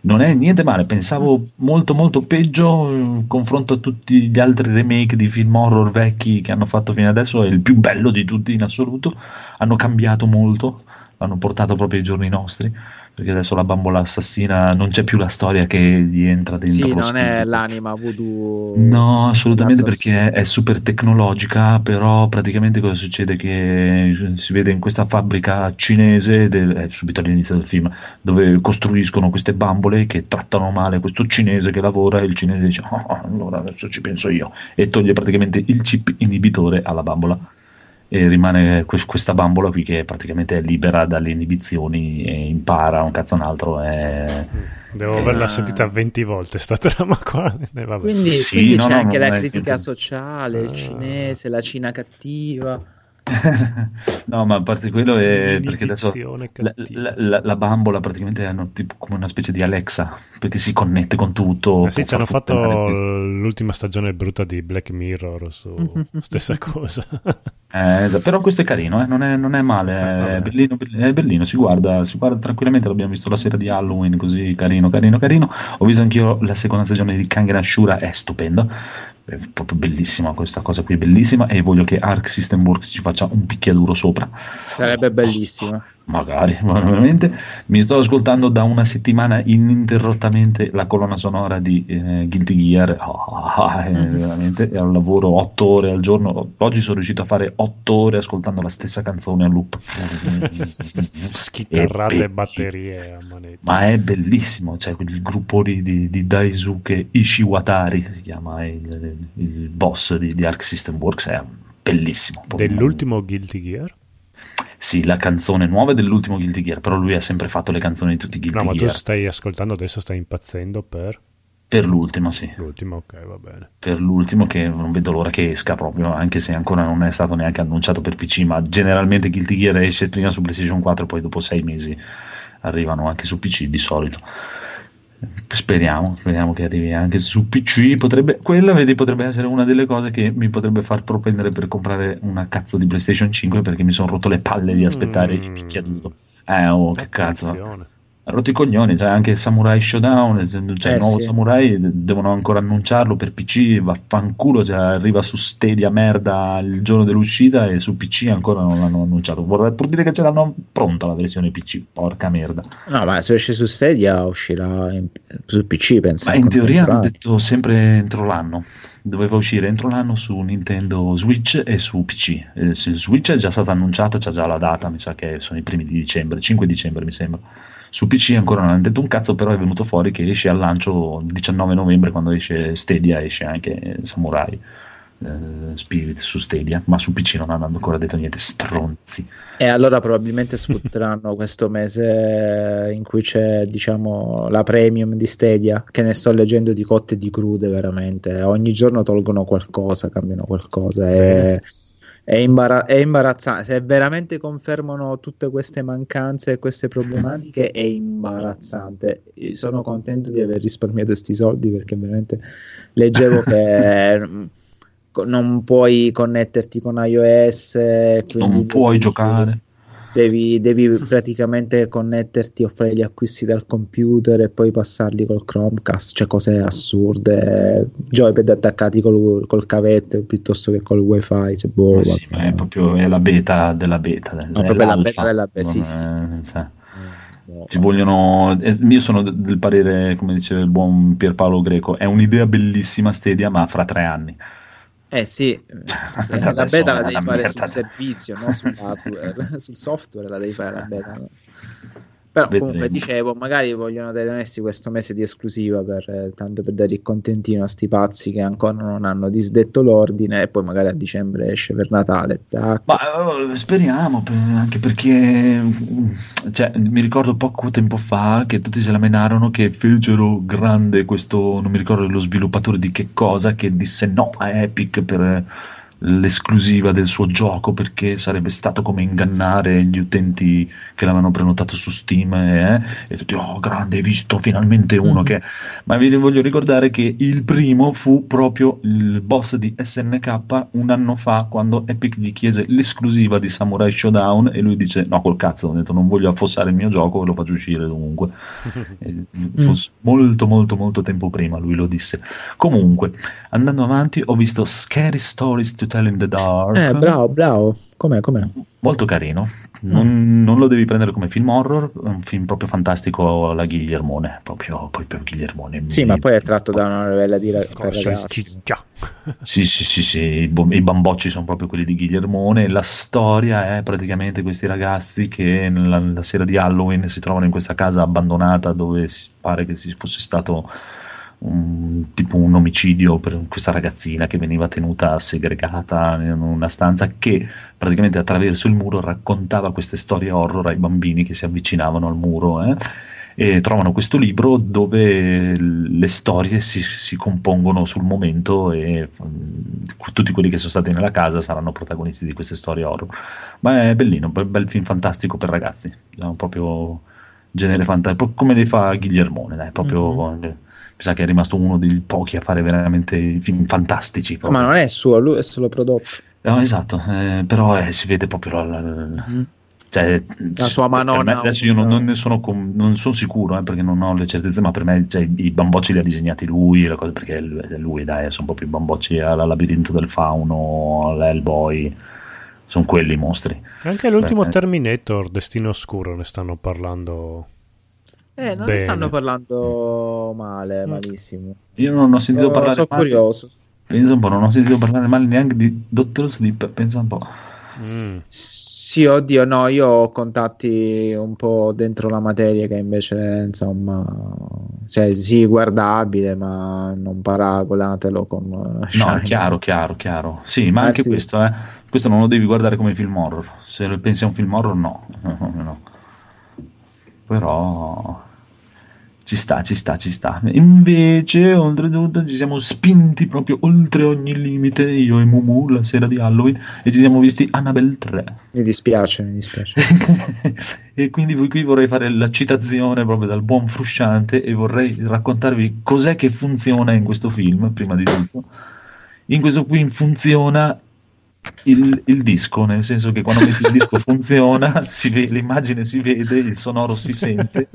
Non è niente male, pensavo molto molto peggio in confronto a tutti gli altri remake di film horror vecchi che hanno fatto fino adesso, è il più bello di tutti in assoluto, hanno cambiato molto, l'hanno portato proprio ai giorni nostri, perché adesso la bambola assassina non c'è più la storia che gli entra dentro Sì, non è spirito. l'anima voodoo. No, assolutamente perché è super tecnologica, però praticamente cosa succede? Che si vede in questa fabbrica cinese, del- è subito all'inizio del film, dove costruiscono queste bambole che trattano male questo cinese che lavora e il cinese dice, "Ah, ah, allora adesso ci penso io, e toglie praticamente il chip inibitore alla bambola. E rimane que- questa bambola qui che praticamente è libera dalle inibizioni e impara un cazzo un altro. È... Devo averla sentita 20 volte sta trama qua. Eh. Quindi, Sì, quindi no, c'è no, anche la è critica niente. sociale, il Ah. cinese, la Cina cattiva. no, ma a parte quello è perché adesso la, la- la- la bambola praticamente hanno tipo come una specie di Alexa perché si connette con tutto. Eh sì, ci hanno fatto l'ultima stagione brutta di Black Mirror su stessa cosa. Eh, esatto, Però questo è carino, eh, non, è, non è male, Eh, è bellino, è bellino, si guarda, si guarda tranquillamente, l'abbiamo visto la sera di Halloween, così carino, carino, carino. Ho visto anch'io la seconda stagione di Kangen Ashura, è stupendo, è proprio bellissima questa cosa qui, bellissima, e voglio che Arc System Works ci faccia un picchiaduro sopra. Sarebbe bellissimo. Magari, ma veramente mi sto ascoltando da una settimana ininterrottamente la colonna sonora di eh, Guilty Gear. Ah, eh, veramente è un lavoro 8 ore al giorno. Oggi sono riuscito a fare 8 ore ascoltando la stessa canzone a loop. Schitarrate e batterie a manetta. Ma è bellissimo, cioè quel gruppo di, di, di Daisuke Ishiwatari si chiama il, il boss di, di Arc System Works, è bellissimo. Dell'ultimo Guilty Gear? Sì, la canzone nuova è dell'ultimo Guilty Gear, però lui ha sempre fatto le canzoni di tutti i Guilty No, ma tu Gear. stai ascoltando adesso, stai impazzendo per Per l'ultimo, sì. l'ultimo, ok, va bene. Per l'ultimo che non vedo l'ora che esca proprio, anche se ancora non è stato neanche annunciato per PC, ma generalmente Guilty Gear esce prima su PlayStation 4 e poi dopo sei mesi arrivano anche su PC di solito. Speriamo, speriamo che arrivi anche su PC. Potrebbe, quella vedi, potrebbe essere una delle cose che mi potrebbe far propendere per comprare una cazzo di PlayStation 5 perché mi sono rotto le palle di aspettare Mm. il picchiaduro. Eh, oh, che cazzo. Attenzione. Ha rotto i coglioni, cioè anche Samurai Showdown, cioè Eh, il nuovo sì. Samurai de- devono ancora annunciarlo per PC, vaffanculo, cioè arriva su Stadia merda il giorno dell'uscita e su PC ancora non l'hanno annunciato. Vorrei pur dire che ce l'hanno pronta la versione PC, porca merda. No, ma se esce su Stadia uscirà in- su PC, penso. Ma in teoria hanno detto sempre entro l'anno. Doveva uscire entro l'anno su Nintendo Switch e su PC. Eh, Switch è già stata annunciata, c'è già la data, mi sa che sono i primi di dicembre, 5 dicembre mi sembra. Su PC ancora non hanno detto un cazzo, però è venuto fuori che esce al lancio il 19 novembre quando esce Stadia, esce anche Samurai eh, Spirit su Stadia, ma su PC non hanno ancora detto niente, stronzi. E allora probabilmente sfrutteranno questo mese in cui c'è, diciamo, la premium di Stadia, che ne sto leggendo di cotte e di crude veramente. Ogni giorno tolgono qualcosa, cambiano qualcosa. È, è, imbara- è imbarazzante. Se veramente confermano tutte queste mancanze e queste problematiche, è imbarazzante. Io Sono contento di aver risparmiato questi soldi perché veramente leggevo che. Non puoi connetterti con iOS, Non puoi giocare. Devi, devi praticamente connetterti o fare gli acquisti dal computer e poi passarli col Chromecast, cioè cose assurde. Joypad attaccati col, col cavetto piuttosto che col wifi. Cioè, boh, Eh sì, ma è proprio è la beta della beta. è proprio la beta della beta, sì, sì. cioè, Boh, ci vogliono, eh, io sono de- del parere, come diceva il buon Pierpaolo Greco, è un'idea bellissima Stadia, ma fra tre anni. Eh sì, eh, la beta la devi fare merda. sul servizio, non sull'hardware, sul software la devi fare la beta. Però Vedremo. comunque dicevo, magari vogliono dare onesti questo mese di esclusiva per, eh, tanto per dare il contentino a sti pazzi che ancora non hanno disdetto l'ordine e poi magari a dicembre esce per Natale. tac. Ma eh, speriamo, per- anche perché mm, cioè, mi ricordo poco tempo fa che tutti se lamenarono che fecero grande questo, non mi ricordo lo sviluppatore di che cosa, che disse no a Epic per l'esclusiva del suo gioco perché sarebbe stato come ingannare gli utenti che l'avevano prenotato su Steam eh, e tutti oh grande hai visto finalmente uno che ma vi voglio ricordare che il primo fu proprio il boss di SNK un anno fa quando Epic gli chiese l'esclusiva di Samurai Showdown e lui dice no col cazzo ho detto non voglio affossare il mio gioco e lo faccio uscire comunque fosse molto molto molto tempo prima lui lo disse. Comunque andando avanti ho visto Scary Stories to Tell in the Dark Eh, bravo, bravo. Com'è, com'è? molto carino. Non, non lo devi prendere come film horror, è un film proprio fantastico alla Ghigliermone, proprio, proprio Ghigliermone. Sì, ma poi è tratto da una novella di ragazzi. Sì, sì, sì, sì, i, bo- i bambocci sono proprio quelli di Ghigliermone. La storia è praticamente questi ragazzi che nella, la sera di Halloween si trovano in questa casa abbandonata dove si pare che ci fosse stato un, tipo un omicidio per questa ragazzina che veniva tenuta segregata in una stanza che praticamente attraverso il muro raccontava queste storie horror ai bambini che si avvicinavano al muro. eh, e trovano questo libro dove le storie si, si compongono sul momento e mm, tutti quelli che sono stati nella casa saranno protagonisti di queste storie horror. Ma è bellino, un bel film fantastico per ragazzi, è un proprio genere fantastico, come le fa Guillermone, dai, proprio... Mhm. Mi sa che è rimasto uno dei pochi a fare veramente film fantastici. Ma proprio. non è suo, lui è solo prodotto. No, esatto, eh, però eh, si vede proprio la, la- la- cioè, La sua me adesso io non, non ne sono, com- non sono sicuro eh, perché non ho le certezze, ma per me cioè, i bambocci li ha disegnati lui, le cose, perché lui, lui, dai, sono proprio i bambocci al labirinto del fauno, all'Hellboy, sono quelli i mostri. Anche l'ultimo Beh, Terminator, Destino Oscuro, ne stanno parlando. Eh, non Bene. ne stanno parlando male, malissimo. Io non ho sentito Oh, parlare sono male. curioso. Pensa un po', non ho sentito parlare male neanche di Dottor Sleep, pensa un po'. Mm. Sì, oddio, no, io ho contatti un po' dentro la materia che invece, insomma, cioè sì, guardabile, ma non paragonatelo con uh, No, chiaro, chiaro, chiaro. Sì, ma anche Anzi- questo, eh. Questo non lo devi guardare come film horror. Se pensi a un film horror, no. no. Però ci sta, ci sta, ci sta. Invece, oltretutto, ci siamo spinti proprio oltre ogni limite, io e Mumu, la sera di Halloween, e ci siamo visti Annabelle 3. Mi dispiace, mi dispiace. e quindi qui vorrei fare la citazione proprio dal buon Frusciante e vorrei raccontarvi cos'è che funziona in questo film, prima di tutto. In questo qui funziona il, il disco, nel senso che quando metti il disco funziona, si ve- l'immagine si vede, il sonoro si sente,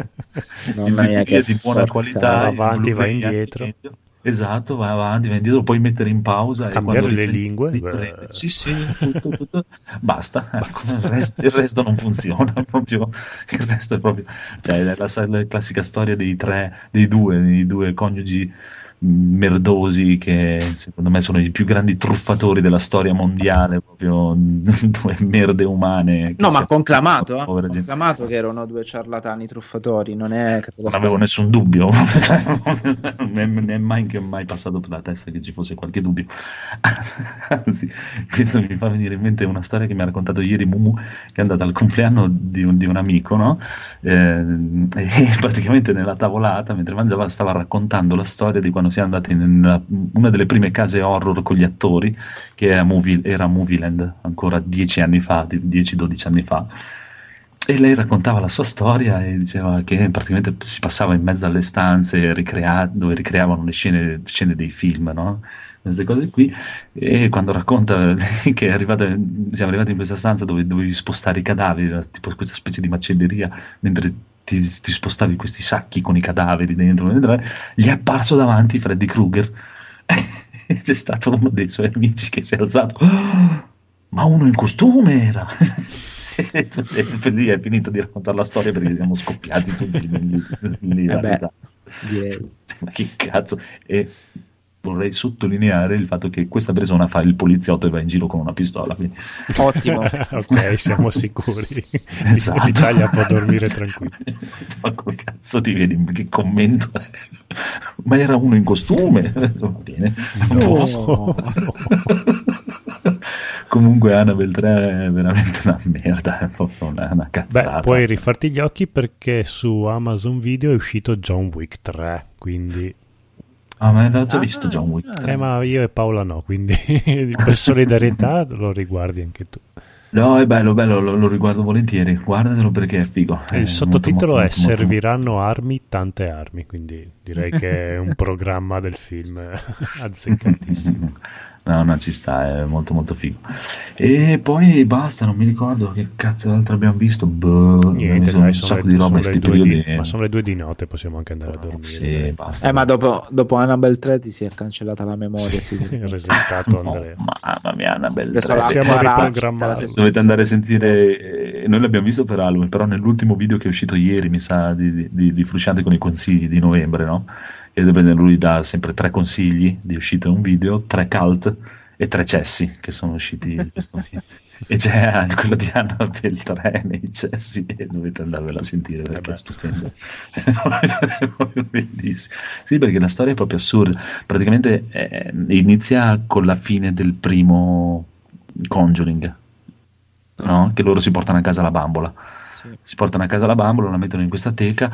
Mamma il DVD che è di buona qualità, Va avanti, va indietro. meglio. Esatto, va avanti, va indietro, puoi mettere in pausa e Cambiare le riprendi- lingue? riprendi. Beh. Sì, sì, tutto, tutto. Basta, ecco, il, resto, il resto non funziona proprio. Il resto è proprio, cioè, è la, la classica storia dei tre, dei due, dei due coniugi merdosi che secondo me sono i più grandi truffatori della storia mondiale, proprio due merde umane. No, ma conclamato, eh? conclamato che erano due ciarlatani truffatori, non è non avevo nessun dubbio, non è, non è mai che mai passato per la testa che ci fosse qualche dubbio. Anzi, questo mi fa venire in mente una storia che mi ha raccontato ieri Mumu, che è andata al compleanno di un, di un amico, no? Eh, e praticamente nella tavolata, mentre mangiava, stava raccontando la storia di quando siamo andati in una delle prime case horror con gli attori, che era, Movie, era Movieland, ancora dieci anni fa, 10-12 anni fa. E lei raccontava la sua storia e diceva che praticamente si passava in mezzo alle stanze ricrea- dove ricreavano le scene, scene dei film, no? Queste cose qui. E quando racconta che arrivata, siamo arrivati in questa stanza dove dovevi spostare i cadaveri, tipo questa specie di macelleria, mentre ti, ti spostavi questi sacchi con i cadaveri dentro, gli è apparso davanti Freddy Krueger. C'è stato uno dei suoi amici che si è alzato, "Oh, ma uno in costume era. E lì è finito di raccontare la storia perché siamo scoppiati tutti lì, lì Eh beh. Direi. Ma che cazzo? E vorrei sottolineare il fatto che questa persona fa il poliziotto e va in giro con una pistola. Quindi... Ottimo. ok, siamo sicuri. Esatto. L'Italia può dormire tranquilla. Ma come cazzo ti vedi? Che commento è? Ma era uno in costume? Va bene. a No. posto. Comunque Annabelle 3 è veramente una merda, è proprio una, una cazzata. Beh, puoi rifarti gli occhi perché su Amazon Video è uscito John Wick 3, quindi... Ah, ma già Ah, visto John Wick. ah. Eh, ma io e Paola no, quindi per solidarietà lo riguardi anche tu. No, è bello, bello, lo, lo riguardo volentieri. Guardatelo perché è figo. È Il sottotitolo molto, è molto, molto, Serviranno armi, tante armi, quindi direi che è un programma del film azzeccatissimo. No, no, ci sta, è molto molto figo. E poi basta, non mi ricordo che cazzo d'altro abbiamo visto. Boh, Niente, dai, un sono, sacco le, di roba sti due di, periodi. ma sono le due di notte, possiamo anche andare a dormire. Sì, basta. Eh, ma dopo, dopo Annabelle 3 ti si è cancellata la memoria. Sì, sicuramente. resettato No, Andrea. mamma mia, Adesso la Possiamo Paracita, riprogrammare. Dovete andare a sentire, eh, noi l'abbiamo visto per Halloween, però nell'ultimo video che è uscito ieri, mi sa, di, di, di Frusciante con i consigli di novembre, no? E per esempio lui dà sempre tre consigli di uscita in un video, tre cult e tre cessi che sono usciti in questo video. E c'è anche quello di Annabelle 3 nei cessi e dovete andarvela a sentire perché è stupendo. Sì, perché la storia è proprio assurda. Praticamente eh, inizia con la fine del primo Conjuring, no? che loro si portano a casa la bambola. Sì. Si portano a casa la bambola, la mettono in questa teca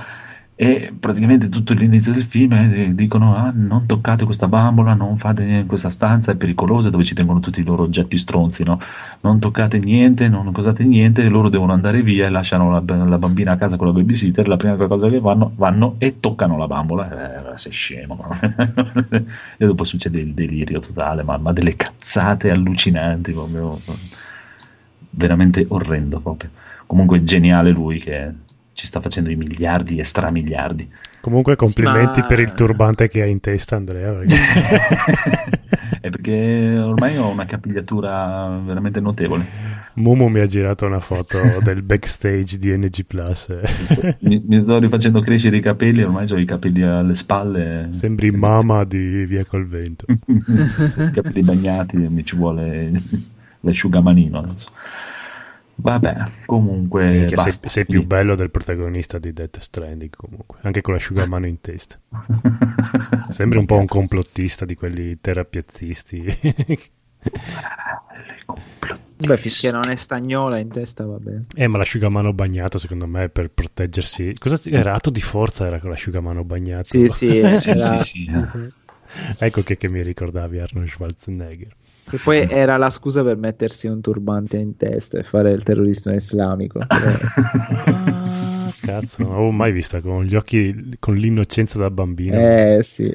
e praticamente tutto l'inizio del film eh, dicono ah, non toccate questa bambola, non fate niente in questa stanza, è pericolosa dove ci tengono tutti i loro oggetti stronzi, no? non toccate niente, non cosate niente, e loro devono andare via e lasciano la, la bambina a casa con la babysitter, la prima cosa che fanno, vanno e toccano la bambola, eh, sei scemo, e dopo succede il delirio totale, ma, ma delle cazzate allucinanti, proprio, veramente orrendo proprio. Comunque geniale lui che ci sta facendo i miliardi e stramiliardi. Comunque complimenti ma- per il turbante che hai in testa Andrea. perché- È perché ormai ho una capigliatura veramente notevole. Mumu mi ha girato una foto del backstage di NG Plus. Mi, mi sto rifacendo crescere i capelli, ormai ho i capelli alle spalle. Sembri mamma di Via col Vento. I capelli bagnati, mi ci vuole l'asciugamanino adesso. Vabbè, comunque Minchia, sei, basta, sei più bello del protagonista di Death Stranding comunque, anche con l'asciugamano in testa. Sembri un po' un complottista di quelli terapiazzisti. Beh, finché non è stagnola in testa va bene. eh, ma l'asciugamano bagnato secondo me è per proteggersi. Cosa era atto di forza era con l'asciugamano bagnato? Sì, sì, Sì, sì, sì. ecco che, che mi ricordavi Arnold Schwarzenegger. Che poi era la scusa per mettersi un turbante in testa e fare il terrorismo islamico. Ah, cazzo, non avevo mai vista con gli occhi, con l'innocenza da bambino. eh sì.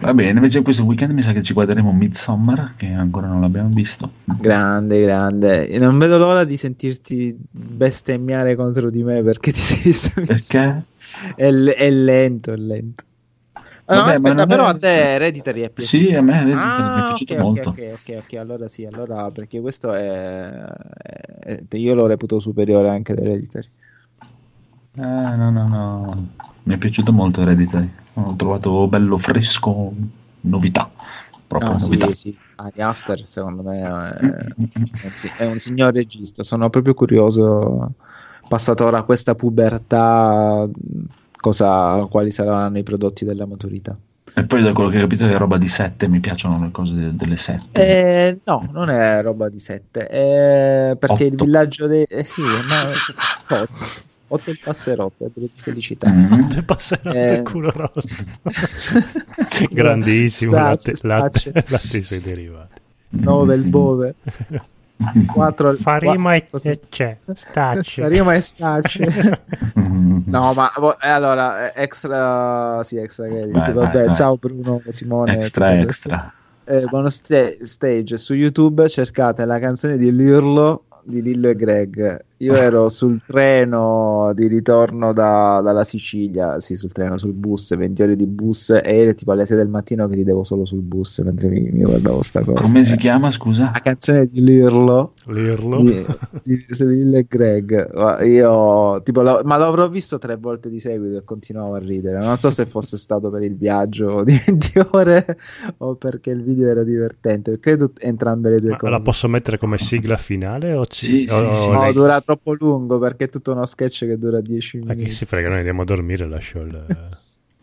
Va bene, invece questo weekend mi sa che ci guarderemo Midsommar, che ancora non l'abbiamo visto. Grande, grande. E non vedo l'ora di sentirti bestemmiare contro di me perché ti sei visto. Perché? È, l- è lento, è lento. Ah, no, Vabbè, aspetta, non però è- a te Hereditary è piaciuto. Sì, a me Hereditary Ah, mi è piaciuto ok, ok, molto. Ok, ok, ok, allora sì, allora perché questo è, è- io lo reputo superiore anche ad Hereditary. Eh, no, no, no. Mi è piaciuto molto Hereditary. Ho trovato bello fresco, novità. Proprio No, novità. sì, sì. Ari Aster secondo me è, è è un signor regista, sono proprio curioso, passato ora questa pubertà, cosa, quali saranno i prodotti della maturità. E poi da quello che ho capito è roba di 7, mi piacciono le cose de- delle 7. Eh, no, non è roba di 7, perché il Otto. villaggio dei... Eh, sì, ma... 8 il passerotto, è di felicità. Mm. Ti passerà Eh. il culo rotto. Grandissimo, latte, Stacce, latte, latte e i suoi derivati. 9 il bove, 4 Farima e e c'è, stacci. Farima e stacce. Mm. No, ma eh, allora, eh, extra, sì, extra credit. Vai, vai, Vabbè, vai. ciao Bruno, Simone. extra, extra. Eh, sta- stage su YouTube cercate la canzone di Lirlo di Lillo e Greg. Io ero sul treno di ritorno da- dalla Sicilia, sì, sul treno, sul bus, 20 ore di bus, e ero tipo alle 6 del mattino che ridevo solo sul bus mentre mi, mi guardavo sta cosa. Come si Eh, chiama, scusa? La canzone di Lirlo L'irlo. di, Lil e Greg Ma io tipo la- ma l'avrò visto tre volte di seguito e continuavo a ridere non so se fosse stato per il viaggio di 20 ore o perché il video era divertente credo entrambe le due Ma cose la posso mettere come sigla finale o Sì, ci- sì, o- sì. o no lei- dura troppo lungo perché è tutto uno sketch che dura 10 Ma chi minuti si frega, noi andiamo a dormire, lascio il...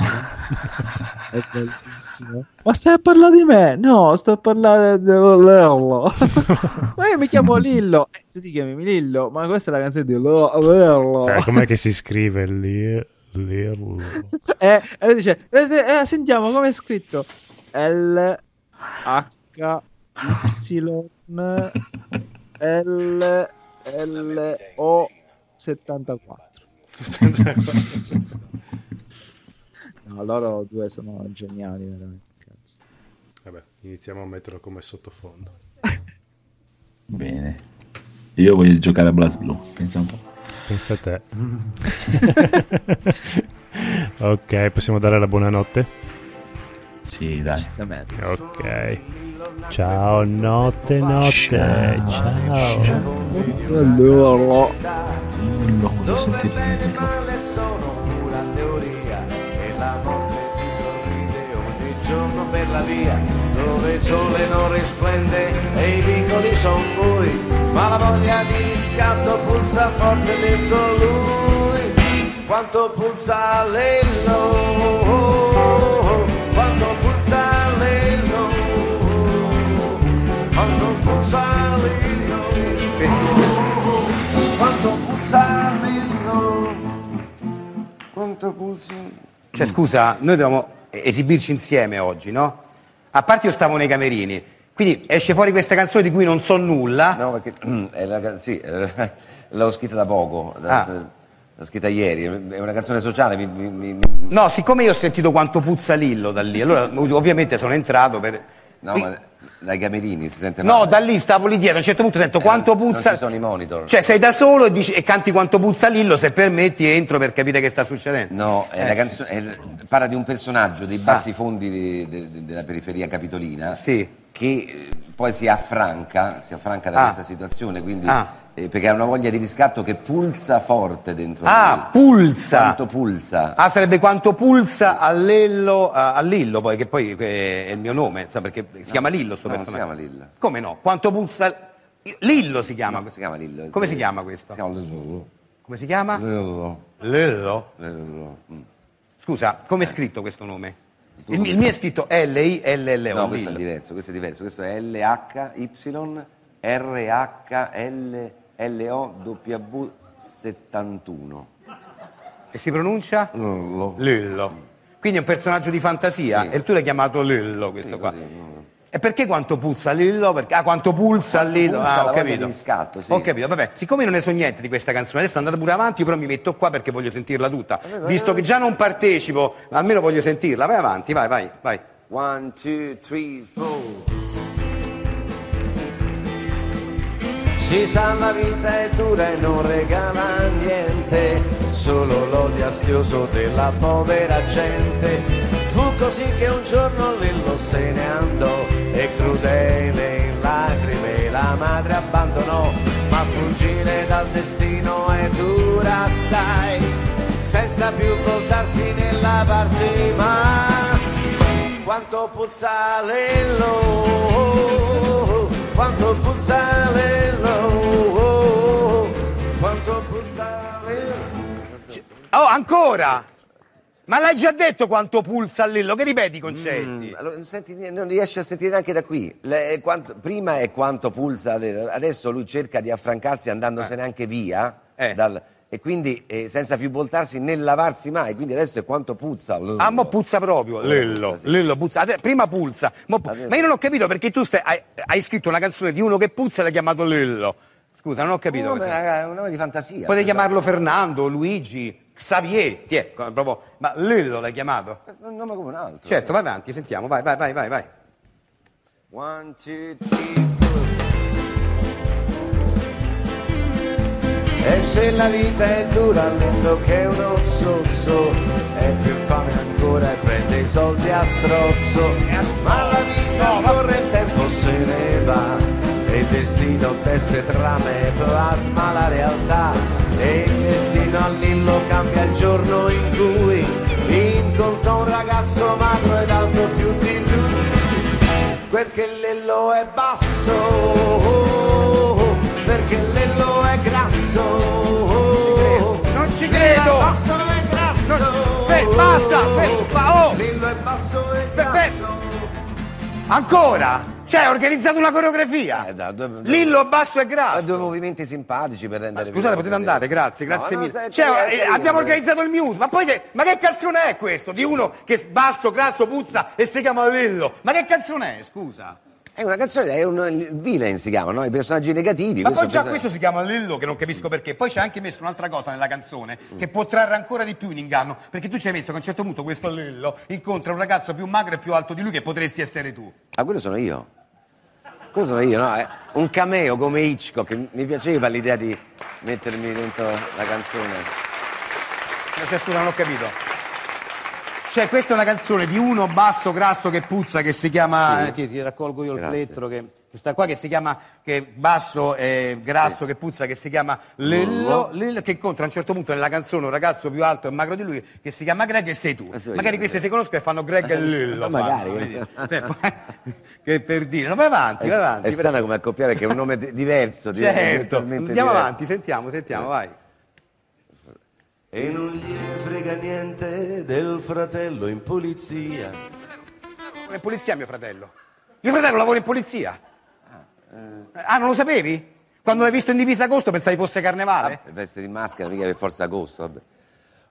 è bellissimo ma stai a parlare di me? no sto a parlare di Lillo ma io mi chiamo Lillo eh, tu ti chiami Lillo ma questa è la canzone di Lillo Eh, com'è che si scrive lì? L'irlo. Eh, e lui dice, eh, eh, sentiamo come è scritto L H Y L L O 74. No, loro due sono geniali, veramente. Cazzo. Vabbè, iniziamo a metterlo come sottofondo. Bene. Io voglio giocare a Blast Blue, pensa un po'. Pensa a te. ok, possiamo dare la buonanotte? Sì, dai. Ok. Ciao, notte, notte. Ciao. Loro. Non voglio sentire il male sono pura teoria e la morte ti sorride ogni giorno per la via dove il sole non risplende e i vicoli son bui ma la voglia di riscatto pulsa forte dentro lui quanto pulsa l'ello quanto pulsa l'ello quanto pulsa Cioè, scusa, noi dobbiamo esibirci insieme oggi, no? A parte io stavo nei camerini, quindi esce fuori questa canzone di cui non so nulla. No, perché è la sì, eh, l'ho scritta da poco, Ah. l'ho scritta ieri, è una canzone sociale. mi- mi- mi- No, siccome io ho sentito quanto puzza Lillo da lì, allora ov- ovviamente sono entrato per, No, ma dai camerini si sente No, male. da lì stavo lì dietro, a un certo punto sento quanto Eh, Non puzza. ci sono i monitor. Cioè, sei da solo e, dici- e canti quanto puzza Lillo, se permetti entro per capire che sta succedendo. No, Eh. la canzone, è- parla di un personaggio dei bassi fondi di- de- de- della periferia capitolina Sì. che eh, poi si affranca, si affranca da Ah. questa situazione, quindi, Ah. Eh, perché ha una voglia di riscatto che pulsa forte dentro ah, lui. pulsa! Quanto pulsa. Ah, sarebbe quanto pulsa a Lillo, a, a Lillo poi, che poi è il mio nome, sa, perché si no, chiama Lillo sto no, personaggio. Non si chiama Lillo. Come no? Quanto pulsa... Lillo si chiama. No, si chiama Lillo. Come si chiama questo? Si chiama Lillo. Come si chiama? Lillo. Lillo? Lillo. Mm. Scusa, come è eh. scritto questo nome? Il, il mio è scritto L-I-L-L-O. No, questo Lillo. è diverso, questo è diverso. Questo è L-H-Y-R-H-L-O. LOW71. E si pronuncia? Lillo. Lillo. Quindi è un personaggio di fantasia sì. e tu l'hai chiamato Lillo questo sì, qua. Così, no. E perché quanto puzza Lillo? Perché, ah, quanto pulsa Lillo? Pulsa, ah, ho capito. Scatto, sì. Ho capito, vabbè. Siccome non ne so niente di questa canzone, adesso andate pure avanti, io però mi metto qua perché voglio sentirla tutta. Vabbè, Visto vabbè. che già non partecipo, almeno voglio sentirla. Vai avanti, vai, vai, vai. One, two, three, four. Si sa la vita è dura e non regala niente, solo l'odio astioso della povera gente. Fu così che un giorno Lillo se ne andò e crudele in lacrime la madre abbandonò, ma fuggire dal destino è dura assai, senza più voltarsi né lavarsi mai. Quanto puzza Lillo, quanto puzza Lillo, quanto puzza Lillo. Oh, ancora! Ma l'hai già detto quanto pulsa Lillo? Che ripeti i concetti? Mm, allora, non, senti non riesci a sentire neanche da qui. Le- quanto- prima è quanto pulsa, le- adesso lui cerca di affrancarsi andandosene anche via. Eh. dal- e quindi eh, senza più voltarsi né lavarsi mai. Quindi adesso è quanto puzza. Ah, mo puzza proprio. Lillo, Sì. Lillo puzza. Ade- Prima pulsa. mo pu- Adesso- Ma io non ho capito perché tu stai- hai, hai scritto una canzone di uno che puzza e l'hai chiamato Lillo. Scusa, non ho capito. Questo. è un nome di fantasia. Potete chiamarlo Fernando, Luigi, Xavier, ti è, proprio. Ma Lillo l'hai chiamato? Un nome come un altro. Certo, vai avanti, sentiamo, vai, vai, vai, vai, vai. One, two, three, four. E se la vita è dura, Lillo che è uno zozzo, è più fame ancora e prende i soldi a strozzo. Ma la vita scorre, il tempo se ne va, e il destino tesse trame, plasma la realtà. E il destino a Lillo cambia il giorno in cui incontra un ragazzo magro ed alto più di lui. Quel che Lillo è basso, ci credo. e grasso. Fe- basta, fe- ma oh! Lillo è basso e Fe- fe- grasso. Ancora? Cioè, hai organizzato una coreografia? Eh, da- due- due- Lillo basso e Ha due grasso. movimenti simpatici per rendere Scusate, potete andare, grazie, No, grazie no, mille. sai, Cioè, eh, abbiamo organizzato il muse, ma poi che, ma che canzone è questo? Di uno che basso, grasso, puzza e si chiama Lillo. Ma che canzone è, scusa? È una canzone, è un il villain si chiama, no? I personaggi negativi. Ma poi già perso- questo si chiama Lillo, che non capisco perché. Poi c'è anche messo un'altra cosa nella canzone che può trarre ancora di più in inganno. Perché tu ci hai messo che a un certo punto questo Lillo incontra un ragazzo più magro e più alto di lui che potresti essere tu. Ah, quello sono io. Quello sono io, no? È un cameo come Hitchcock. che Mi piaceva l'idea di mettermi dentro la canzone. No, Cioè, scusa, non ho capito. Cioè, questa è una canzone di uno basso, grasso che puzza, che si chiama. eh, ti, ti raccolgo io il Grazie. plettro che, che sta qua, che si chiama. Che basso e grasso che puzza, che si chiama Lillo, Lillo, che incontra a un certo punto nella canzone un ragazzo più alto e magro di lui che si chiama Greg e sei tu. Eh, sono Magari io, queste sì. si conoscono e fanno Greg e Lillo. Ma magari. fanno? Eh, poi- che per dire. No, vai avanti, vai avanti. È strano come accoppiare perché è un nome di- diverso. di- Certo, andiamo diverso. avanti, sentiamo, sentiamo, vai. E non gliene frega niente del fratello in polizia. Lavora in polizia mio fratello. Mio fratello lavora in polizia. Ah, non lo sapevi? Quando l'hai visto in divisa agosto pensavi fosse carnevale? Ah, veste di maschera, mica per forza agosto. Vabbè.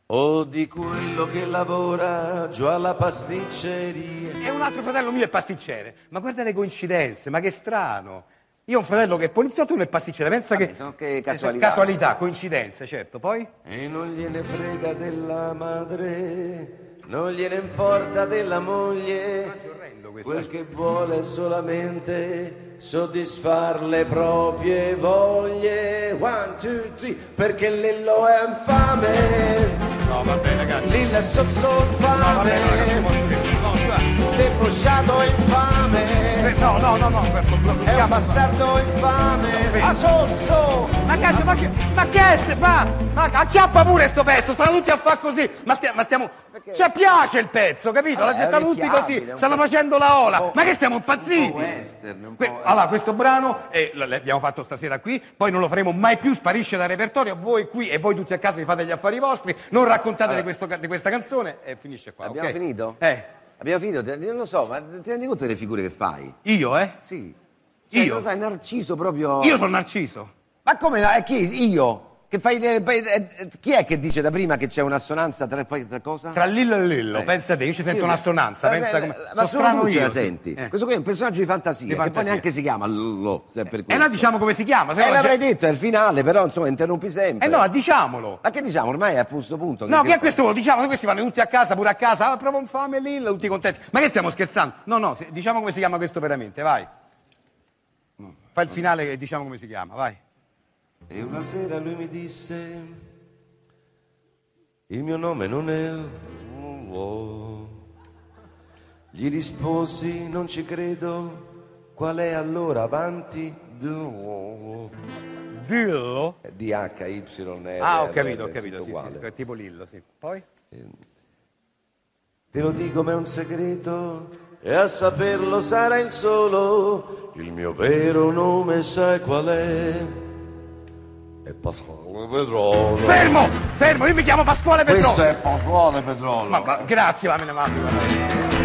O di quello che lavora giù alla pasticceria. E un altro fratello mio è pasticcere. Ma guarda le coincidenze, ma che strano. Io ho un fratello che è poliziotto e uno è pasticcere. Pensa Vabbè, che... sono che casualità. sono casualità, coincidenze, certo. Poi? E non gliene frega della madre non gliene importa della moglie, quel che vuole è solamente soddisfar le proprie voglie. One, two, three, perché Lillo è infame, No, va bene, ragazzi. Lillo è sozzo No, va bene, ci infame. No, Eh, No, no, no, no. è un bastardo infame, a sozzo. Ma cazzo, ma che, ma che è ste, ma, acciappa pure sto pezzo, stanno tutti a far così, ma, stia- ma stiamo, ci piace il pezzo, capito? Eh, gente stanno tutti così, stanno facendo la ola, ma che stiamo impazziti? western, Que- po'... allora, questo brano eh, lo- l'abbiamo fatto stasera qui, poi non lo faremo mai più, sparisce dal repertorio, voi qui e voi tutti a casa vi fate gli affari vostri, non raccontate di, questo di questa canzone e finisce qua. Abbiamo ok? finito? Eh, Abbiamo finito? Te- non lo so, ma ti rendi conto delle figure che fai? io, eh? Sì. Cioè, Io? Lo sai, Narciso proprio... Io sono Narciso. Ma come no? Eh, chi? Io? Che fai... eh, eh, eh, chi è che dice da prima che c'è un'assonanza tra, cosa? Tra Lillo e Lillo, Eh. pensa te, io ci sento un'assonanza, Ma pensa come... Ma sono strano io. la senti. Eh. Questo qui è un personaggio di fantasia, Di che poi fantasia. neanche si chiama Lullo, se per Eh questo. no, diciamo come si chiama, Eh, l'avrei c'è- detto, è il finale, però insomma interrompi sempre. Eh no, diciamolo. Ma che diciamo, ormai è a questo punto. No, che è questo? Lo diciamo, questi vanno tutti a casa, pure a casa, ah, proprio infame lì, tutti contenti. Ma che stiamo scherzando? No, no, diciamo come si chiama questo veramente, vai. Fai il finale e diciamo come si chiama, vai. E una sera lui mi disse, il mio nome non è Lullo. Gli risposi, non ci credo, qual è allora avanti? Lullo. Dillo. Eh, D-H-Y-R. Ah, ho capito, ho capito, sì, sì, è tipo Lillo, sì. Poi? Te lo dico ma è un segreto e a saperlo sarà il solo. Il mio vero nome sai qual è? È Pasquale Petrolo. Fermo, fermo, io mi chiamo Pasquale Petrone. Questo è Pasquale Petrolo. Ma, ma- grazie, va bene, va bene.